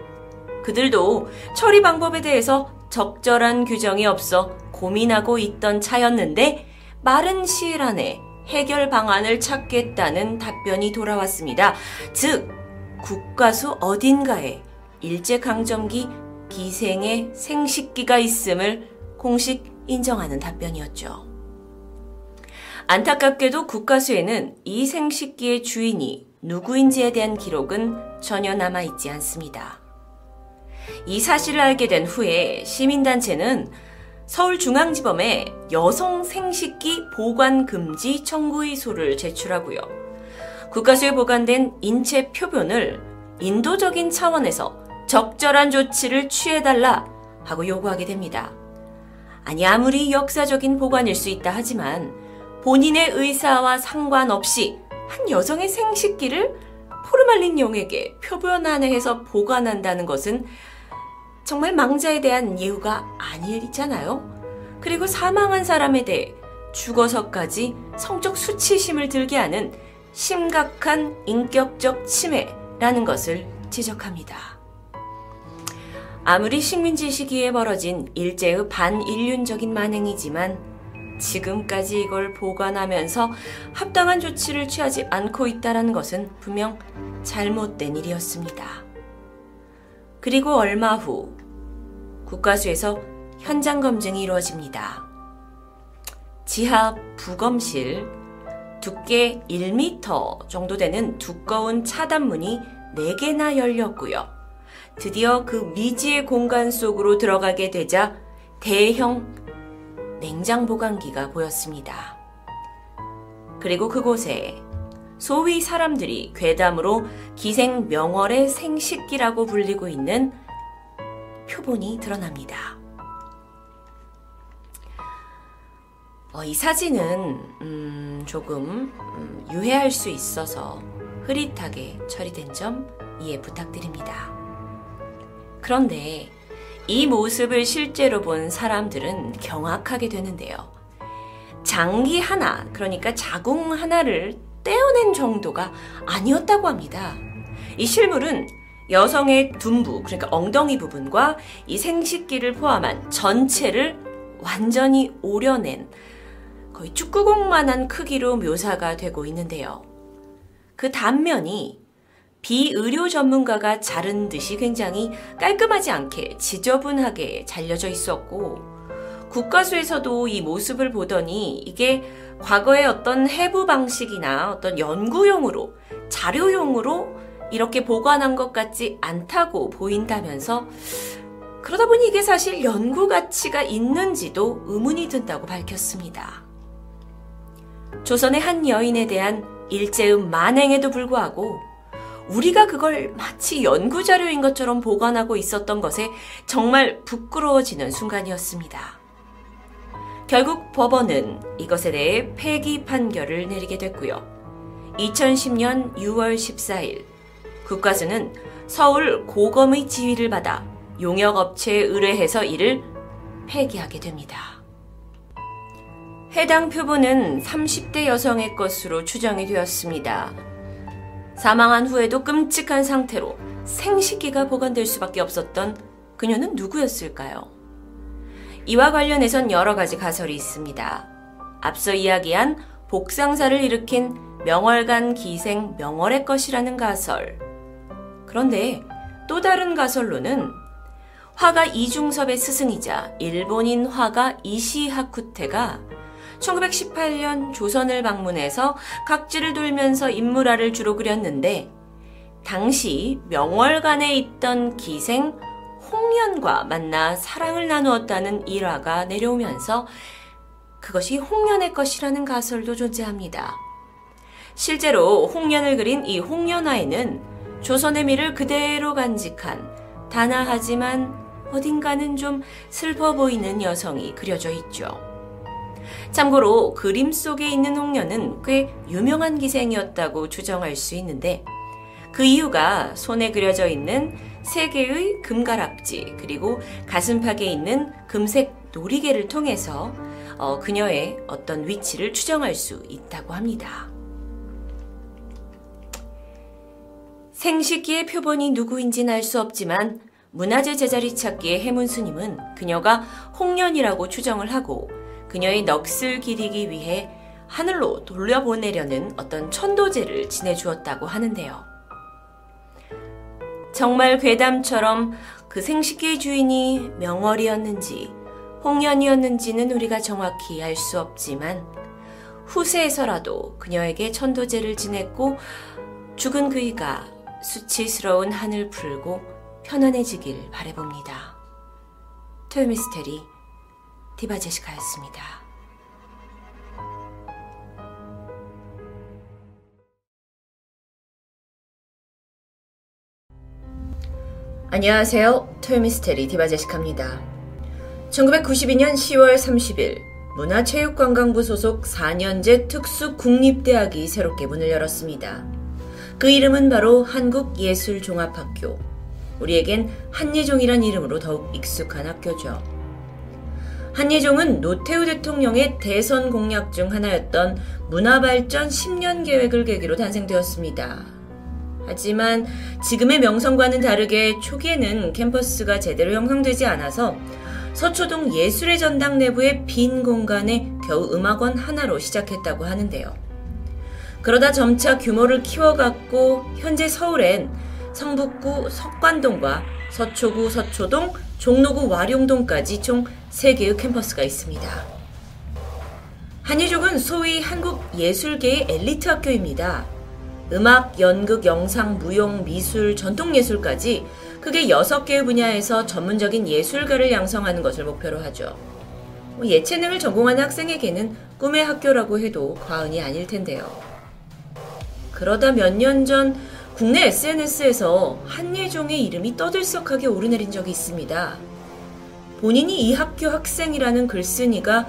그들도 처리 방법에 대해서 적절한 규정이 없어 고민하고 있던 차였는데 마른 시일 안에 해결 방안을 찾겠다는 답변이 돌아왔습니다. 즉, 국가수 어딘가에 일제강점기 기생의 생식기가 있음을 공식 인정하는 답변이었죠. 안타깝게도 국가수에는 이 생식기의 주인이 누구인지에 대한 기록은 전혀 남아있지 않습니다. 이 사실을 알게 된 후에 시민단체는 서울중앙지법에 여성 생식기 보관 금지 청구의소를 제출하고요. 국가수에 보관된 인체 표본을 인도적인 차원에서 적절한 조치를 취해달라 하고 요구하게 됩니다. 아니, 아무리 역사적인 보관일 수 있다 하지만 본인의 의사와 상관없이 한 여성의 생식기를 포르말린 용에게 표본 안에 해서 보관한다는 것은 정말 망자에 대한 예우가 아니잖아요. 그리고 사망한 사람에 대해 죽어서까지 성적 수치심을 들게 하는 심각한 인격적 침해라는 것을 지적합니다. 아무리 식민지 시기에 벌어진 일제의 반인륜적인 만행이지만 지금까지 이걸 보관하면서 합당한 조치를 취하지 않고 있다는 것은 분명 잘못된 일이었습니다. 그리고 얼마 후 국가수에서 현장 검증이 이루어집니다. 지하 부검실 두께 1m 정도 되는 두꺼운 차단문이 4개나 열렸고요. 드디어 그 미지의 공간 속으로 들어가게 되자 대형 냉장 보관기가 보였습니다. 그리고 그곳에 소위 사람들이 괴담으로 기생 명월의 생식기라고 불리고 있는 표본이 드러납니다. 어, 이 사진은 음, 조금 음, 유해할 수 있어서 흐릿하게 처리된 점 이해 부탁드립니다. 그런데 이 모습을 실제로 본 사람들은 경악하게 되는데요. 장기 하나, 그러니까 자궁 하나를 떼어낸 정도가 아니었다고 합니다. 이 실물은 여성의 둔부, 그러니까 엉덩이 부분과 이 생식기를 포함한 전체를 완전히 오려낸 거의 축구공만한 크기로 묘사가 되고 있는데요. 그 단면이 비의료 전문가가 자른 듯이 굉장히 깔끔하지 않게 지저분하게 잘려져 있었고 국가수에서도 이 모습을 보더니 이게 과거의 어떤 해부 방식이나 어떤 연구용으로 자료용으로 이렇게 보관한 것 같지 않다고 보인다면서 그러다 보니 이게 사실 연구 가치가 있는지도 의문이 든다고 밝혔습니다. 조선의 한 여인에 대한 일제의 만행에도 불구하고 우리가 그걸 마치 연구자료인 것처럼 보관하고 있었던 것에 정말 부끄러워지는 순간이었습니다. 결국 법원은 이것에 대해 폐기 판결을 내리게 됐고요. 2010년 6월 14일 국가수는 서울 고검의 지휘를 받아 용역업체에 의뢰해서 이를 폐기하게 됩니다. 해당 표본은 30대 여성의 것으로 추정이 되었습니다. 사망한 후에도 끔찍한 상태로 생식기가 보관될 수밖에 없었던 그녀는 누구였을까요? 이와 관련해선 여러 가지 가설이 있습니다. 앞서 이야기한 복상사를 일으킨 명월간 기생 명월의 것이라는 가설. 그런데 또 다른 가설로는 화가 이중섭의 스승이자 일본인 화가 이시하쿠테가 1918년 조선을 방문해서 각지를 돌면서 인물화를 주로 그렸는데 당시 명월관에 있던 기생 홍련과 만나 사랑을 나누었다는 일화가 내려오면서 그것이 홍련의 것이라는 가설도 존재합니다. 실제로 홍련을 그린 이 홍련화에는 조선의 미를 그대로 간직한 단아하지만 어딘가는 좀 슬퍼 보이는 여성이 그려져 있죠. 참고로 그림 속에 있는 홍련은 꽤 유명한 기생이었다고 추정할 수 있는데 그 이유가 손에 그려져 있는 세 개의 금가락지 그리고 가슴팍에 있는 금색 놀이개를 통해서 어, 그녀의 어떤 위치를 추정할 수 있다고 합니다. 생식기의 표본이 누구인지는 알 수 없지만 문화재 제자리 찾기의 해문 스님은 그녀가 홍련이라고 추정을 하고 그녀의 넋을 기리기 위해 하늘로 돌려보내려는 어떤 천도제를 지내주었다고 하는데요. 정말 괴담처럼 그 생식기의 주인이 명월이었는지 홍련이었는지는 우리가 정확히 알 수 없지만 후세에서라도 그녀에게 천도제를 지냈고 죽은 그이가 수치스러운 한을 풀고 편안해지길 바래봅니다. 토요미스테리 디바제시카였습니다. 안녕하세요. 토요미스테리 디바제시카입니다. 1992년 10월 30일 문화체육관광부 소속 4년제 특수국립대학이 새롭게 문을 열었습니다. 그 이름은 바로 한국예술종합학교. 우리에겐 한예종이란 이름으로 더욱 익숙한 학교죠. 한예종은 노태우 대통령의 대선 공약 중 하나였던 문화발전 10년 계획을 계기로 탄생되었습니다. 하지만 지금의 명성과는 다르게 초기에는 캠퍼스가 제대로 형성되지 않아서 서초동 예술의 전당 내부의 빈 공간에 겨우 음악원 하나로 시작했다고 하는데요. 그러다 점차 규모를 키워갔고 현재 서울엔 성북구 석관동과 서초구 서초동, 종로구 와룡동까지 총 3개의 캠퍼스가 있습니다. 한예종은 소위 한국 예술계의 엘리트 학교입니다. 음악, 연극, 영상, 무용, 미술, 전통예술까지 크게 6개의 분야에서 전문적인 예술가를 양성하는 것을 목표로 하죠. 뭐 예체능을 전공하는 학생에게는 꿈의 학교라고 해도 과언이 아닐 텐데요. 그러다 몇 년 전 국내 SNS에서 한예종의 이름이 떠들썩하게 오르내린 적이 있습니다. 본인이 이 학교 학생이라는 글쓴이가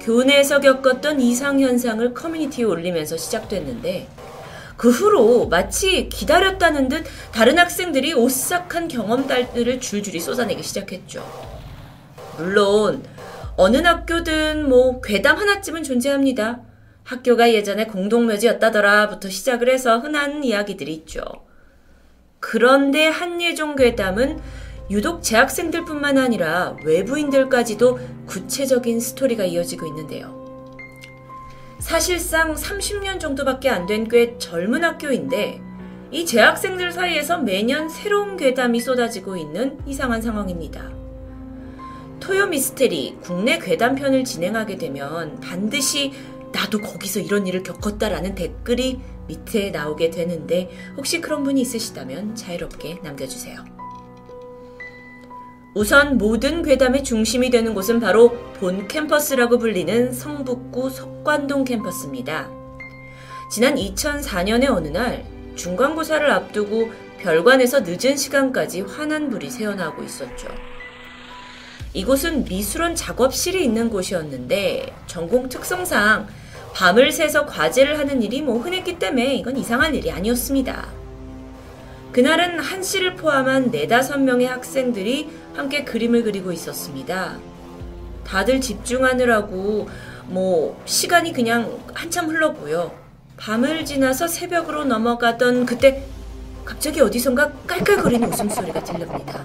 교내에서 겪었던 이상현상을 커뮤니티에 올리면서 시작됐는데 그 후로 마치 기다렸다는 듯 다른 학생들이 오싹한 경험담들을 줄줄이 쏟아내기 시작했죠. 물론 어느 학교든 뭐 괴담 하나쯤은 존재합니다. 학교가 예전에 공동묘지였다더라부터 시작을 해서 흔한 이야기들이 있죠. 그런데 한예종 괴담은 유독 재학생들뿐만 아니라 외부인들까지도 구체적인 스토리가 이어지고 있는데요. 사실상 30년 정도밖에 안 된 꽤 젊은 학교인데 이 재학생들 사이에서 매년 새로운 괴담이 쏟아지고 있는 이상한 상황입니다. 토요 미스테리 국내 괴담편을 진행하게 되면 반드시 나도 거기서 이런 일을 겪었다라는 댓글이 밑에 나오게 되는데 혹시 그런 분이 있으시다면 자유롭게 남겨주세요. 우선 모든 괴담의 중심이 되는 곳은 바로 본 캠퍼스라고 불리는 성북구 석관동 캠퍼스입니다. 지난 2004년의 어느 날 중간고사를 앞두고 별관에서 늦은 시간까지 환한 불이 새어나오고 있었죠. 이곳은 미술원 작업실이 있는 곳이었는데 전공 특성상 밤을 새서 과제를 하는 일이 뭐 흔했기 때문에 이건 이상한 일이 아니었습니다. 그날은 한 씨를 포함한 네다섯 명의 학생들이 함께 그림을 그리고 있었습니다. 다들 집중하느라고 뭐 시간이 그냥 한참 흘렀고요. 밤을 지나서 새벽으로 넘어가던 그때 갑자기 어디선가 깔깔거리는 웃음소리가 들립니다.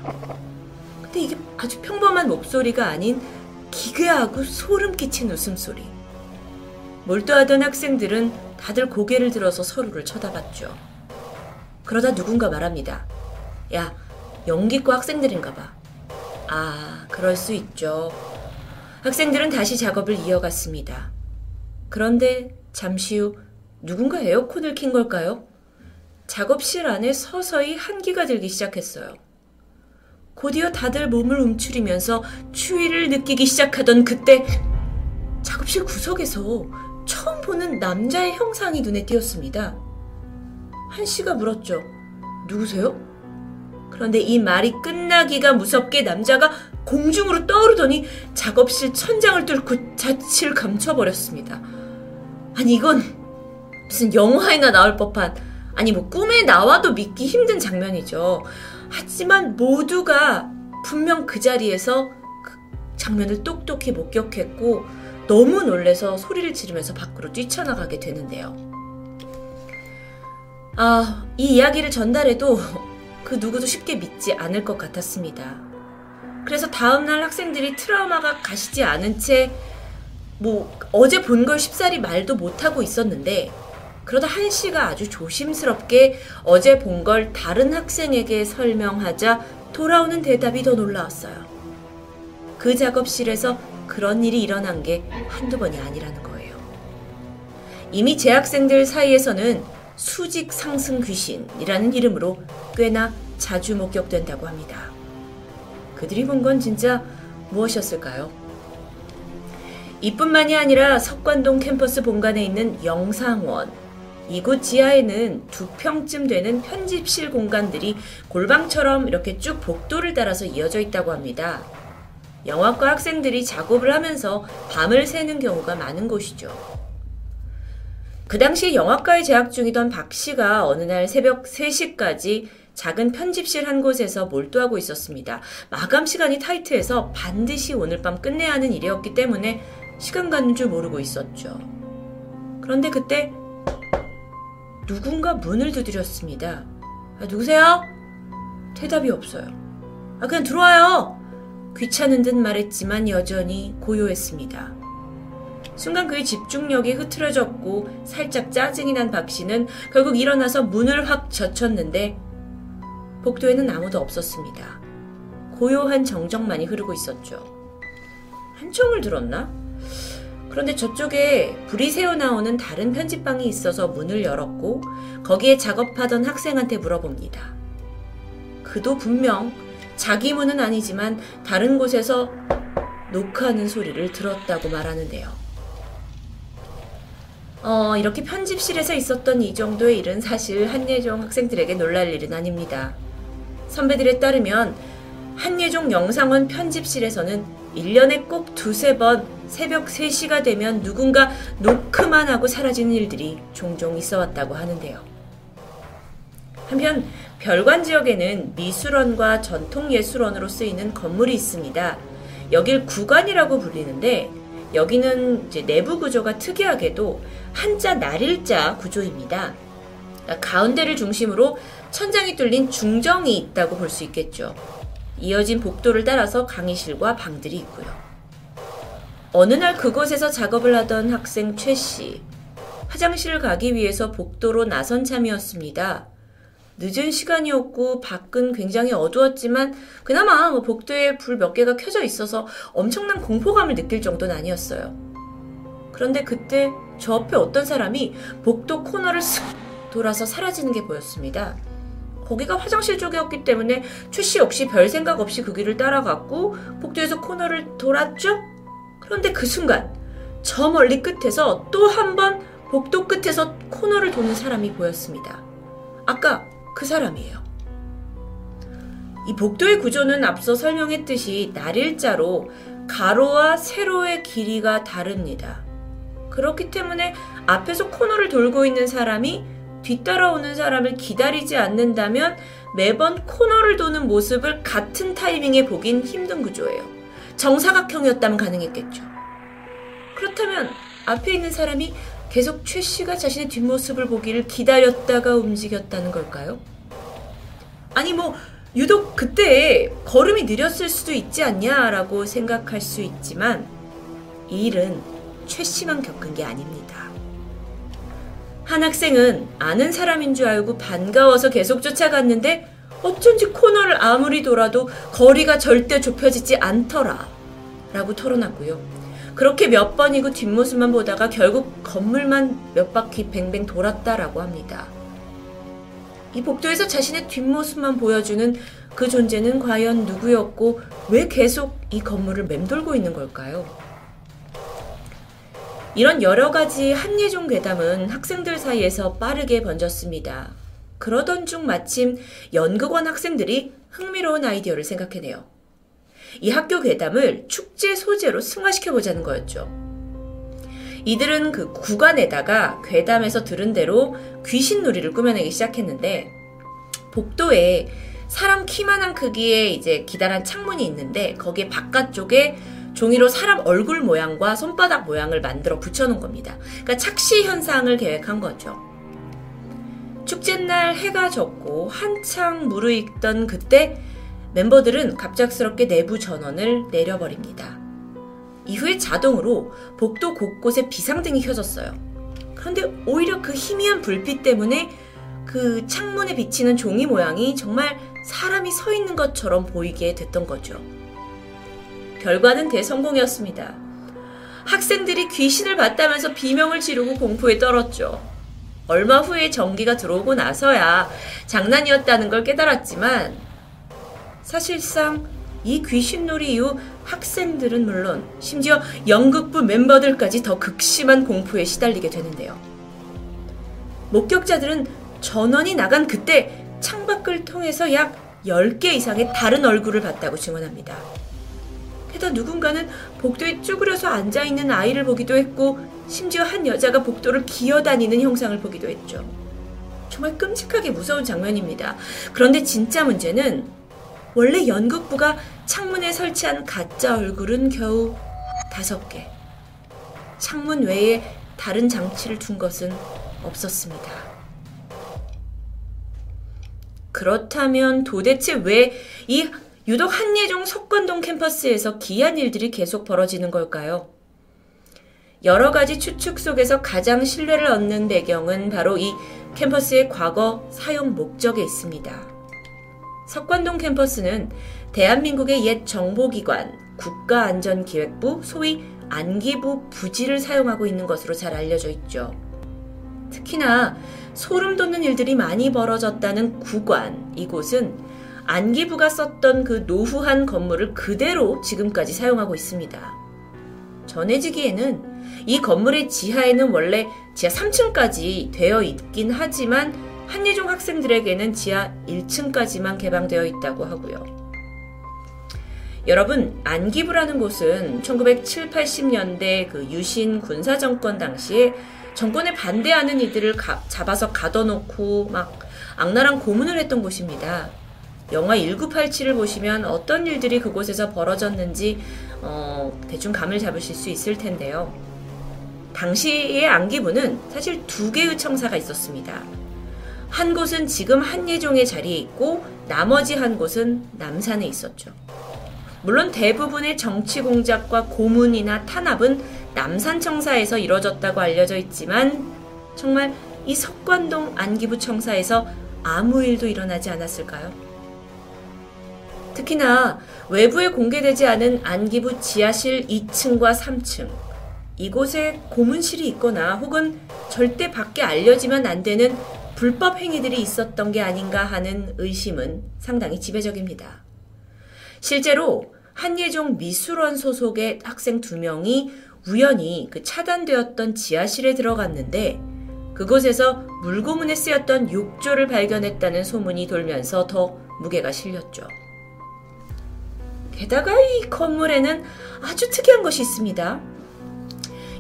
근데 이게 아주 평범한 목소리가 아닌 기괴하고 소름 끼친 웃음소리. 몰두하던 학생들은 다들 고개를 들어서 서로를 쳐다봤죠. 그러다 누군가 말합니다. 야, 연기과 학생들인가 봐. 아, 그럴 수 있죠. 학생들은 다시 작업을 이어갔습니다. 그런데 잠시 후 누군가 에어컨을 킨 걸까요? 작업실 안에 서서히 한기가 들기 시작했어요. 곧이어 다들 몸을 움츠리면서 추위를 느끼기 시작하던 그때 작업실 구석에서 처음 보는 남자의 형상이 눈에 띄었습니다. 한 씨가 물었죠. 누구세요? 그런데 이 말이 끝나기가 무섭게 남자가 공중으로 떠오르더니 작업실 천장을 뚫고 자취를 감춰버렸습니다. 아니 이건 무슨 영화에나 나올 법한 아니 뭐 꿈에 나와도 믿기 힘든 장면이죠. 하지만 모두가 분명 그 자리에서 그 장면을 똑똑히 목격했고 너무 놀래서 소리를 지르면서 밖으로 뛰쳐나가게 되는데요. 아, 이 이야기를 전달해도 그 누구도 쉽게 믿지 않을 것 같았습니다. 그래서 다음날 학생들이 트라우마가 가시지 않은 채, 뭐, 어제 본 걸 쉽사리 말도 못하고 있었는데, 그러다 한 씨가 아주 조심스럽게 어제 본 걸 다른 학생에게 설명하자 돌아오는 대답이 더 놀라웠어요. 그 작업실에서 그런 일이 일어난 게 한두 번이 아니라는 거예요. 이미 재학생들 사이에서는 수직 상승 귀신이라는 이름으로 꽤나 자주 목격된다고 합니다. 그들이 본 건 진짜 무엇이었을까요? 이뿐만이 아니라 석관동 캠퍼스 본관에 있는 영상원. 이곳 지하에는 두 평쯤 되는 편집실 공간들이 골방처럼 이렇게 쭉 복도를 따라서 이어져 있다고 합니다. 영화과 학생들이 작업을 하면서 밤을 새는 경우가 많은 곳이죠. 그 당시 영화과에 재학 중이던 박 씨가 어느 날 새벽 3시까지 작은 편집실 한 곳에서 몰두하고 있었습니다. 마감 시간이 타이트해서 반드시 오늘 밤 끝내야 하는 일이었기 때문에 시간 가는 줄 모르고 있었죠. 그런데 그때 누군가 문을 두드렸습니다. 아, 누구세요? 대답이 없어요. 아, 그냥 들어와요! 귀찮은 듯 말했지만 여전히 고요했습니다. 순간 그의 집중력이 흐트러졌고 살짝 짜증이 난 박 씨는 결국 일어나서 문을 확 젖혔는데 복도에는 아무도 없었습니다. 고요한 정적만이 흐르고 있었죠. 한청을 들었나? 그런데 저쪽에 불이 새어 나오는 다른 편집방이 있어서 문을 열었고 거기에 작업하던 학생한테 물어봅니다. 그도 분명 자기 문은 아니지만 다른 곳에서 녹화하는 소리를 들었다고 말하는데요. 어, 이렇게 편집실에서 있었던 이 정도의 일은 사실 한예종 학생들에게 놀랄 일은 아닙니다. 선배들에 따르면 한예종 영상원 편집실에서는 1년에 꼭 두세 번 새벽 3시가 되면 누군가 노크만 하고 사라지는 일들이 종종 있어 왔다고 하는데요. 한편 별관 지역에는 미술원과 전통예술원으로 쓰이는 건물이 있습니다. 여길 구관이라고 불리는데 여기는 내부 구조가 특이하게도 한자 날일자 구조입니다. 그러니까 가운데를 중심으로 천장이 뚫린 중정이 있다고 볼 수 있겠죠. 이어진 복도를 따라서 강의실과 방들이 있고요. 어느 날 그곳에서 작업을 하던 학생 최 씨. 화장실을 가기 위해서 복도로 나선 참이었습니다. 늦은 시간이었고 밖은 굉장히 어두웠지만 그나마 뭐 복도에 불 몇 개가 켜져 있어서 엄청난 공포감을 느낄 정도는 아니었어요. 그런데 그때 저 앞에 어떤 사람이 복도 코너를 슥 돌아서 사라지는 게 보였습니다. 거기가 화장실 쪽이었기 때문에 최씨 역시 별 생각 없이 그 길을 따라갔고 복도에서 코너를 돌았죠? 그런데 그 순간 저 멀리 끝에서 또 한 번 복도 끝에서 코너를 도는 사람이 보였습니다. 아까 그 사람이에요. 이 복도의 구조는 앞서 설명했듯이 날일자로 가로와 세로의 길이가 다릅니다. 그렇기 때문에 앞에서 코너를 돌고 있는 사람이 뒤따라오는 사람을 기다리지 않는다면 매번 코너를 도는 모습을 같은 타이밍에 보긴 힘든 구조예요. 정사각형이었다면 가능했겠죠. 그렇다면 앞에 있는 사람이 계속 최 씨가 자신의 뒷모습을 보기를 기다렸다가 움직였다는 걸까요? 아니 뭐 유독 그때 걸음이 느렸을 수도 있지 않냐라고 생각할 수 있지만 이 일은 최 씨만 겪은 게 아닙니다. 한 학생은 아는 사람인 줄 알고 반가워서 계속 쫓아갔는데 어쩐지 코너를 아무리 돌아도 거리가 절대 좁혀지지 않더라. 라고 털어놨고요. 그렇게 몇 번이고 뒷모습만 보다가 결국 건물만 몇 바퀴 뱅뱅 돌았다라고 합니다. 이 복도에서 자신의 뒷모습만 보여주는 그 존재는 과연 누구였고 왜 계속 이 건물을 맴돌고 있는 걸까요? 이런 여러 가지 한예종 괴담은 학생들 사이에서 빠르게 번졌습니다. 그러던 중 마침 연극원 학생들이 흥미로운 아이디어를 생각해내요. 이 학교 괴담을 축제 소재로 승화시켜 보자는 거였죠. 이들은 그 구간에다가 괴담에서 들은 대로 귀신 놀이를 꾸며내기 시작했는데 복도에 사람 키만한 크기의 이제 기다란 창문이 있는데 거기에 바깥쪽에 종이로 사람 얼굴 모양과 손바닥 모양을 만들어 붙여놓은 겁니다. 그러니까 착시 현상을 계획한 거죠. 축제날 해가 졌고 한창 무르익던 그때 멤버들은 갑작스럽게 내부 전원을 내려버립니다. 이후에 자동으로 복도 곳곳에 비상등이 켜졌어요. 그런데 오히려 그 희미한 불빛 때문에 그 창문에 비치는 종이 모양이 정말 사람이 서 있는 것처럼 보이게 됐던 거죠. 결과는 대성공이었습니다. 학생들이 귀신을 봤다면서 비명을 지르고 공포에 떨었죠. 얼마 후에 전기가 들어오고 나서야 장난이었다는 걸 깨달았지만 사실상 이 귀신놀이 이후 학생들은 물론 심지어 연극부 멤버들까지 더 극심한 공포에 시달리게 되는데요. 목격자들은 전원이 나간 그때 창밖을 통해서 약 10개 이상의 다른 얼굴을 봤다고 증언합니다. 게다가 누군가는 복도에 쭈그려서 앉아 있는 아이를 보기도 했고 심지어 한 여자가 복도를 기어다니는 형상을 보기도 했죠. 정말 끔찍하게 무서운 장면입니다. 그런데 진짜 문제는 원래 연극부가 창문에 설치한 가짜 얼굴은 겨우 다섯 개. 창문 외에 다른 장치를 둔 것은 없었습니다. 그렇다면 도대체 왜 이 유독 한예종 석관동 캠퍼스에서 기이한 일들이 계속 벌어지는 걸까요? 여러 가지 추측 속에서 가장 신뢰를 얻는 배경은 바로 이 캠퍼스의 과거 사용 목적에 있습니다. 석관동 캠퍼스는 대한민국의 옛 정보기관 국가안전기획부 소위 안기부 부지를 사용하고 있는 것으로 잘 알려져 있죠. 특히나 소름 돋는 일들이 많이 벌어졌다는 구관 이곳은 안기부가 썼던 그 노후한 건물을 그대로 지금까지 사용하고 있습니다. 전해지기에는 이 건물의 지하에는 원래 지하 3층까지 되어 있긴 하지만 한예종 학생들에게는 지하 1층까지만 개방되어 있다고 하고요. 여러분, 안기부라는 곳은 1970, 80년대 그 유신 군사 정권 당시에 정권에 반대하는 이들을 가, 잡아서 가둬놓고 막 악랄한 고문을 했던 곳입니다. 영화 1987을 보시면 어떤 일들이 그곳에서 벌어졌는지 어, 대충 감을 잡으실 수 있을 텐데요. 당시의 안기부는 사실 두 개의 청사가 있었습니다. 한 곳은 지금 한예종의 자리에 있고 나머지 한 곳은 남산에 있었죠. 물론 대부분의 정치 공작과 고문이나 탄압은 남산 청사에서 이뤄졌다고 알려져 있지만 정말 이 석관동 안기부 청사에서 아무 일도 일어나지 않았을까요? 특히나 외부에 공개되지 않은 안기부 지하실 2층과 3층 이곳에 고문실이 있거나 혹은 절대 밖에 알려지면 안 되는 불법 행위들이 있었던 게 아닌가 하는 의심은 상당히 지배적입니다. 실제로 한예종 미술원 소속의 학생 두 명이 우연히 그 차단되었던 지하실에 들어갔는데 그곳에서 물고문에 쓰였던 욕조를 발견했다는 소문이 돌면서 더 무게가 실렸죠. 게다가 이 건물에는 아주 특이한 것이 있습니다.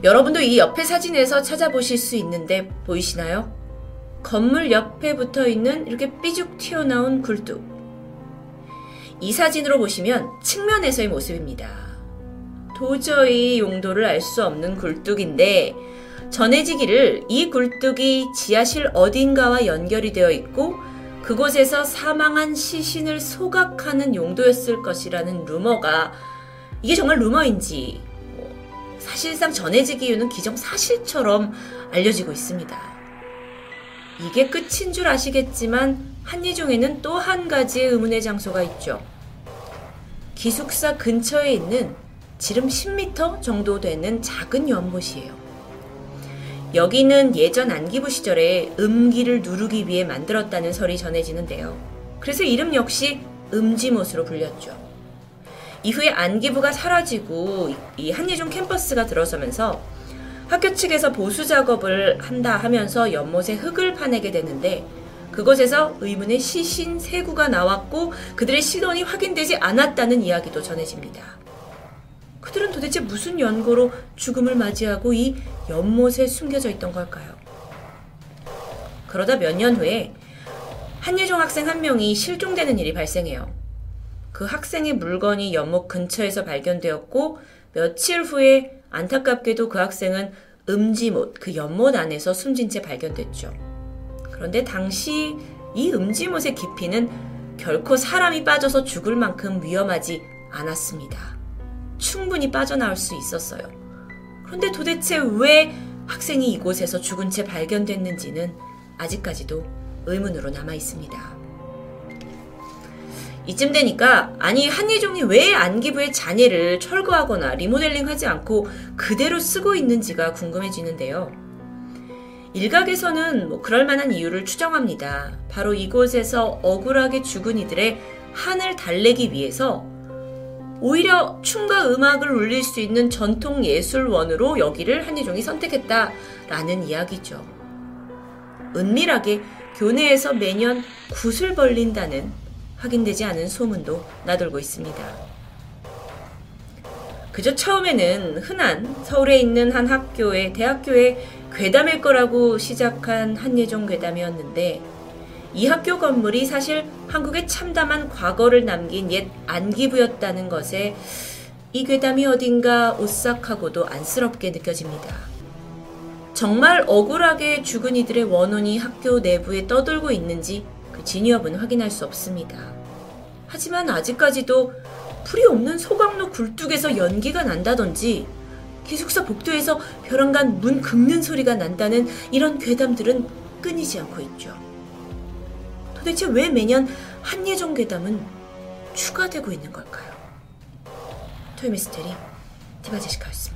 여러분도 이 옆에 사진에서 찾아보실 수 있는데 보이시나요? 건물 옆에 붙어 있는 이렇게 삐죽 튀어나온 굴뚝. 이 사진으로 보시면 측면에서의 모습입니다. 도저히 용도를 알 수 없는 굴뚝인데 전해지기를 이 굴뚝이 지하실 어딘가와 연결이 되어 있고 그곳에서 사망한 시신을 소각하는 용도였을 것이라는 루머가 이게 정말 루머인지 뭐 사실상 전해지기 이유는 기정사실처럼 알려지고 있습니다. 이게 끝인 줄 아시겠지만 한예종에는 또 한 가지의 의문의 장소가 있죠. 기숙사 근처에 있는 지름 10m 정도 되는 작은 연못이에요. 여기는 예전 안기부 시절에 음기를 누르기 위해 만들었다는 설이 전해지는데요. 그래서 이름 역시 음지못으로 불렸죠. 이후에 안기부가 사라지고 이 한예종 캠퍼스가 들어서면서 학교 측에서 보수 작업을 한다 하면서 연못에 흙을 파내게 되는데 그곳에서 의문의 시신 세 구가 나왔고 그들의 신원이 확인되지 않았다는 이야기도 전해집니다. 그들은 도대체 무슨 연고로 죽음을 맞이하고 이 연못에 숨겨져 있던 걸까요? 그러다 몇 년 후에 한예종 학생 한 명이 실종되는 일이 발생해요. 그 학생의 물건이 연못 근처에서 발견되었고 며칠 후에 안타깝게도 그 학생은 음지못, 그 연못 안에서 숨진 채 발견됐죠. 그런데 당시 이 음지못의 깊이는 결코 사람이 빠져서 죽을 만큼 위험하지 않았습니다. 충분히 빠져나올 수 있었어요. 그런데 도대체 왜 학생이 이곳에서 죽은 채 발견됐는지는 아직까지도 의문으로 남아 있습니다. 이쯤 되니까 아니 한예종이 왜 안기부의 잔해를 철거하거나 리모델링하지 않고 그대로 쓰고 있는지가 궁금해지는데요. 일각에서는 뭐 그럴 만한 이유를 추정합니다. 바로 이곳에서 억울하게 죽은 이들의 한을 달래기 위해서 오히려 춤과 음악을 울릴 수 있는 전통 예술원으로 여기를 한예종이 선택했다라는 이야기죠. 은밀하게 교내에서 매년 굿을 벌린다는 확인되지 않은 소문도 나돌고 있습니다. 그저 처음에는 흔한 서울에 있는 한 학교의 대학교의 괴담일 거라고 시작한 한예종 괴담이었는데 이 학교 건물이 사실 한국의 참담한 과거를 남긴 옛 안기부였다는 것에 이 괴담이 어딘가 오싹하고도 안쓰럽게 느껴집니다. 정말 억울하게 죽은 이들의 원혼이 학교 내부에 떠돌고 있는지 그 진위업은 확인할 수 없습니다. 하지만 아직까지도 풀이 없는 소강로 굴뚝에서 연기가 난다든지 기숙사 복도에서 벼랑간 문 긁는 소리가 난다는 이런 괴담들은 끊이지 않고 있죠. 도대체 왜 매년 한예종 괴담은 추가되고 있는 걸까요? 토요미스테리 디바제시카였습니다.